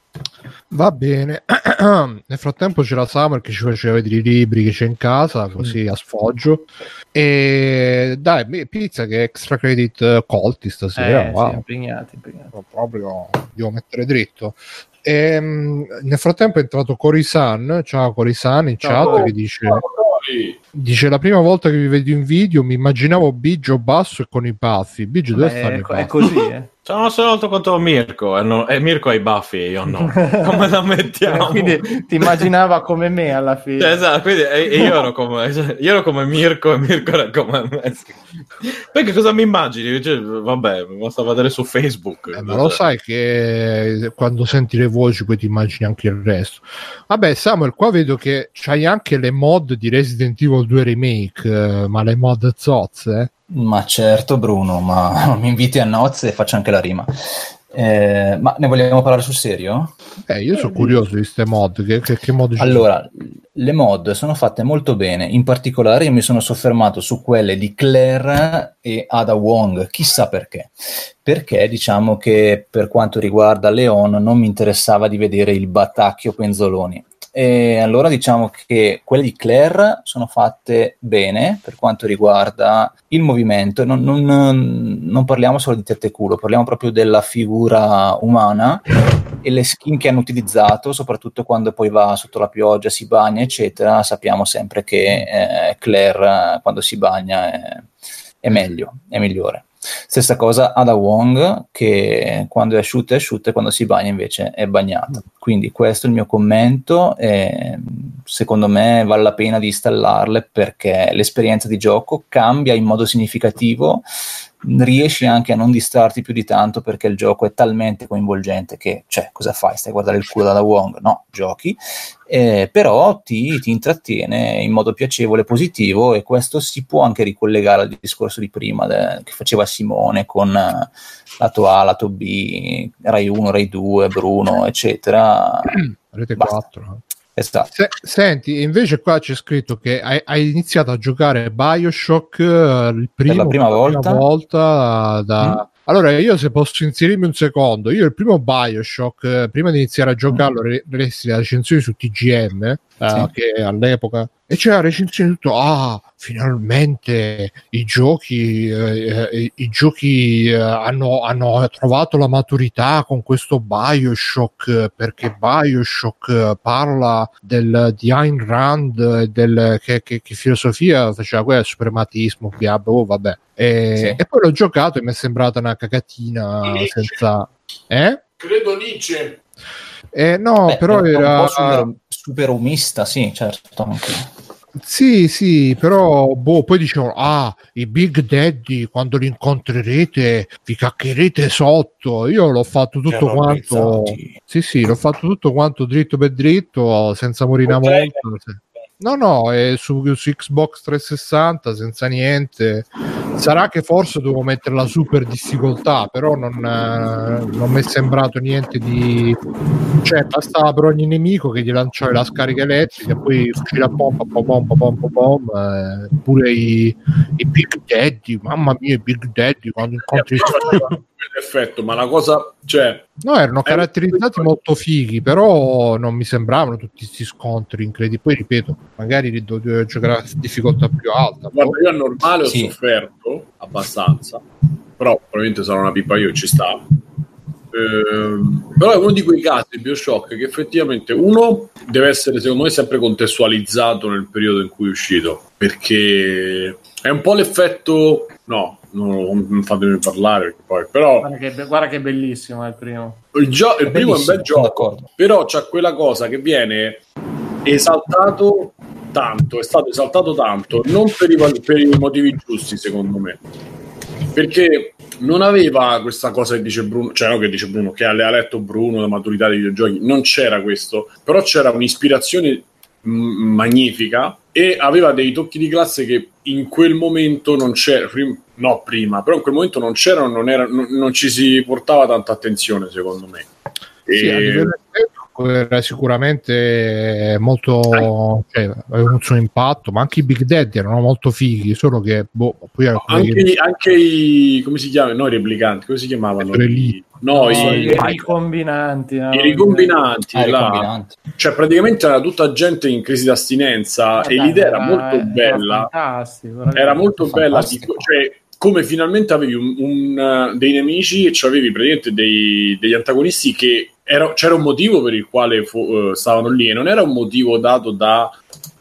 Va bene. Nel frattempo c'era Samuel che ci faceva vedere i libri che c'è in casa, così a sfoggio. E dai, pizza che extra credit eh, colti stasera. Eh, wow. sì, impegnati, impegnati. Proprio devo mettere dritto. Ehm, nel frattempo è entrato Corisan. Ciao Corisan in Ciao. chat che dice. Dice la prima volta che vi vedo in video mi immaginavo Biggio basso e con i baffi. Biggio dove Beh, stanno è, i co- baffi? è così, eh. Sono alto quanto Mirko, e, no- e Mirko ha i baffi e io no. Come la mettiamo? Quindi ti immaginava come me alla fine. Cioè, esatto, quindi e- e io, ero come, cioè, io ero come Mirko e Mirko era come me. Perché cosa mi immagini? Cioè, vabbè, mi basta vedere su Facebook. Eh, ma lo sai che quando senti le voci poi ti immagini anche il resto. Vabbè, Samuel, qua vedo che c'hai anche le mod di Resident Evil 2 Remake, eh, ma le mod zozze, eh? Ma certo, Bruno, ma mi inviti a nozze e faccio anche la rima. Eh, ma ne vogliamo parlare sul serio? Eh, io sono curioso di queste mod. Che, che, che mod Allora, le mod sono fatte molto bene, in particolare io mi sono soffermato su quelle di Claire e Ada Wong, chissà perché. Perché diciamo che per quanto riguarda Leon non mi interessava di vedere il battacchio Penzoloni. E allora diciamo che quelle di Claire sono fatte bene per quanto riguarda il movimento, non, non- non parliamo solo di tette e culo, parliamo proprio della figura umana e le skin che hanno utilizzato, soprattutto quando poi va sotto la pioggia, si bagna, eccetera, sappiamo sempre che eh, Claire eh, quando si bagna è, è meglio, è migliore. Stessa cosa Ada Wong, che quando è asciutta è asciutta e quando si bagna invece è bagnata. Quindi questo è il mio commento. E secondo me vale la pena di installarle perché l'esperienza di gioco cambia in modo significativo. Riesci anche a non distrarti più di tanto perché il gioco è talmente coinvolgente che, cioè, cosa fai? Stai a guardare il culo da Wong? No, giochi. Eh, però ti, ti intrattiene in modo piacevole, positivo e questo si può anche ricollegare al discorso di prima de- che faceva Simone con eh, lato A, lato B, Rai 1, Rai 2, Bruno, eccetera. Rete Basta. 4. Esatto. Se- senti, invece qua c'è scritto che hai, hai iniziato a giocare Bioshock eh, il primo, la prima volta? volta da... Allora, io se posso inserirmi un secondo, io il primo Bioshock, eh, prima di iniziare a giocarlo, re- lessi la recensione su TGM, eh, Sì. che all'epoca, e c'era la recensione tutto, ah, finalmente i giochi, eh, eh, i giochi eh, hanno, hanno trovato la maturità con questo Bioshock, perché Bioshock parla del, di Ayn Rand, e del, che, che- che filosofia faceva quella, il suprematismo, via, boh, vabbè. E, Sì. e poi l'ho giocato e mi è sembrata una cagatina Nietzsche. senza... Eh? Credo Nietzsche. Eh, no, Beh, però è un era... po' super, super umista, sì, certo. anche. Sì, sì, però boh, poi dicevano, ah, i Big Daddy quando li incontrerete vi caccherete sotto. Io l'ho fatto tutto C'erano quanto... Sì, sì, l'ho fatto tutto quanto dritto per dritto, senza morire una Ok. No, no, è su, su Xbox 360 senza niente. Sarà che forse devo mettere la super difficoltà, però non, eh, non mi è sembrato niente di. Cioè, bastava per ogni nemico che gli lanciavi la scarica elettrica, poi fucile a pompa, pom pom pom pom pom pom, eh, pure i, i Big Daddy, mamma mia, i Big Daddy quando incontri. Effetto, ma la cosa, cioè, No, erano caratterizzati molto fighi, però non mi sembravano tutti questi scontri incredibili. Poi ripeto, magari dovevo giocare a difficoltà più alta. guarda, io a normale ho Sì. sofferto abbastanza, però probabilmente sarò una pippa io, ci sta. Ehm, però è uno di quei casi di Bioshock che effettivamente uno deve essere secondo me sempre contestualizzato nel periodo in cui è uscito perché è un po' l'effetto no, no non fatemi parlare perché poi però Guarda che, guarda che bellissimo è il primo. il, gio- il primo è un bel gioco d'accordo. però c'è quella cosa che viene esaltato tanto, è stato esaltato tanto, non per i, per i motivi giusti, secondo me. Perché non aveva questa cosa che dice Bruno, cioè no che dice Bruno, che ha ha letto Bruno, la maturità dei videogiochi, non c'era questo, però c'era un'ispirazione m- magnifica e aveva dei tocchi di classe che in quel momento non c'era, prim- no prima, però in quel momento non c'erano, non, era, non, non ci si portava tanta attenzione secondo me. Sì, a E- livello era sicuramente molto cioè, aveva un suo impatto, ma anche i Big Daddy erano molto fighi, solo che boh, poi alcuni- anche, anche i come si chiamano? No, i replicanti, come si chiamavano? I. No, No, i, i ricombinanti. no? i ricombinanti. Ah, là. ricombinanti. Cioè, praticamente era tutta gente in crisi d'astinenza e Vabbè, l'idea era molto era bella. fantastico, guarda Era che- molto bella, di- cioè, come finalmente avevi un, un, uh, dei nemici e avevi praticamente dei, degli antagonisti che era- c'era un motivo per il quale fu- eh, stavano lì e non era un motivo dato da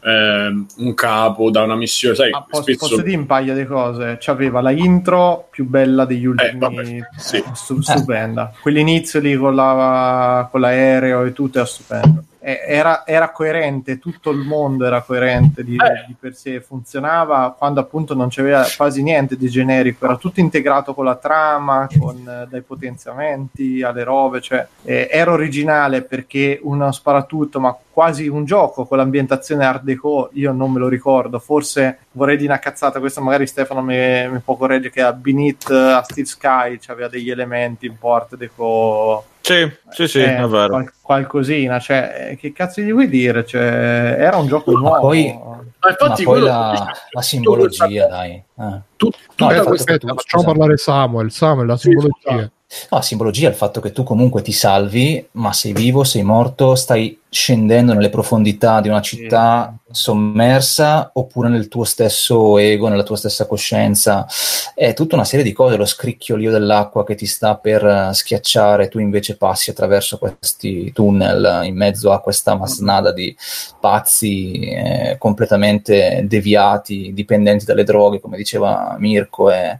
ehm, un capo, da una missione, sai, Ah, posso, spesso... posso dire un paio di cose? C'aveva la intro più bella degli ultimi, Eh, vabbè, sì. stu- stupenda. Quell'inizio lì con, la- con l'aereo e tutto era stupendo. E- Era, era coerente, tutto il mondo era coerente di, Eh. di per sé, funzionava quando appunto non c'era quasi niente di generico, era tutto integrato con la trama, con eh, dai potenziamenti alle robe, cioè eh, era originale perché uno sparatutto, ma quasi un gioco con l'ambientazione art deco, io non me lo ricordo, forse vorrei dire una cazzata, questo magari Stefano mi, mi può correggere che a Beneath a Steel Sky c'aveva degli elementi un po' art deco Sì, sì, sì, eh, è vero. qual- qualcosina, cioè eh, che cazzo gli vuoi dire? Cioè, era un gioco Ma nuovo. poi- Ma Ma infatti poi quello- la, la simbologia, dai. Eh. tut- No, tutta questa- Aspetta, facciamo parlare Samuel. Samuel, la Sì, simbologia. scusa. No, simbologia è il fatto che tu comunque ti salvi, ma sei vivo, sei morto, stai scendendo nelle profondità di una città sommersa oppure nel tuo stesso ego, nella tua stessa coscienza. È tutta una serie di cose, lo scricchiolio dell'acqua che ti sta per eh, schiacciare, tu invece passi attraverso questi tunnel in mezzo a questa masnada di pazzi eh, completamente deviati, dipendenti dalle droghe, come diceva Mirko. E,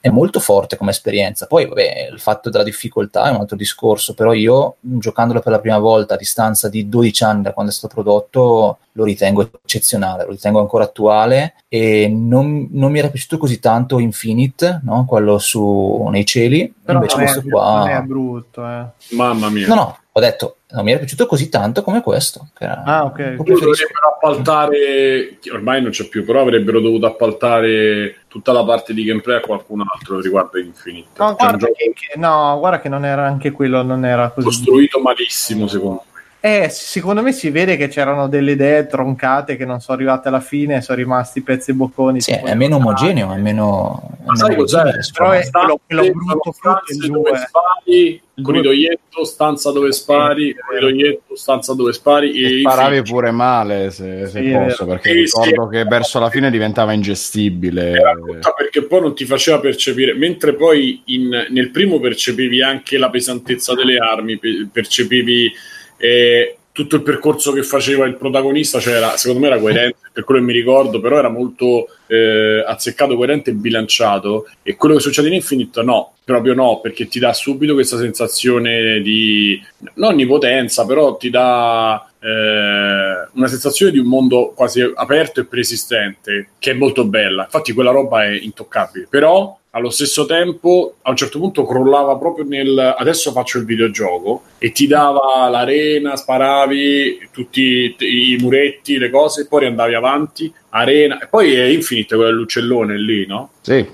è molto forte come esperienza. Poi, vabbè, il fatto della difficoltà è un altro discorso, però io, giocandolo per la prima volta a distanza di 12 anni da quando è stato prodotto, lo ritengo eccezionale, lo ritengo ancora attuale e non, non mi era piaciuto così tanto Infinite, no? quello su nei cieli, Però invece non è, questo non è qua... brutto, eh. Mamma mia. No, no, ho detto, non mi era piaciuto così tanto come questo. Che era... Ah, ok. Dovrebbero appaltare, ormai non c'è più, però avrebbero dovuto appaltare tutta la parte di gameplay a qualcun altro riguardo Infinite. No, guarda gioco che, che- no, guarda che non era anche quello, non era così. costruito malissimo, secondo me. Eh, secondo me si vede che c'erano delle idee troncate che non sono arrivate alla fine, sono rimasti pezzi bocconi. Sì, è meno omogeneo, è meno... Ma sai cos'è? Però è quello, quello brutto stanze dove 2. spari, Il corridoietto, stanza dove spari, corridoietto, stanza dove spari e, E sparavi pure male se, se Sì, posso, perché ricordo sì. che verso la fine diventava ingestibile. Era brutta perché poi non ti faceva percepire, mentre poi in- nel primo percepivi anche la pesantezza delle armi, pe- percepivi eh, tutto il percorso che faceva il protagonista, cioè era- secondo me era coerente, per quello che mi ricordo, però era molto eh, azzeccato, coerente e bilanciato. E quello che succede in Infinite no, proprio no, perché ti dà subito questa sensazione di non di potenza, però ti dà eh, una sensazione di un mondo quasi aperto e preesistente, che è molto bella. Infatti, quella roba è intoccabile. Però allo stesso tempo, a un certo punto crollava proprio nel adesso faccio il videogioco e ti dava l'arena, sparavi tutti i muretti, le cose, poi andavi avanti, arena, e poi è Infinite quell'uccellone lì, no? Sì,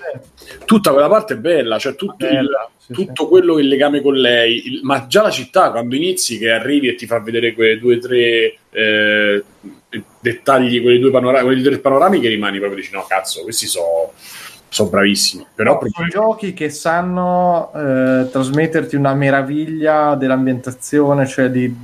Tutta quella parte è bella, cioè tutto, il- Bella, sì, tutto quello il legame con lei, il- ma già la città quando inizi che arrivi e ti fa vedere quei due o tre eh, dettagli, quei due panorami, quei due panorami che rimani proprio dici no cazzo, questi sono bravissimi, però No, sono giochi che sanno eh, trasmetterti una meraviglia dell'ambientazione, cioè di-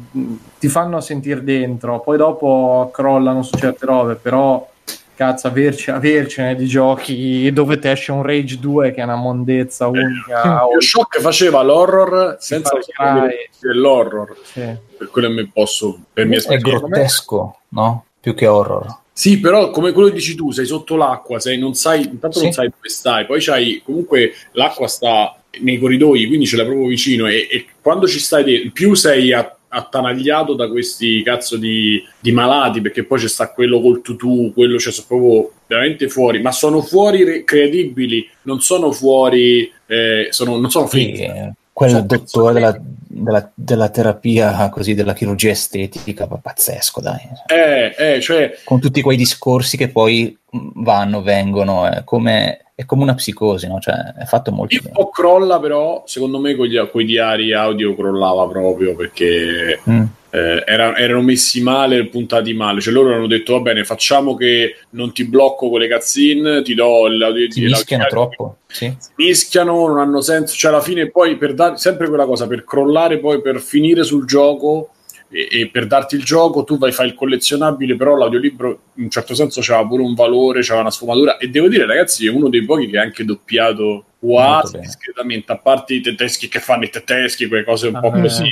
ti fanno sentire dentro, poi dopo crollano su certe robe, però cazzo, averci, avercene di giochi dove ti esce un Rage 2 che è una mondezza unica. o- Bioshock faceva l'horror senza usare l'horror, sì. per quello che mi posso per mia È grottesco, no? Più che horror. Sì, però come quello che dici tu, sei sotto l'acqua, sei, non sai, intanto non Sì. sai dove stai, poi c'hai comunque l'acqua sta nei corridoi, quindi ce l'hai proprio vicino e, e quando ci stai dentro, più sei a- attanagliato da questi cazzo di, di malati, perché poi c'è sta quello col tutù, quello c'è sono proprio veramente fuori, ma sono fuori re- credibili, non sono fuori, eh, sono, non sono Sì, finti. eh, quel Sono dottore della, della- della terapia, così, della chirurgia estetica, pazzesco, dai. Eh, eh, cioè, Con tutti quei discorsi che poi mh, vanno, vengono, è come, è come una psicosi, no? Cioè, è fatto molto un bene. po' crolla però, secondo me con i diari audio crollava proprio perché... Mm. eh, era- erano messi male, puntati male. Cioè, loro hanno detto: Va bene, facciamo che non ti blocco con le cutscene, ti do l'audio Si mischiano troppo, sì. Mischiano, non hanno senso. Cioè, alla fine, poi per dare sempre quella cosa, per crollare, poi per finire sul gioco. e, e per darti il gioco tu vai fai il collezionabile, però l'audiolibro in un certo senso c'aveva pure un valore, c'aveva una sfumatura e devo dire ragazzi è uno dei pochi che ha anche doppiato quasi discretamente, a parte i tedeschi che fanno i tedeschi, quelle cose un po' Ah, così,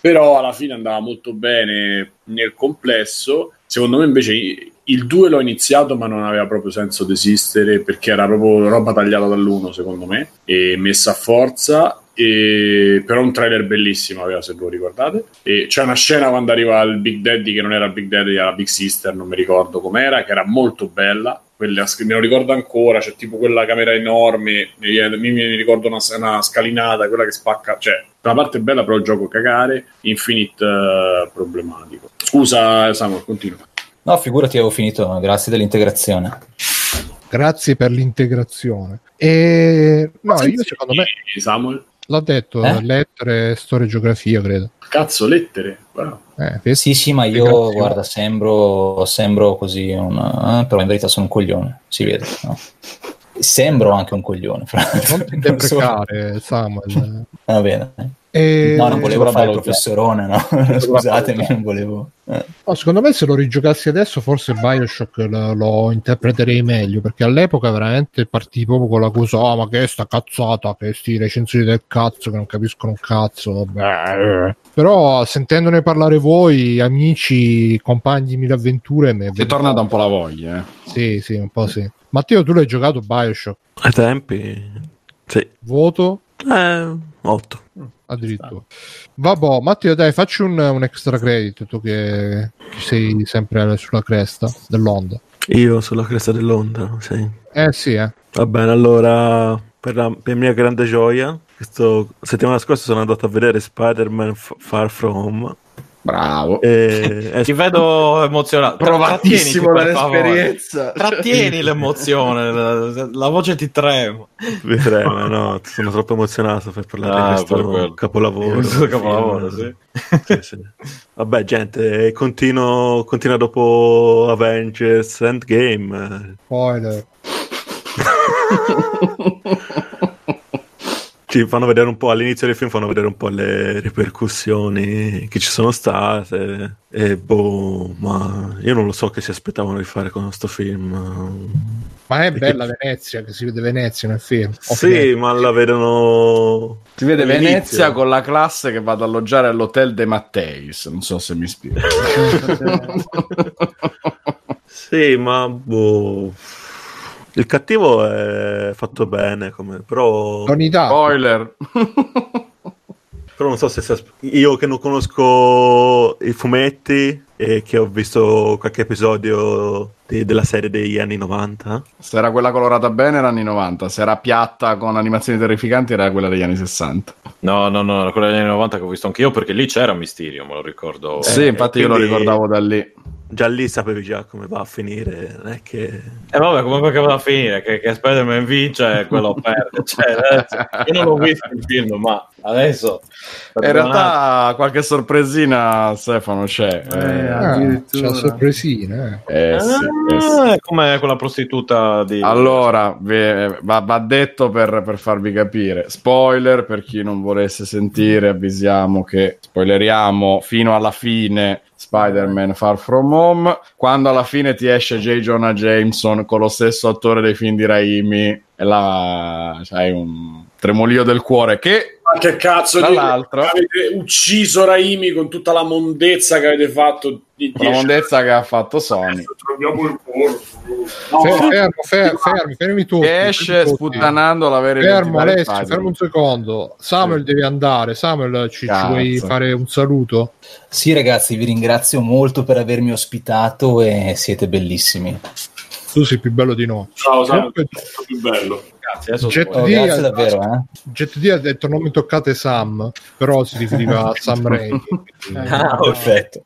però alla fine andava molto bene nel complesso. Secondo me invece il 2 l'ho iniziato ma non aveva proprio senso di esistere perché era proprio roba tagliata dall'uno secondo me e messa a forza. E... però un trailer bellissimo aveva se lo ricordate. E c'è una scena quando arriva il Big Daddy che non era Big Daddy era Big Sister non mi ricordo com'era che era molto bella. Quella, me lo ricordo ancora c'è tipo quella camera enorme mi, mi, ricordo una, una scalinata quella che spacca cioè la parte bella però il gioco cagare Infinite eh, problematico. Scusa Samuel continua No, figurati, avevo finito, grazie dell'integrazione. Grazie per l'integrazione. E no, io secondo me Samuel l'ho detto, Eh? lettere, storia e geografia, credo. cazzo lettere Wow. Eh? Sì, sì, ma io, guarda, sembro, sembro così un... eh, però in verità sono un coglione, si vede, no? Sembro anche un coglione, fra Non ti deprecare, Samuel. Va bene. E- No, non volevo fare il professorone, no? Scusatemi, non volevo... eh. no, secondo me se lo rigiocassi adesso forse Bioshock lo, lo interpreterei meglio perché all'epoca veramente partì proprio con la cosa "Ah, ma che è sta cazzata che sti recensioni del cazzo che non capiscono un cazzo vabbè, eh." però sentendone parlare voi amici compagni di mille avventure mi è Ti è tornata un po' la voglia, eh. sì sì un po' sì Matteo tu l'hai giocato Bioshock Ai tempi, sì. voto Eh, 8. addirittura vabbè Matteo dai facci un, un extra credit tu che, che sei sempre sulla cresta dell'onda Io sulla cresta dell'onda, sì. eh sì eh Va bene, allora, per, la, per mia grande gioia, questo, settimana scorsa sono andato a vedere Spider-Man F- Far From Home. Bravo. E, è Ti vedo emozionato. Provatissimo dall'esperienza. Trattieni l'emozione, la, la voce ti trema. vedremo, no, sono troppo emozionato per parlare Ah, di questo capolavoro. Questo capolavoro, Film. Sì, sì. Vabbè, gente, continuo, continua dopo Avengers Endgame. spoiler Ci fanno vedere un po' all'inizio del film, fanno vedere un po' le ripercussioni che ci sono state. E boh, ma io non lo so che si aspettavano di fare con questo film. Ma è Perché- bella Venezia, che si vede Venezia nel film. Sì, ma la vedono. Si vede all'inizio. Venezia con la classe che va ad alloggiare all'hotel De Matteis. Non so se mi spiego. Sì, ma boh. Il cattivo è fatto bene, come... però, Dark. Spoiler. però non so se io che non conosco i fumetti e che ho visto qualche episodio di- della serie degli anni 90. Se era quella colorata bene era anni 90, se era piatta con animazioni terrificanti era quella degli anni 60. No, no, no, quella degli anni 90 che ho visto anch'io perché lì c'era Mysterio, me lo ricordo. sì, infatti io lo quindi- ricordavo da lì. Già lì sapevi già come va a finire, non è che... E Eh, vabbè, come va a finire? Che, che Spider-Man vince e quello perde. Cioè, adesso- io non l'ho visto il film, ma adesso... In realtà qualche sorpresina Stefano c'è. Eh, Eh, Ah, addirittura. c'è sorpresine. eh. eh, sì, eh, sì. Ah, è come quella prostituta di... Allora, ve- va, va detto per, per farvi capire. Spoiler per chi non volesse sentire, avvisiamo che spoileriamo fino alla fine Spider-Man Far From Home. Quando alla fine ti esce J. Jonah Jameson con lo stesso attore dei film di Raimi, e là c'hai un tremolio del cuore che che cazzo di- avete ucciso Raimi con tutta la mondezza che avete fatto di la mondezza che ha fatto Sony troviamo il cuore no, Fe- fermo, fe- fermi, fermi tutti. esce sputtanando l'avere Fermo identificato Alessio, fermo un secondo. Samuel devi andare. Samuel, ci, ci vuoi fare un saluto? Sì, ragazzi, vi ringrazio molto per avermi ospitato e siete bellissimi. Tu sei più bello di noi. ciao Samuel, più bello Grazie, Jet D grazie ha- davvero, eh. Jet D ha detto non mi toccate Sam, però si riferiva a Sam Raimi. quindi- Ah, perfetto.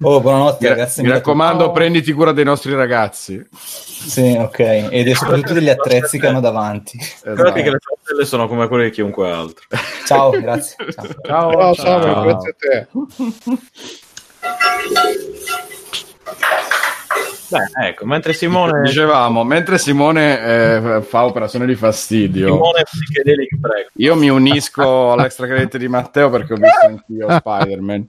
Oh, buonanotte, Mi, ragazzi. mi raccomando, Oh. prenditi cura dei nostri ragazzi. Sì, ok. Ed soprattutto degli attrezzi che hanno davanti. Ricordati che Esatto. le sorelle sono come quelle di chiunque altro. Ciao, grazie. Ciao. Ciao, Ciao, Ciao. grazie a te. Beh, ecco, mentre Simone... Dicevamo, mentre Simone eh, fa operazione di fastidio, Simone Psichedelic Break. io mi unisco all'extra credit di Matteo perché ho visto anch'io Spider-Man.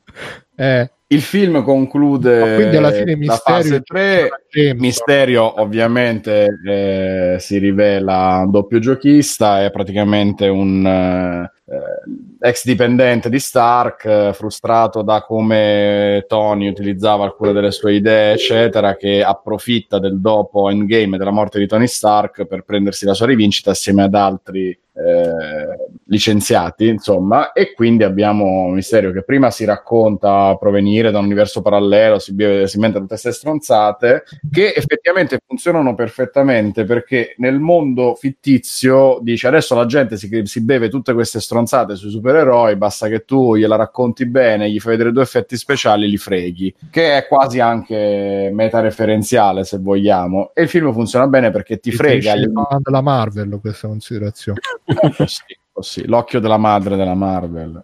Eh, Il film conclude quindi alla fine la fase 3. James, Misterio ovviamente eh, si rivela doppio giochista, è praticamente un eh, ex dipendente di Stark, frustrato da come Tony utilizzava alcune delle sue idee, eccetera, che approfitta del dopo Endgame e della morte di Tony Stark per prendersi la sua rivincita assieme ad altri eh, licenziati, insomma, e quindi abbiamo un Misterio che prima si racconta provenire da un universo parallelo, si, beve- si inventa tutte queste stronzate, che effettivamente funzionano perfettamente perché nel mondo fittizio dice adesso la gente si, si beve tutte queste stronzate sui supereroi, basta che tu gliela racconti bene, gli fai vedere due effetti speciali, li freghi, che è quasi anche metareferenziale se vogliamo, e il film funziona bene perché ti frega. il gli- fan della Marvel questa considerazione. eh, sì, sì, l'occhio della madre della Marvel.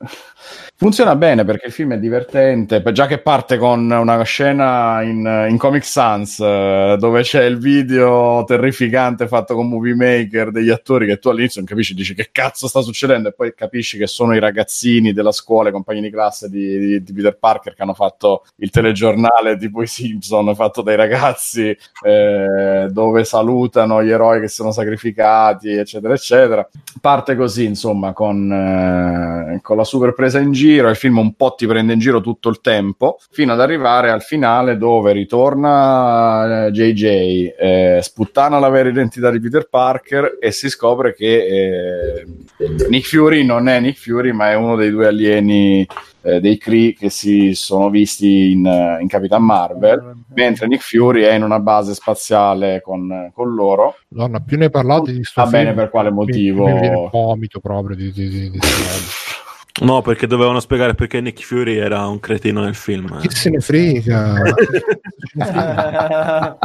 Funziona bene perché il film è divertente, già che parte con una scena in, in Comic Sans eh, dove c'è il video terrificante fatto con Movie Maker degli attori che tu all'inizio non capisci, dici che cazzo sta succedendo e poi capisci che sono i ragazzini della scuola, i compagni di classe di, di- di Peter Parker che hanno fatto il telegiornale tipo i Simpson, fatto dai ragazzi eh, dove salutano gli eroi che sono sacrificati, eccetera, eccetera. Parte così, insomma, con, eh, con la super presa in giro. Il film un po' ti prende in giro tutto il tempo, fino ad arrivare al finale dove ritorna eh, JJ, eh, sputtana la vera identità di Peter Parker e si scopre che eh, Nick Fury non è Nick Fury, ma è uno dei due alieni eh, dei Kree che si sono visti in, eh, in Capitan Marvel, mentre Nick Fury è in una base spaziale con, con loro. Madonna, più ne parlate di sto Va bene per quale mi- motivo? Mi, viene il vomito proprio di, di, di, di. No, perché dovevano spiegare perché Nick Fury era un cretino nel film. eh. Chi se ne frega?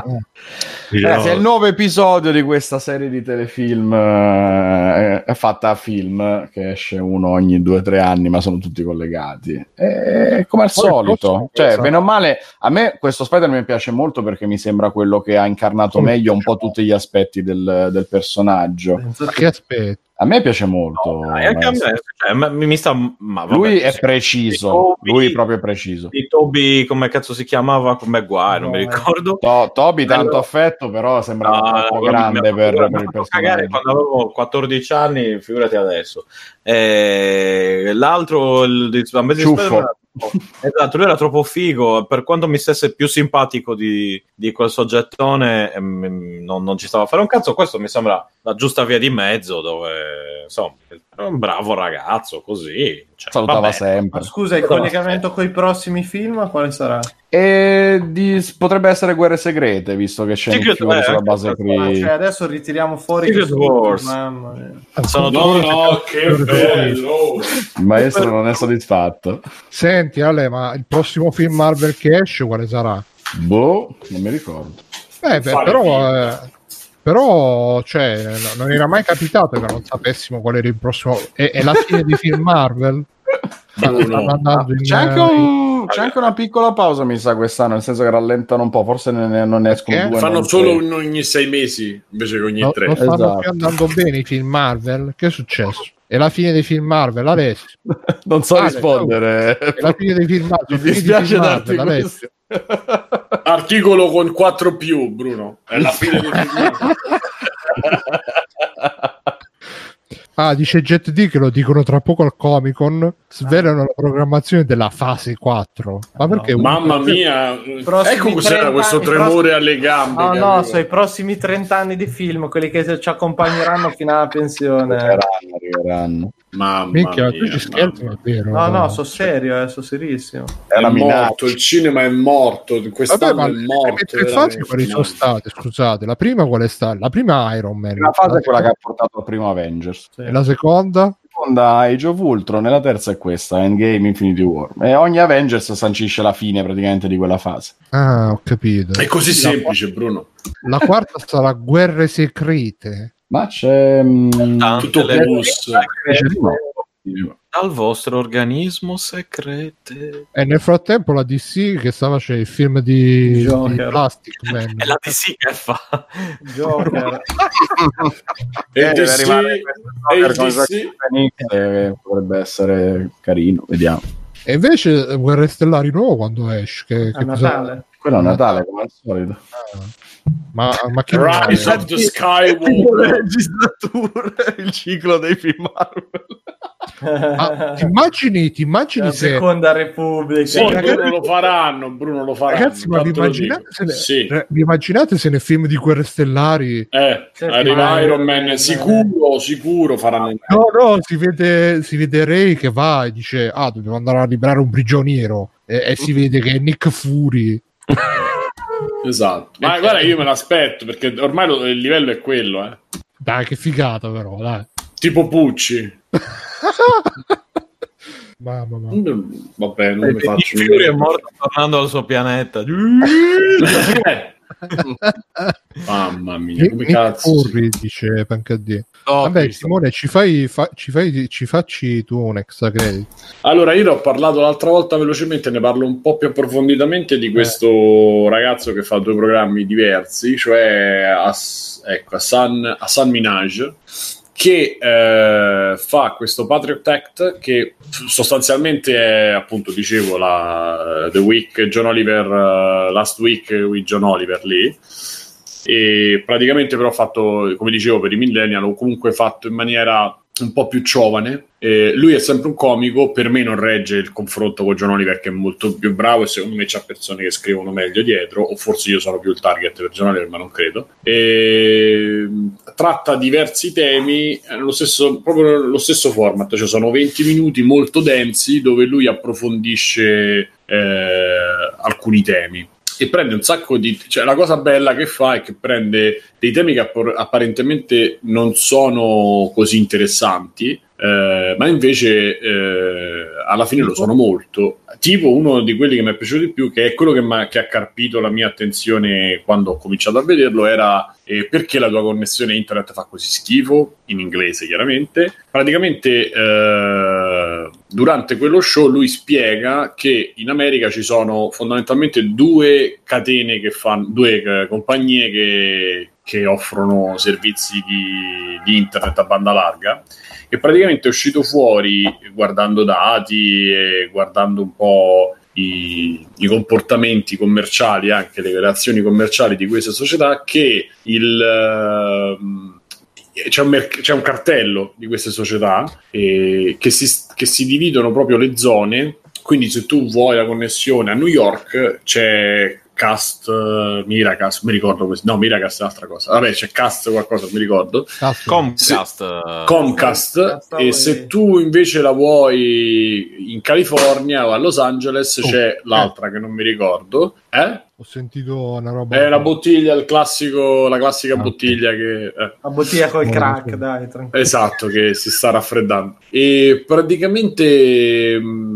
Ragazzi, è il nuovo episodio di questa serie di telefilm eh, è fatta a film che esce uno ogni due o tre anni, ma sono tutti collegati. E come al solito, cioè, bene o male, a me questo Spider-Man piace molto perché mi sembra quello che ha incarnato meglio un po' tutti gli aspetti del, del personaggio. Che- aspetta? A me piace molto. Dai, anche a me, maestro. cioè, ma- mi mi sta... Ma, vabbè, Lui è preciso, Toby- lui proprio è preciso. Di Toby, come cazzo si chiamava? Come Guai, non mi No, ricordo. To- Toby tanto Bello. affetto, però sembra No, no, grande per, per ha il personaggio. quando avevo 14 anni, figurati adesso. Eh, l'altro, il di Amazing Ciuffo. Esatto, lui era troppo figo. Per quanto mi stesse più simpatico di, di quel soggettone, ehm, non, non ci stava a fare un cazzo. Questo mi sembra la giusta via di mezzo, dove insomma, un bravo ragazzo così. Cioè, Salutava vabbè. sempre. Ma Scusa, il collegamento con i prossimi film quale sarà? E di- potrebbe essere guerre segrete, visto che c'è Secret War, sulla base questo. Ah, qui. cioè adesso ritiriamo fuori Secret Wars. Mamma mia. Sono No, no, che bello! Il maestro non è soddisfatto. Senti, Ale, ma il prossimo film Marvel che esce quale sarà? Boh, non mi ricordo. Eh, beh, Fare però, eh, però cioè, no- non era mai capitato che non sapessimo qual era il prossimo. È, è la fine di film Marvel? Stanno no. in- C'è anche, un- c'è anche una piccola pausa, mi sa, quest'anno, nel senso che rallentano un po', forse ne, ne- non ne escono Perché? due. Fanno solo un- ogni sei mesi invece che ogni No, tre. non stanno Esatto. più andando bene i film Marvel? Che è successo? È la fine dei film Marvel, Alessio. Non so Ale, rispondere. È la fine dei film Marvel. Mi dispiace darti Marvel, Alessio. Articolo con 4 più, Bruno. È la fine del film. Ah, dice Jet D che lo dicono tra poco al Comic Con. Svelano la programmazione della fase 4. Ma perché? un- Mamma mia, Prossimi ecco cos'era 30 questo tremore prossimi- alle gambe. No, no, sono i prossimi 30 anni di film, quelli che ci accompagneranno fino alla pensione. Arriveranno, arriveranno. Mamma Minchia, mia, tu ci scherzi, è vero. No, no, sono serio, eh, sono serissimo. È È morto, il cinema è morto. Vabbè, Quest'anno ma è le morto. tre fasi quali sono state? Scusate, la prima qual è stata? La prima Iron Man. La fase è quella che ha portato al primo Avengers. Sì. E la seconda? La seconda Age of Ultron e la terza è questa, Endgame Infinity War. E ogni Avengers sancisce la fine praticamente di quella fase. Ah, ho capito. È così La- semplice, Bruno. La quarta sarà Guerre Secrete. Ma c'è... mm, Tante Tutto le- bus. Dice di no. Dal vostro organismo segrete. E nel frattempo la DC che stava c'è il film di, di Joker. Plastic Man. È la DC che fa. Joker. E Eh, DC, arrivare e il cosa DC che potrebbe essere carino, vediamo. E invece eh, Guerre Stellari nuovo quando esce? Che, A che cosa- Natale. Quello è Natale, come al solito. Ma, ma che Rise of the Skywalker il ciclo dei film Marvel. Ma ti immagini, ti immagini la se seconda repubblica. Sì, ragazzi- Bruno lo faranno, Bruno lo faranno. ragazzi, ma vi immaginate, ne- Sì. eh, vi immaginate se nel film di Guerre Stellari Eh, Certo, arriva ma- Iron Man, sicuro, sicuro faranno. No, no, si vede, si vede Ray che va e dice: Ah, dobbiamo andare a liberare un prigioniero. E, e si vede che è Nick Fury. Esatto. Ma guarda, io me l'aspetto perché ormai lo- il livello è quello, eh. Dai, che figata, però, dai. Tipo Pucci. Mamma mia. Mm, Vabbè, non E mi faccio Nick Fury è morto tornando al suo pianeta. Mamma mia, come Nick cazzo. Fury dice Pancadì. Oh, Vabbè, Cristo. Simone, ci fai, fa- ci fai, ci facci tu un extra credit. Allora, io ne ho parlato l'altra volta velocemente, ne parlo un po' più approfonditamente di questo ragazzo che fa due programmi diversi, cioè As- ecco, Hassan, Hassan Minaj, che eh, fa questo Patriot Act che sostanzialmente è, appunto, dicevo, la The Week John Oliver, eh, Last Week with John Oliver lì, e praticamente però fatto, come dicevo, per i millennial o comunque fatto in maniera un po' più giovane. Eh, lui è sempre un comico, per me non regge il confronto con John che è molto più bravo e secondo me c'ha persone che scrivono meglio dietro, o forse io sono più il target per John ma non credo. E, tratta diversi temi, eh, lo stesso, proprio lo stesso format, cioè sono 20 minuti molto densi dove lui approfondisce eh, alcuni temi e prende un sacco di cioè la cosa bella che fa è che prende dei temi che appor- apparentemente non sono così interessanti eh, ma invece eh, alla fine lo sono molto. Tipo uno di quelli che mi è piaciuto di più che è quello che, che ha carpito la mia attenzione quando ho cominciato a vederlo era eh, perché la tua connessione internet fa così schifo? In inglese chiaramente. Praticamente eh, durante quello show lui spiega che in America ci sono fondamentalmente due catene che fanno due eh, compagnie che, che offrono servizi di, di internet a banda larga e praticamente è uscito fuori guardando dati e guardando un po' i, i comportamenti commerciali, anche le relazioni commerciali di queste società, che il, ehm, c'è, un merc- c'è un cartello di queste società eh, che, si, che si dividono proprio le zone. Quindi, se tu vuoi la connessione a New York, c'è Cast, eh, Miracast, mi ricordo questo. No, Miracast è un'altra cosa. Vabbè, c'è Cast qualcosa, mi ricordo. Comcast. Comcast Stavo e se tu invece la vuoi in California o a Los Angeles Oh, c'è l'altra che non mi ricordo eh? Ho sentito una roba. è la bottiglia il classico, la classica Ah, bottiglia che eh, La bottiglia col Oh, crack, dai, tranquillo. esatto che si sta raffreddando e praticamente mh,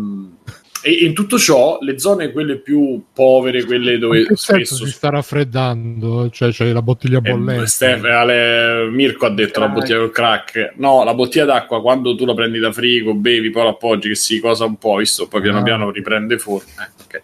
e in tutto ciò le zone quelle più povere quelle In dove che senso spesso si sta raffreddando? Cioè, c'è la bottiglia Eh, bollente. Stef- Ale- Mirko ha detto la Crack. bottiglia col crack. No, la bottiglia d'acqua quando tu la prendi da frigo, bevi, poi la appoggi, che si cosa un po', visto, poi piano Ah. piano riprende forma. Eh, ok.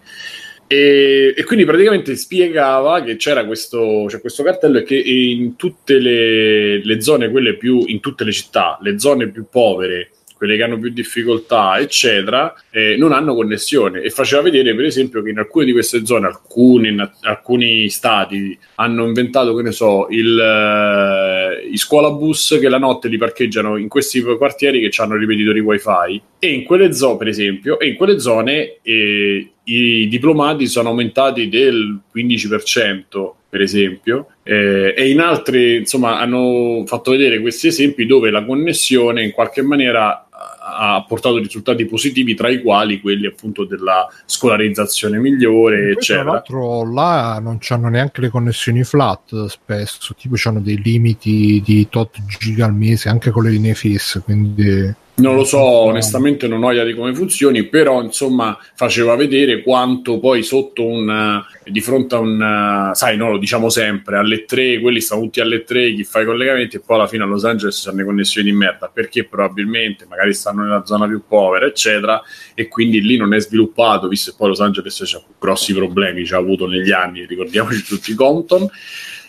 E, e quindi praticamente spiegava che c'era questo, c'è questo cartello e che in tutte le, le zone, quelle più, in tutte le città, le zone più povere, quelle che hanno più difficoltà, eccetera, eh, non hanno connessione. E faceva vedere, per esempio, che in alcune di queste zone, alcune, in alcuni stati hanno inventato, che ne so, il, eh, i scuolabus che la notte li parcheggiano in questi quartieri che hanno ripetitori wifi e in quelle zone, per esempio, e in quelle zone eh, i diplomati sono aumentati del 15%, per esempio, eh, e in altri, insomma, hanno fatto vedere questi esempi dove la connessione in qualche maniera ha portato risultati positivi, tra i quali quelli appunto della scolarizzazione migliore, Poi, tra eccetera. l'altro là non hanno neanche le connessioni flat spesso, tipo hanno dei limiti di tot giga al mese anche con le linee fisse, quindi Non lo so, onestamente non ho idea di come funzioni, però insomma faceva vedere quanto poi sotto un di fronte a un sai, no, lo diciamo sempre, alle tre, quelli stanno tutti alle tre, chi fa i collegamenti e poi alla fine a Los Angeles hanno le connessioni di merda, perché probabilmente magari stanno nella zona più povera, eccetera, e quindi lì non è sviluppato, visto che poi Los Angeles c'ha grossi problemi, ci ha avuto negli anni, ricordiamoci tutti Compton.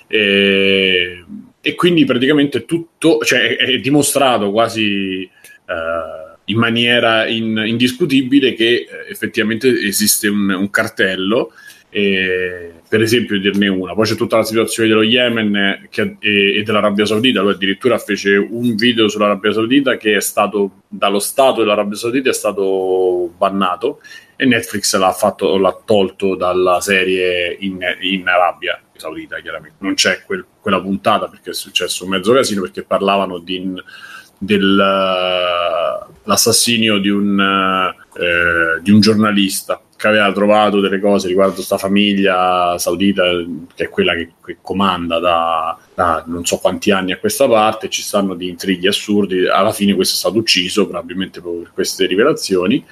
E, e quindi praticamente tutto, cioè è dimostrato quasi eh, in maniera in, indiscutibile che eh, effettivamente esiste un, un cartello. E, per esempio dirne una poi c'è tutta la situazione dello Yemen che, e, e, dell'Arabia Saudita lui addirittura fece un video sull'Arabia Saudita che è stato dallo Stato dell'Arabia Saudita è stato bannato e Netflix l'ha, fatto, l'ha tolto dalla serie in, in Arabia Saudita chiaramente non c'è quel, quella puntata perché è successo un mezzo casino perché parlavano di dell'assassinio di un, eh, di un giornalista che aveva trovato delle cose riguardo questa famiglia saudita che è quella che, che comanda da, da, non so quanti anni a questa parte ci stanno di intrighi assurdi. Alla fine questo è stato ucciso probabilmente per queste rivelazioni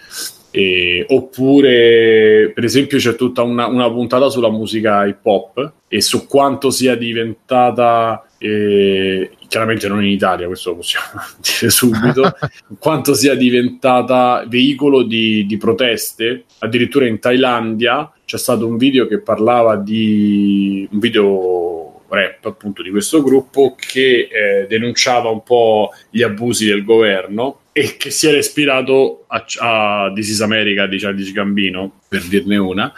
e, oppure, per esempio, c'è tutta una, una, puntata sulla musica hip hop e su quanto sia diventata, eh, chiaramente non in Italia, questo lo possiamo dire subito, quanto sia diventata veicolo di, di proteste. Addirittura in Thailandia c'è stato un video che parlava di un video rap appunto di questo gruppo che eh, denunciava un po' gli abusi del governo e che si era ispirato a, a This is America di Charlie Gambino, per dirne una,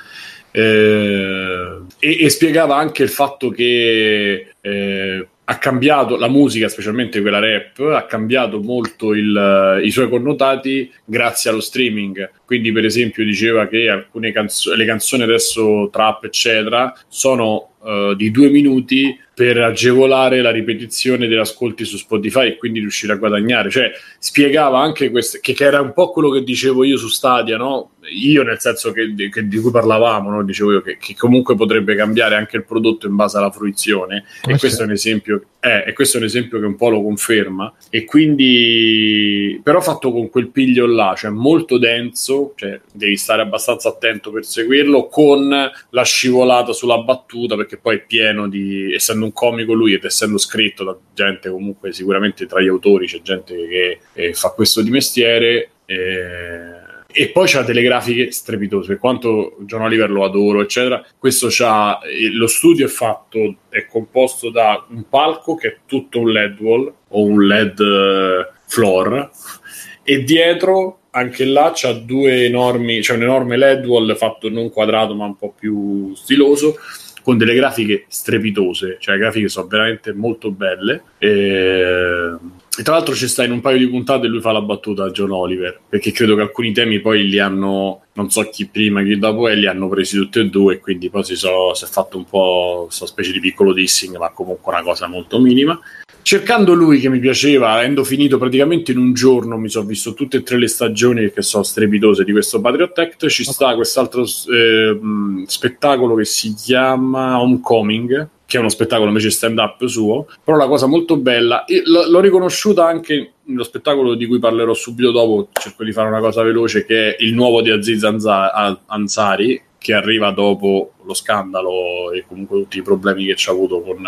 eh, e, e, spiegava anche il fatto che eh, ha cambiato la musica, specialmente quella rap, ha cambiato molto il, i suoi connotati grazie allo streaming. Quindi, per esempio, diceva che alcune canzoni, le canzoni adesso trap, eccetera, sono uh, di due minuti per agevolare la ripetizione degli ascolti su Spotify e quindi riuscire a guadagnare. Cioè, spiegava anche questo, che, che, era un po' quello che dicevo io su Stadia, no? Io, nel senso che, che di cui parlavamo, no? dicevo io che, che, comunque potrebbe cambiare anche il prodotto in base alla fruizione. Oh, e sì. è un esempio. Eh, e questo è un esempio che un po' lo conferma. E quindi, però, fatto con quel piglio là, cioè molto denso, cioè devi stare abbastanza attento per seguirlo, con la scivolata sulla battuta, perché poi è pieno di. essendo un comico lui ed essendo scritto da gente comunque sicuramente tra gli autori c'è gente che eh, fa questo di mestiere eh, e poi c'ha delle grafiche strepitose per quanto John Oliver lo adoro eccetera questo c'ha eh, lo studio è fatto è composto da un palco che è tutto un LED wall o un LED uh, floor e dietro anche là c'ha due enormi c'è un enorme LED wall fatto non quadrato ma un po' più stiloso con delle grafiche strepitose, cioè le grafiche sono veramente molto belle. E, e tra l'altro ci sta in un paio di puntate lui fa la battuta a John Oliver, perché credo che alcuni temi poi li hanno, non so chi prima, chi dopo, e li hanno presi tutti e due, e quindi poi si, so, si è fatto un po' questa specie di piccolo dissing, ma comunque una cosa molto minima cercando lui che mi piaceva, avendo finito praticamente in un giorno, mi sono visto tutte e tre le stagioni che sono strepitose di questo Patriot Act. Ci sta quest'altro eh, spettacolo che si chiama Homecoming, che è uno spettacolo invece stand up suo. Però la cosa molto bella, l- l'ho riconosciuta anche nello spettacolo di cui parlerò subito dopo. Cerco di fare una cosa veloce, che è il nuovo di Aziz Anza- Ansari. Che arriva dopo lo scandalo e comunque tutti i problemi che ci ha avuto con,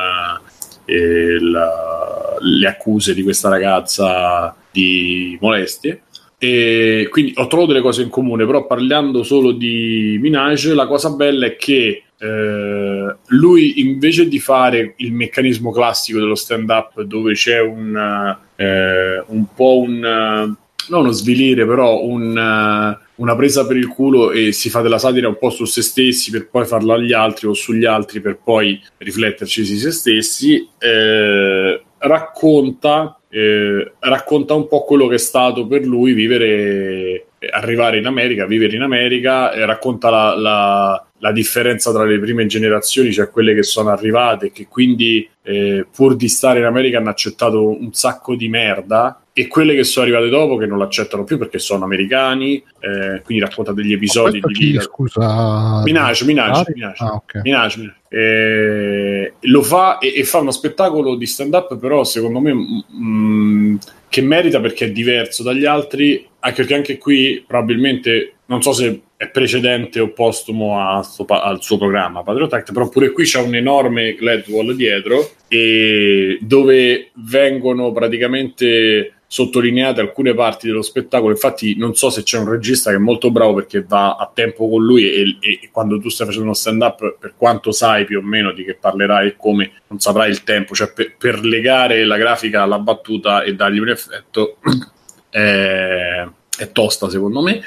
la, le accuse di questa ragazza di molestie. E quindi ho trovato delle cose in comune, però parlando solo di Minaj, la cosa bella è che eh, lui invece di fare il meccanismo classico dello stand up dove c'è un, eh, un po' un non uno svilire, però un, una presa per il culo e si fa della satira un po' su se stessi per poi farlo agli altri o sugli altri per poi rifletterci su se stessi, eh, racconta, eh, racconta un po' quello che è stato per lui vivere, arrivare in America, vivere in America, e racconta la, la, la differenza tra le prime generazioni, cioè quelle che sono arrivate che quindi eh, pur di stare in America hanno accettato un sacco di merda e quelle che sono arrivate dopo che non l'accettano più perché sono americani, eh, quindi racconta degli episodi di chi, scusa, Minaj, Minaj, Minaj, ah, okay. Minaj, Minaj. Eh, Eh, lo fa e, e fa uno spettacolo di stand up, però secondo me mm, che merita perché è diverso dagli altri, anche perché anche qui probabilmente non so se è precedente o postumo pa- al suo programma Patriot Act, però pure qui c'è un enorme wall dietro e dove vengono praticamente sottolineate alcune parti dello spettacolo. Infatti, non so se c'è un regista che è molto bravo perché va a tempo con lui e, e- e quando tu stai facendo uno stand-up, per quanto sai più o meno di che parlerai e come, non saprai il tempo, cioè per, per legare la grafica alla battuta e dargli un effetto è, è tosta secondo me.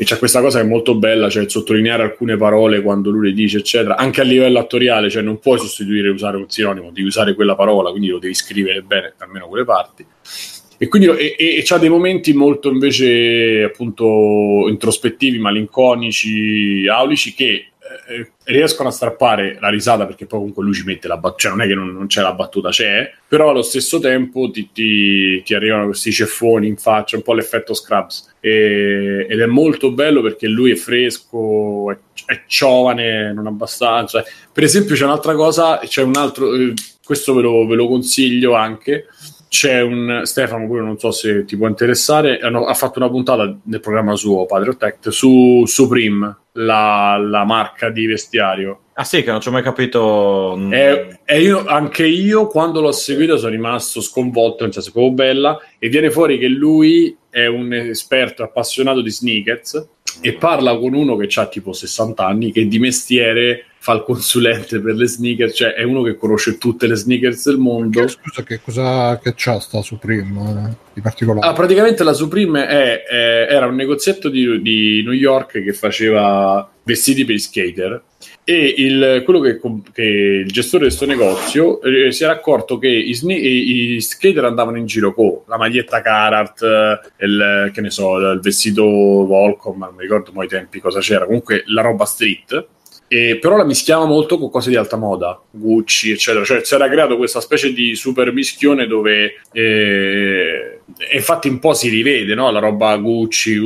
E c'è questa cosa che è molto bella, cioè sottolineare alcune parole quando lui le dice, eccetera, anche a livello attoriale, cioè non puoi sostituire usare un sinonimo, devi usare quella parola, quindi lo devi scrivere bene, almeno quelle parti. E quindi e, e, e c'ha dei momenti molto invece appunto introspettivi, malinconici, aulici che eh, riescono a strappare la risata perché poi comunque lui ci mette la battuta, cioè non è che non, non c'è la battuta, c'è, però allo stesso tempo ti, ti, ti arrivano questi ceffoni in faccia, un po' l'effetto Scrubs. E, ed è molto bello perché lui è fresco, è, è giovane, non abbastanza. Per esempio c'è un'altra cosa, c'è un altro, eh, questo ve lo, ve lo consiglio anche, c'è un Stefano pure non so se ti può interessare hanno- ha fatto una puntata nel programma suo Patriot Act su Supreme la, la marca di vestiario Ah sì, che non ci ho mai capito. mm, e, e io, anche io quando l'ho seguito sono rimasto sconvolto nel senso è proprio bella e viene fuori che lui è un esperto appassionato di sneakers e parla con uno che ha tipo 60 anni che di mestiere fa il consulente per le sneakers cioè è uno che conosce tutte le sneakers del mondo Che, scusa, che cosa che c'ha sta Supreme eh, di particolare? Ah, praticamente la Supreme è- è- era un negozietto di, di New York che faceva vestiti per i skater e il, quello che, che il gestore di questo negozio eh, si era accorto che i, sne- i- i skater andavano in giro con la maglietta Carhartt, eh, il, che ne so, il vestito Volcom, non mi ricordo poi i tempi cosa c'era, comunque la roba street. E però la mischiava molto con cose di alta moda, Gucci, eccetera. Cioè, si era creato questa specie di super mischione dove eh, infatti un po' si rivede, no? La roba Gucci,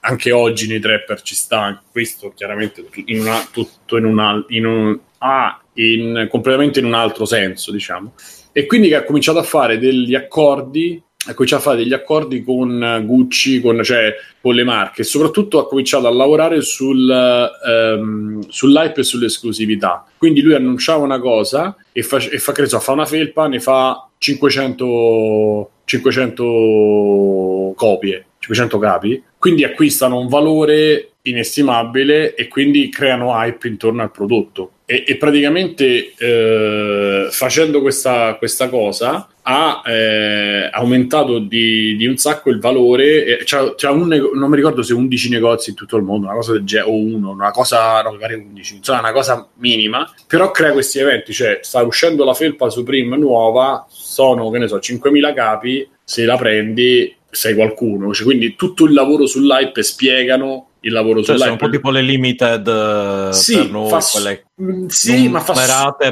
anche oggi nei trapper ci sta, questo chiaramente in una, tutto in, una, in un ah, in, completamente in un altro senso, diciamo. E quindi che ha cominciato a fare degli accordi ha cominciato a fare degli accordi con Gucci, con, cioè con le marche, e soprattutto ha cominciato a lavorare sul, ehm, sull'hype e sull'esclusività. Quindi lui annunciava una cosa e fa, e fa so, fa una felpa, ne fa 500, 500 copie, 500 capi, quindi acquistano un valore inestimabile e quindi creano hype intorno al prodotto. E, e praticamente eh, facendo questa, questa cosa ha eh, aumentato di, di un sacco il valore. eh, C'ha, c'ha un non mi ricordo se 11 negozi in tutto il mondo, una cosa del genere, o uno, una cosa, no, magari 11, insomma, una cosa minima. Però crea questi eventi, cioè sta uscendo la felpa Supreme nuova, sono che ne so, 5.000 capi. Se la prendi, sei qualcuno. Cioè, quindi tutto il lavoro sull'hype spiegano il lavoro Cioè, sono un sull'hype. po' tipo le limited eh, Sì, per noi, fa quelle Mm, sì, ma fa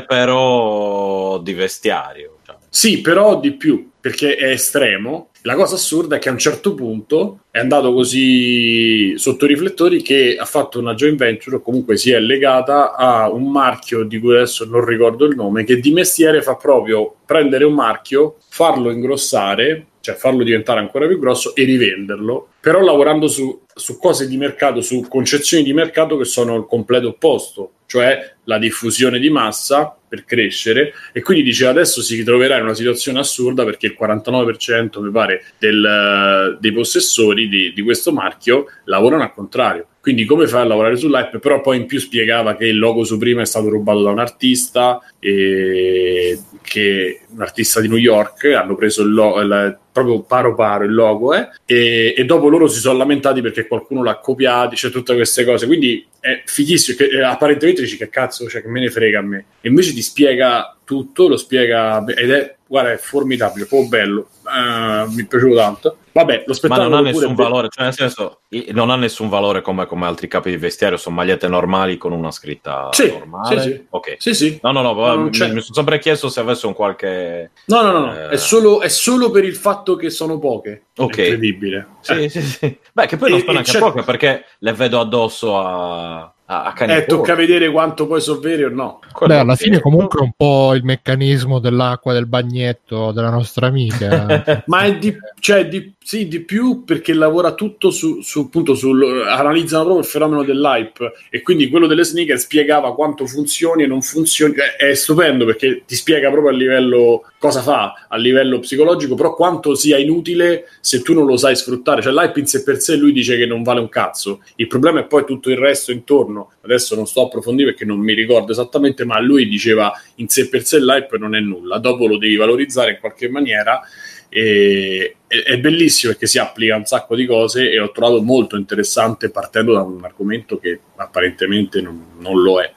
però di vestiario. cioè. Sì, però di più, perché è estremo. La cosa assurda è che a un certo punto è andato così sotto i riflettori che ha fatto una joint venture o comunque si è legata a un marchio di cui adesso non ricordo il nome, che di mestiere fa proprio prendere un marchio, farlo ingrossare, cioè farlo diventare ancora più grosso e rivenderlo, però lavorando su, su cose di mercato, su concezioni di mercato che sono il completo opposto, cioè la diffusione di massa per crescere e quindi dice adesso si ritroverà in una situazione assurda perché il 49% mi pare del, dei possessori di, di questo marchio lavorano al contrario. Quindi come fai a lavorare sull'hype? Però poi in più spiegava che il logo su prima è stato rubato da un artista e che un artista di New York hanno preso il logo il- proprio paro paro il logo eh, e, e dopo loro si sono lamentati perché qualcuno l'ha copiato c'è tutte queste cose. Quindi è fighissimo che eh, apparentemente dici che cazzo cioè che me ne frega a me? E invece ti spiega tutto lo spiega ed è guarda è formidabile proprio bello Eh, mi è piaciuto tanto vabbè lo Ma spettacolo non ha nessun valore, cioè nel senso, non ha nessun valore come, come altri capi di vestiario, sono magliette normali con una scritta Sì, normale. sì, sì. Ok. sì sì No, no, no, mi, mi sono sempre chiesto se avesse un qualche... no no no, no. Eh. È, solo, è solo per il fatto che sono poche Ok. è incredibile Sì, Eh. sì, sì. Beh, che poi non sono neanche poche perché le vedo addosso a, a, a Eh, tocca vedere quanto poi sono veri o no. Beh, alla fine comunque è un po' il meccanismo dell'acqua del bagnetto della nostra amica. Ma è di, cioè, di, sì, di più perché lavora tutto su, su appunto sul analizzano proprio il fenomeno dell'hype e quindi quello delle sneaker spiegava quanto funzioni e non funzioni. È, è stupendo perché ti spiega proprio a livello cosa fa a livello psicologico, però quanto sia inutile se tu non lo sai sfruttare. Cioè, l'hype in sé per sé lui dice che non vale un cazzo. Il problema è poi tutto il resto intorno. Adesso non sto a approfondire perché non mi ricordo esattamente, ma lui diceva in sé per sé l'hype non è nulla, dopo lo devi valorizzare in qualche maniera e è, bellissimo perché si applica a un sacco di cose e ho trovato molto interessante partendo da un argomento che apparentemente non, non lo è.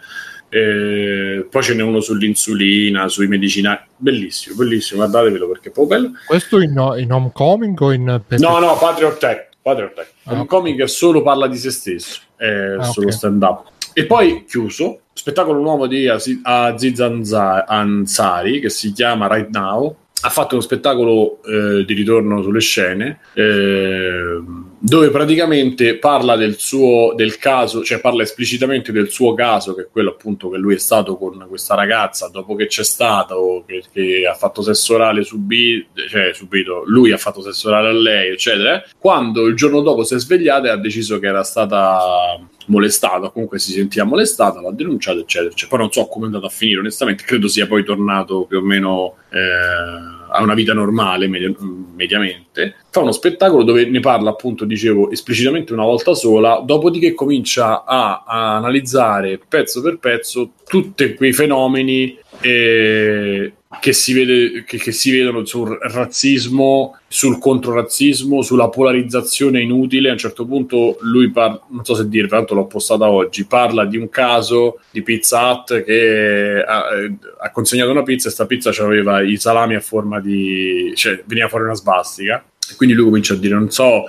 Eh, poi ce n'è uno sull'insulina, sui medicinali, bellissimo, bellissimo, guardatevelo perché è proprio bello. Questo in, in homecoming o in No, no, Patriot Tech. Patriot Tech. Ah. comic solo parla di se stesso, è Ah, solo ok. stand up. E poi chiuso, spettacolo nuovo di Aziz Ansari che si chiama Right Now. Ha fatto uno spettacolo eh, di ritorno sulle scene eh, dove praticamente parla del suo del caso, cioè parla esplicitamente del suo caso, che è quello appunto che lui è stato con questa ragazza dopo che c'è stato, che, che ha fatto sesso orale subito, cioè subito, lui ha fatto sesso orale a lei, eccetera. Quando il giorno dopo si è svegliata e ha deciso che era stata molestata, comunque si sentiva molestata, l'ha denunciato, eccetera. Cioè, poi non so come è andato a finire, onestamente, credo sia poi tornato più o meno eh, a una vita normale, media- mediamente. Fa uno spettacolo dove ne parla, appunto, dicevo, esplicitamente una volta sola, dopodiché comincia a, a analizzare pezzo per pezzo tutti quei fenomeni eh, che, si vede, che, che si vedono sul razzismo, sul controrazzismo, sulla polarizzazione inutile. A un certo punto lui parla, non so se dire, tanto l'ho postata oggi, parla di un caso di Pizza Hut che ha, eh, ha consegnato una pizza e sta pizza aveva i salami a forma di... cioè veniva fuori una svastica. E quindi lui comincia a dire, non so,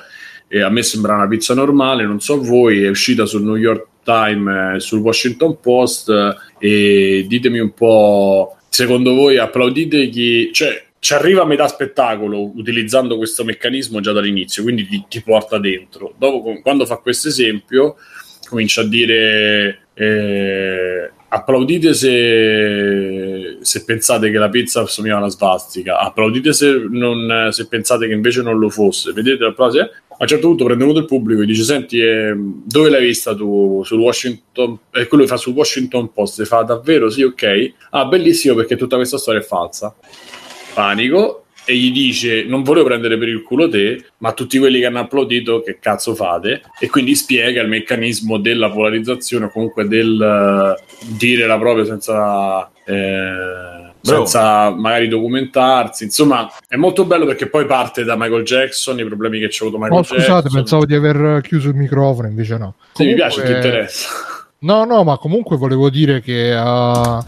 eh, a me sembra una pizza normale, non so voi, è uscita sul New York Times, eh, sul Washington Post eh, e ditemi un po', secondo voi applaudite chi... Cioè, ci arriva a metà spettacolo utilizzando questo meccanismo già dall'inizio, quindi ti, ti porta dentro. Dopo, quando fa questo esempio, comincia a dire eh, applaudite se, se pensate che la pizza assomiglia a una svastica, applaudite se, non- se pensate che invece non lo fosse. Vedete l'applauso? eh? A un certo punto prende uno del pubblico e dice: Senti, eh, dove l'hai vista tu sul Washington? E quello che fa sul Washington Post e fa davvero sì, ok. Ah, bellissimo perché tutta questa storia è falsa. Panico e gli dice: Non volevo prendere per il culo te, ma tutti quelli che hanno applaudito, che cazzo fate? E quindi spiega il meccanismo della polarizzazione o comunque del eh, dire la propria senza. eh, Bravo. senza magari documentarsi, insomma, è molto bello perché poi parte da Michael Jackson, i problemi che c'è avuto Michael Oh, scusate, Jackson. pensavo di aver chiuso il microfono, invece no. Sì, mi Comunque- piace, ti interessa. No, no, ma comunque volevo dire che uh,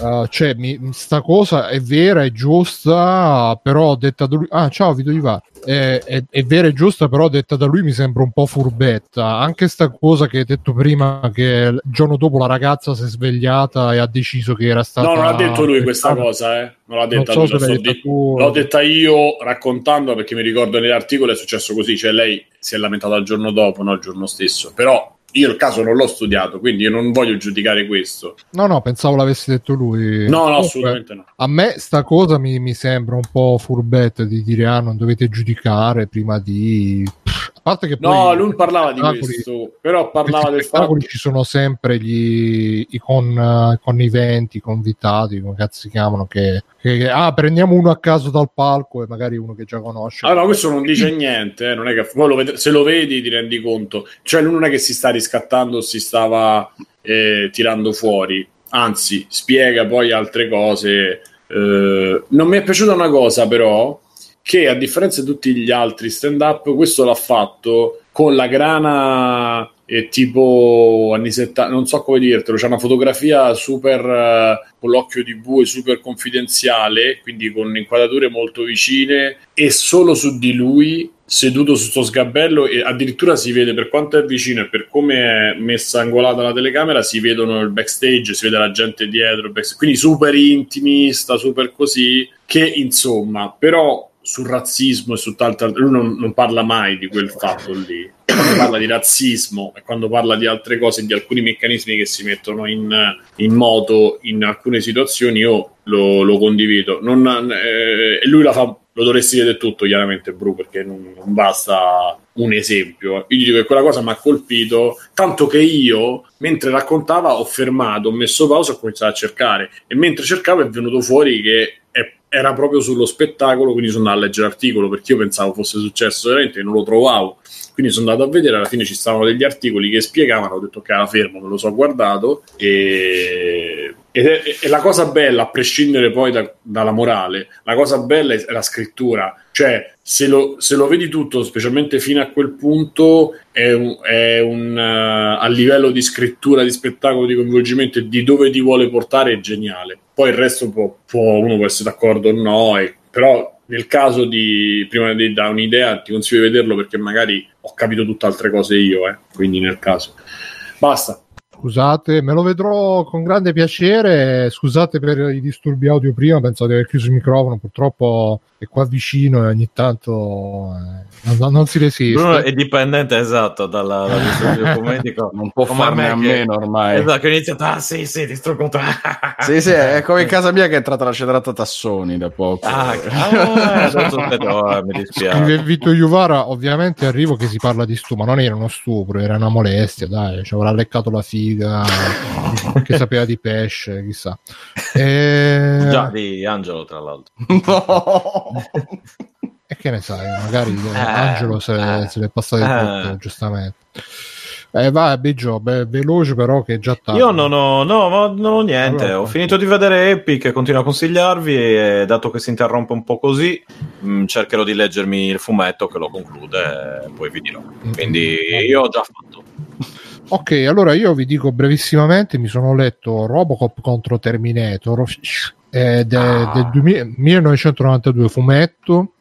uh, cioè, mi, sta cosa è vera, è giusta, però detta da lui. Ah, ciao, Vito Ivar. È, è, è vera e giusta, però detta da lui mi sembra un po' furbetta. Anche sta cosa che hai detto prima, che il giorno dopo la ragazza si è svegliata e ha deciso che era stata. No, non l'ha detto lui questa cosa, eh. Non l'ha Non detta so lui, detta di- tu. l'ho detta io raccontandola perché mi ricordo nell'articolo è successo così, cioè lei si è lamentata il giorno dopo, no il giorno stesso. Però io il caso non l'ho studiato, quindi io non voglio giudicare questo. No, no, pensavo l'avessi detto lui. No, no, Comunque, assolutamente no. A me sta cosa mi, mi sembra un po' furbetta di dire ah non dovete giudicare prima di... A parte che poi No, lui parlava di questo, però parlava del fatto spettacoli ci sono sempre gli, i con, eh, conniventi, convitati, come cazzo si chiamano, che, che- che- ah, prendiamo uno a caso dal palco e magari uno che già conosce. Ah, no, questo non dice niente, eh, non è che lo ved- se lo vedi ti rendi conto. Cioè, lui non è che si sta riscattando, si stava eh, tirando fuori, anzi, spiega poi altre cose. Eh, non mi è piaciuta una cosa, però, che a differenza di tutti gli altri stand-up, questo l'ha fatto con la grana e tipo anni 70, non so come dirtelo, c'è una fotografia super eh, con l'occhio di bue, super confidenziale, quindi con inquadrature molto vicine e solo su di lui seduto su sto sgabello e addirittura si vede per quanto è vicino e per come è messa angolata la telecamera si vedono il backstage, si vede la gente dietro, quindi super intimista, super così, che insomma, però sul razzismo e su tante lui non, non parla mai di quel fatto lì. Quando parla di razzismo e quando parla di altre cose di alcuni meccanismi che si mettono in, in moto in alcune situazioni io lo, lo condivido. Non, eh, lui la fa lo dovresti vedere tutto chiaramente Bru perché non, non basta un esempio. Io dico che quella cosa mi ha colpito tanto che io mentre raccontava ho fermato ho messo pausa e ho cominciato a cercare. E mentre cercavo è venuto fuori che era proprio sullo spettacolo quindi sono andato a leggere l'articolo perché io pensavo fosse successo veramente e non lo trovavo. Quindi sono andato a vedere alla fine ci stavano degli articoli che spiegavano ho detto che era fermo me lo so guardato e è, è, la cosa bella, a prescindere poi da, dalla morale, la cosa bella è la scrittura. Cioè, se lo, se lo vedi tutto, specialmente fino a quel punto, è un, è un uh, a livello di scrittura, di spettacolo, di coinvolgimento e di dove ti vuole portare è geniale. Poi il resto può, può, uno può essere d'accordo o no, e, però nel caso di prima di dare un'idea ti consiglio di vederlo perché magari ho capito tutte altre cose io, eh, quindi nel caso. Basta. Scusate, me lo vedrò con grande piacere. Scusate per i disturbi audio prima, pensavo di aver chiuso il microfono, purtroppo è qua vicino e ogni tanto eh, non, non, si resiste. Bruno è dipendente esatto dalla, dal disturbio comedico. non può farne a meno ormai. Esatto, che inizia ah sì sì, distruggo Sì sì, è come in casa mia che è entrata la cedrata Tassoni da poco. Ah, ah esatto, no, mi dispiace. Scrive Vito Iuvara, ovviamente arrivo che si parla di stupro, ma non era uno stupro, era una molestia, dai, ci avrà leccato la figa, che sapeva di pesce, chissà. E... Già, di Angelo tra l'altro. No! e che ne sai, magari eh, Angelo se, eh, se l'è passato il eh. tutto, giustamente. Eh, vai, Biggio, be- veloce però che è già tardi. Io non ho, no, non ho niente, allora, ho finito di vedere Epic, continuo a consigliarvi e dato che si interrompe un po' così, mh, mm, cercherò di leggermi il fumetto che lo conclude e poi vi dirò. Mm. Quindi io ho già fatto. Ok, allora io vi dico brevissimamente, mi sono letto Robocop contro Terminator eh, de, ah. del 2000, 1992 fumetto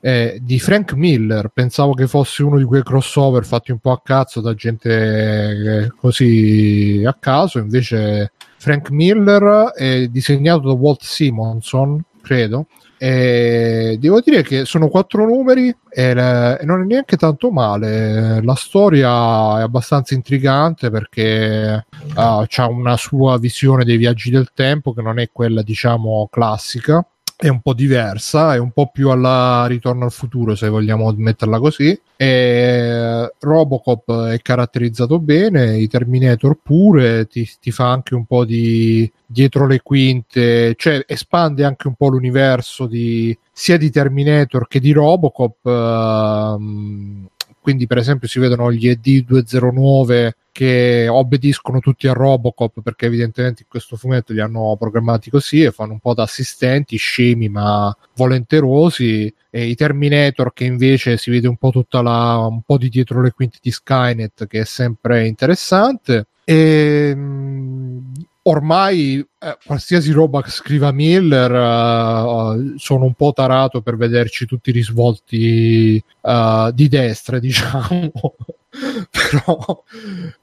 eh, di Frank Miller. Pensavo che fosse uno di quei crossover fatti un po' a cazzo da gente eh, così a caso, invece Frank Miller è disegnato da Walt Simonson, credo. E devo dire che sono quattro numeri e, le, e, non è neanche tanto male. La storia è abbastanza intrigante perché uh, ha una sua visione dei viaggi del tempo che non è quella, diciamo, classica è un po' diversa, è un po' più alla ritorno al futuro, se vogliamo metterla così. E Robocop è caratterizzato bene, i Terminator pure, ti, ti, fa anche un po' di dietro le quinte, cioè espande anche un po' l'universo di, sia di Terminator che di Robocop. Uh, quindi per esempio si vedono gli ED209 che obbediscono tutti a Robocop perché evidentemente in questo fumetto li hanno programmati così e fanno un po' da assistenti, scemi ma volenterosi e i Terminator che invece si vede un po' tutta la un po' di dietro le quinte di Skynet che è sempre interessante. E ormai eh, qualsiasi roba che scriva Miller uh, sono un po' tarato per vederci tutti i risvolti uh, di destra diciamo. Però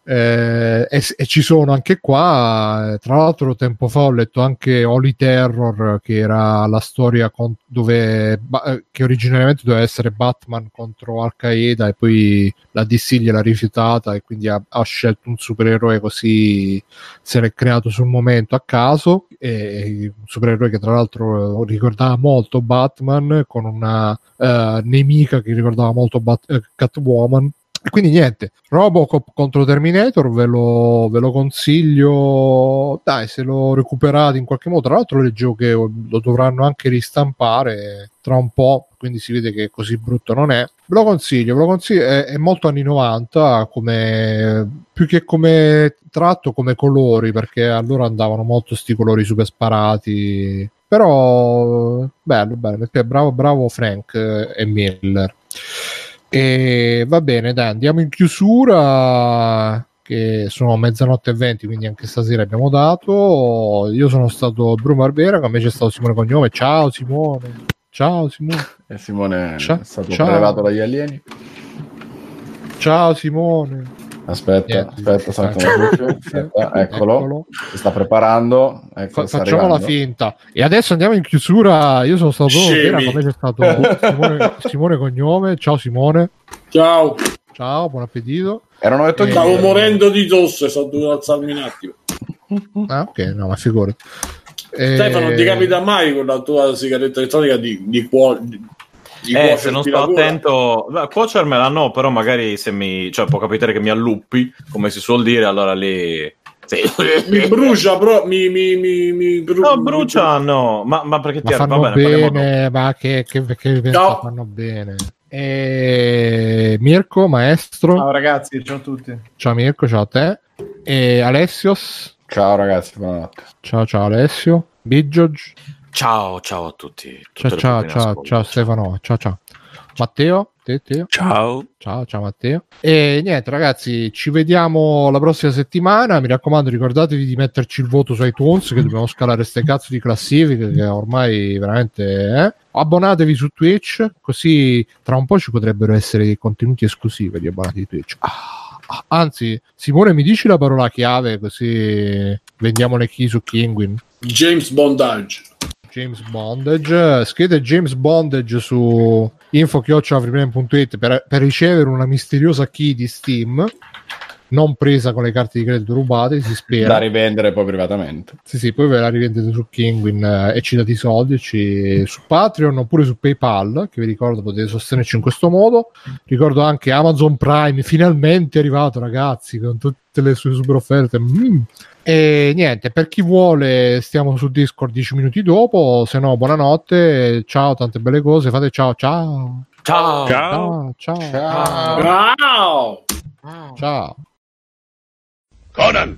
eh, e, e, ci sono anche qua. Tra l'altro tempo fa ho letto anche Holy Terror che era la storia con, dove ba- che originariamente doveva essere Batman contro Al Qaeda e poi la DC gliel'ha rifiutata e quindi ha, ha scelto un supereroe così se l'è creato sul momento a caso e un supereroe che tra l'altro ricordava molto Batman con una uh, nemica che ricordava molto Bat- uh, Catwoman quindi niente, Robocop contro Terminator ve lo, ve lo, consiglio, dai se lo recuperate in qualche modo, tra l'altro leggevo che lo dovranno anche ristampare tra un po', quindi si vede che così brutto non è. Ve lo consiglio, ve lo consiglio è, è molto anni 90, come, più che come tratto, come colori, perché allora andavano molto sti colori super sparati, però bello, bello, bravo, bravo Frank e Miller. E va bene, dai, andiamo in chiusura. Che sono mezzanotte e venti, quindi anche stasera abbiamo dato. Io sono stato Bruno Barbera, con me c'è stato Simone Cognome. Ciao Simone. Ciao Simone. E Simone ciao, è stato ciao. prelevato dagli alieni. Ciao Simone. Aspetta, Niente. aspetta, salta una luce. Aspetta, eccolo. Eccolo. Si sta preparando. Fa- Ecco, sta facciamo la arrivando. finta. E adesso andiamo in chiusura. Io sono stato. Vera, c'è stato Simone, Simone Cognome. Ciao Simone. Ciao. Ciao, buon appetito. Erano detto Eh, Stavo morendo di tosse, sono dovuto alzarmi un attimo. Ah, ok, no, ma figurati. Eh, Stefano, non ti capita mai con la tua sigaretta elettronica di, di, cuo- di, di Eh, se non sto attento, beh, cuocermela no, però magari se mi, cioè può capitare che mi alluppi, come si suol dire, allora lì... Sì. Mi brucia, però mi, mi, mi, mi bru- No, brucia no, ma, ma perché ti ma fanno va bene, bene, ma che, che, che Ciao. fanno bene. E... Mirko, maestro. Ciao ragazzi, ciao a tutti. Ciao Mirko, ciao a te. E Alessios. Ciao ragazzi, buonanotte. Ciao ciao Alessio. Bigiog. Ciao, ciao a tutti. Ciao Tutte ciao ciao ciao Stefano. Ciao ciao. Matteo. Te, Teo. Ciao. Ciao, ciao Matteo. E niente, ragazzi, ci vediamo la prossima settimana. Mi raccomando, ricordatevi di metterci il voto su iTunes, che dobbiamo scalare ste cazzo di classifiche, che ormai veramente. Eh? Abbonatevi su Twitch, così tra un po' ci potrebbero essere dei contenuti esclusivi di abbonati di Twitch. Ah, ah, anzi, Simone, mi dici la parola chiave, così vendiamo le key su Kinguin. James Bondage. James Bondage scrivete James Bondage su info.it per, per ricevere una misteriosa key di Steam non presa con le carte di credito rubate si Da spera rivendere poi privatamente. sì sì poi ve la rivendete su Kinguin eh, e ci date i soldi ci- su Patreon oppure su Paypal che vi ricordo potete sostenerci in questo modo ricordo anche Amazon Prime finalmente è arrivato ragazzi con tutte le sue super offerte Mm. E niente per chi vuole stiamo su Discord 10 minuti dopo se no buonanotte ciao tante belle cose fate ciao ciao Ciao. Ciao. ciao ciao Ciao. Ciao Conan,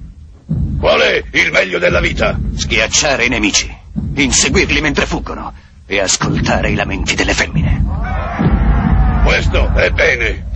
qual è il meglio della vita? Schiacciare i nemici, inseguirli mentre fuggono e ascoltare i lamenti delle femmine. Questo è bene.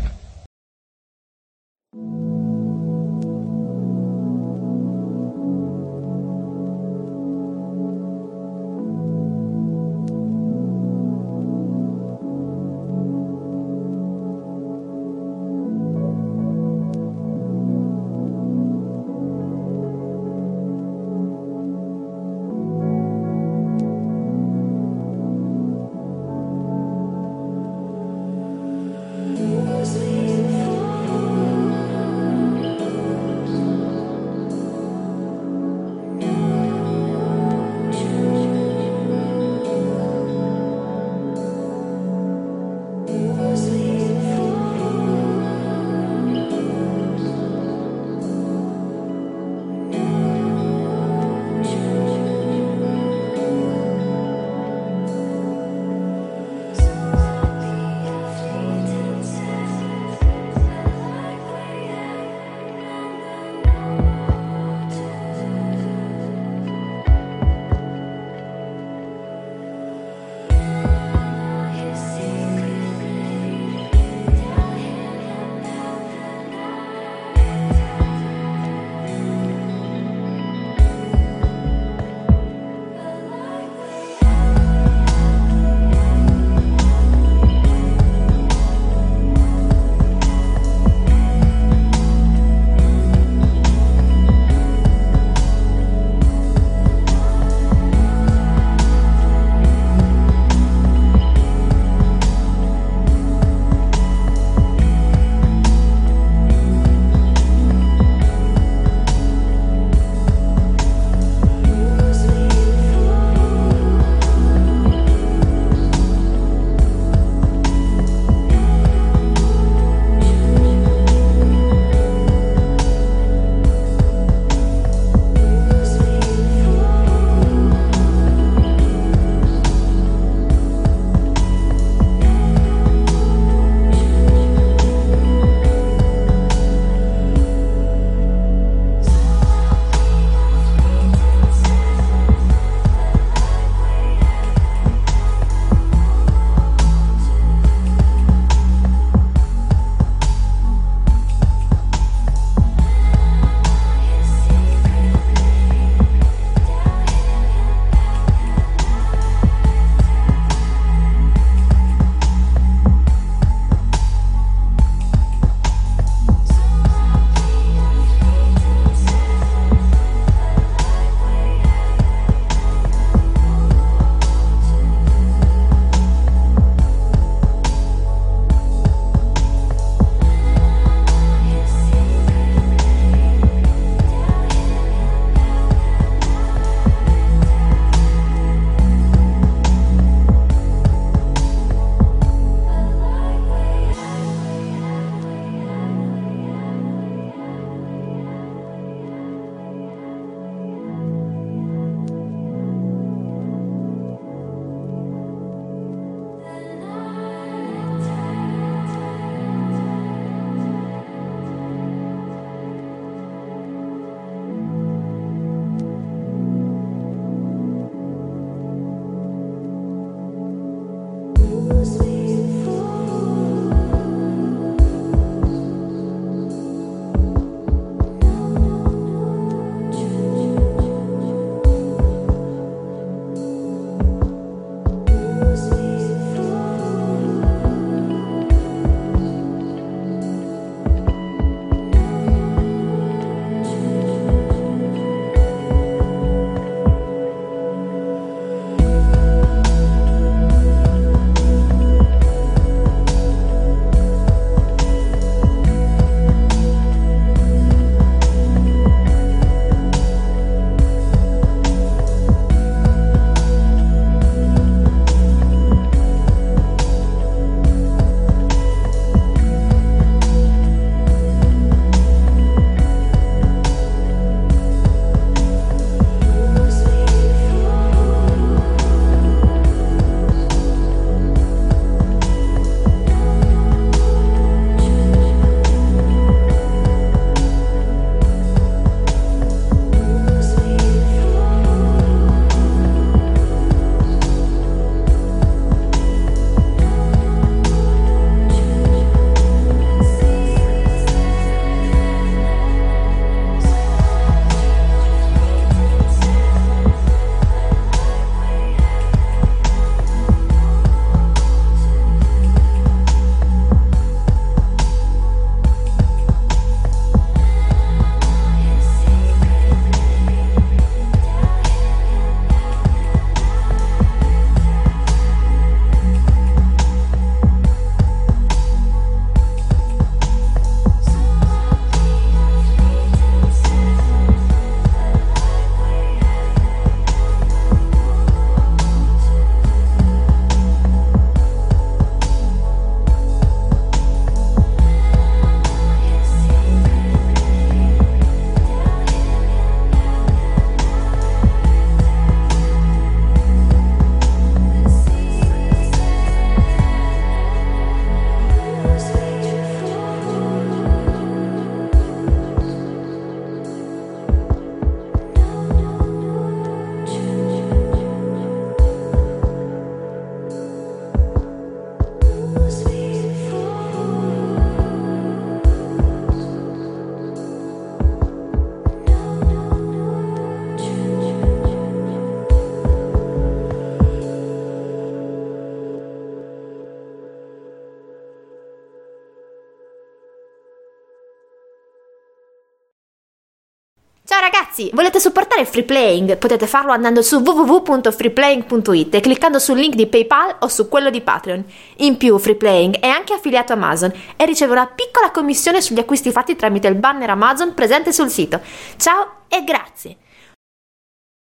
Ragazzi, volete supportare Free Playing? Potete farlo andando su www.freeplaying.it e cliccando sul link di PayPal o su quello di Patreon. In più, Free Playing è anche affiliato a Amazon e riceve una piccola commissione sugli acquisti fatti tramite il banner Amazon presente sul sito. Ciao e grazie!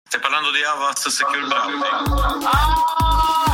Stai parlando di Avast Secure Browsing?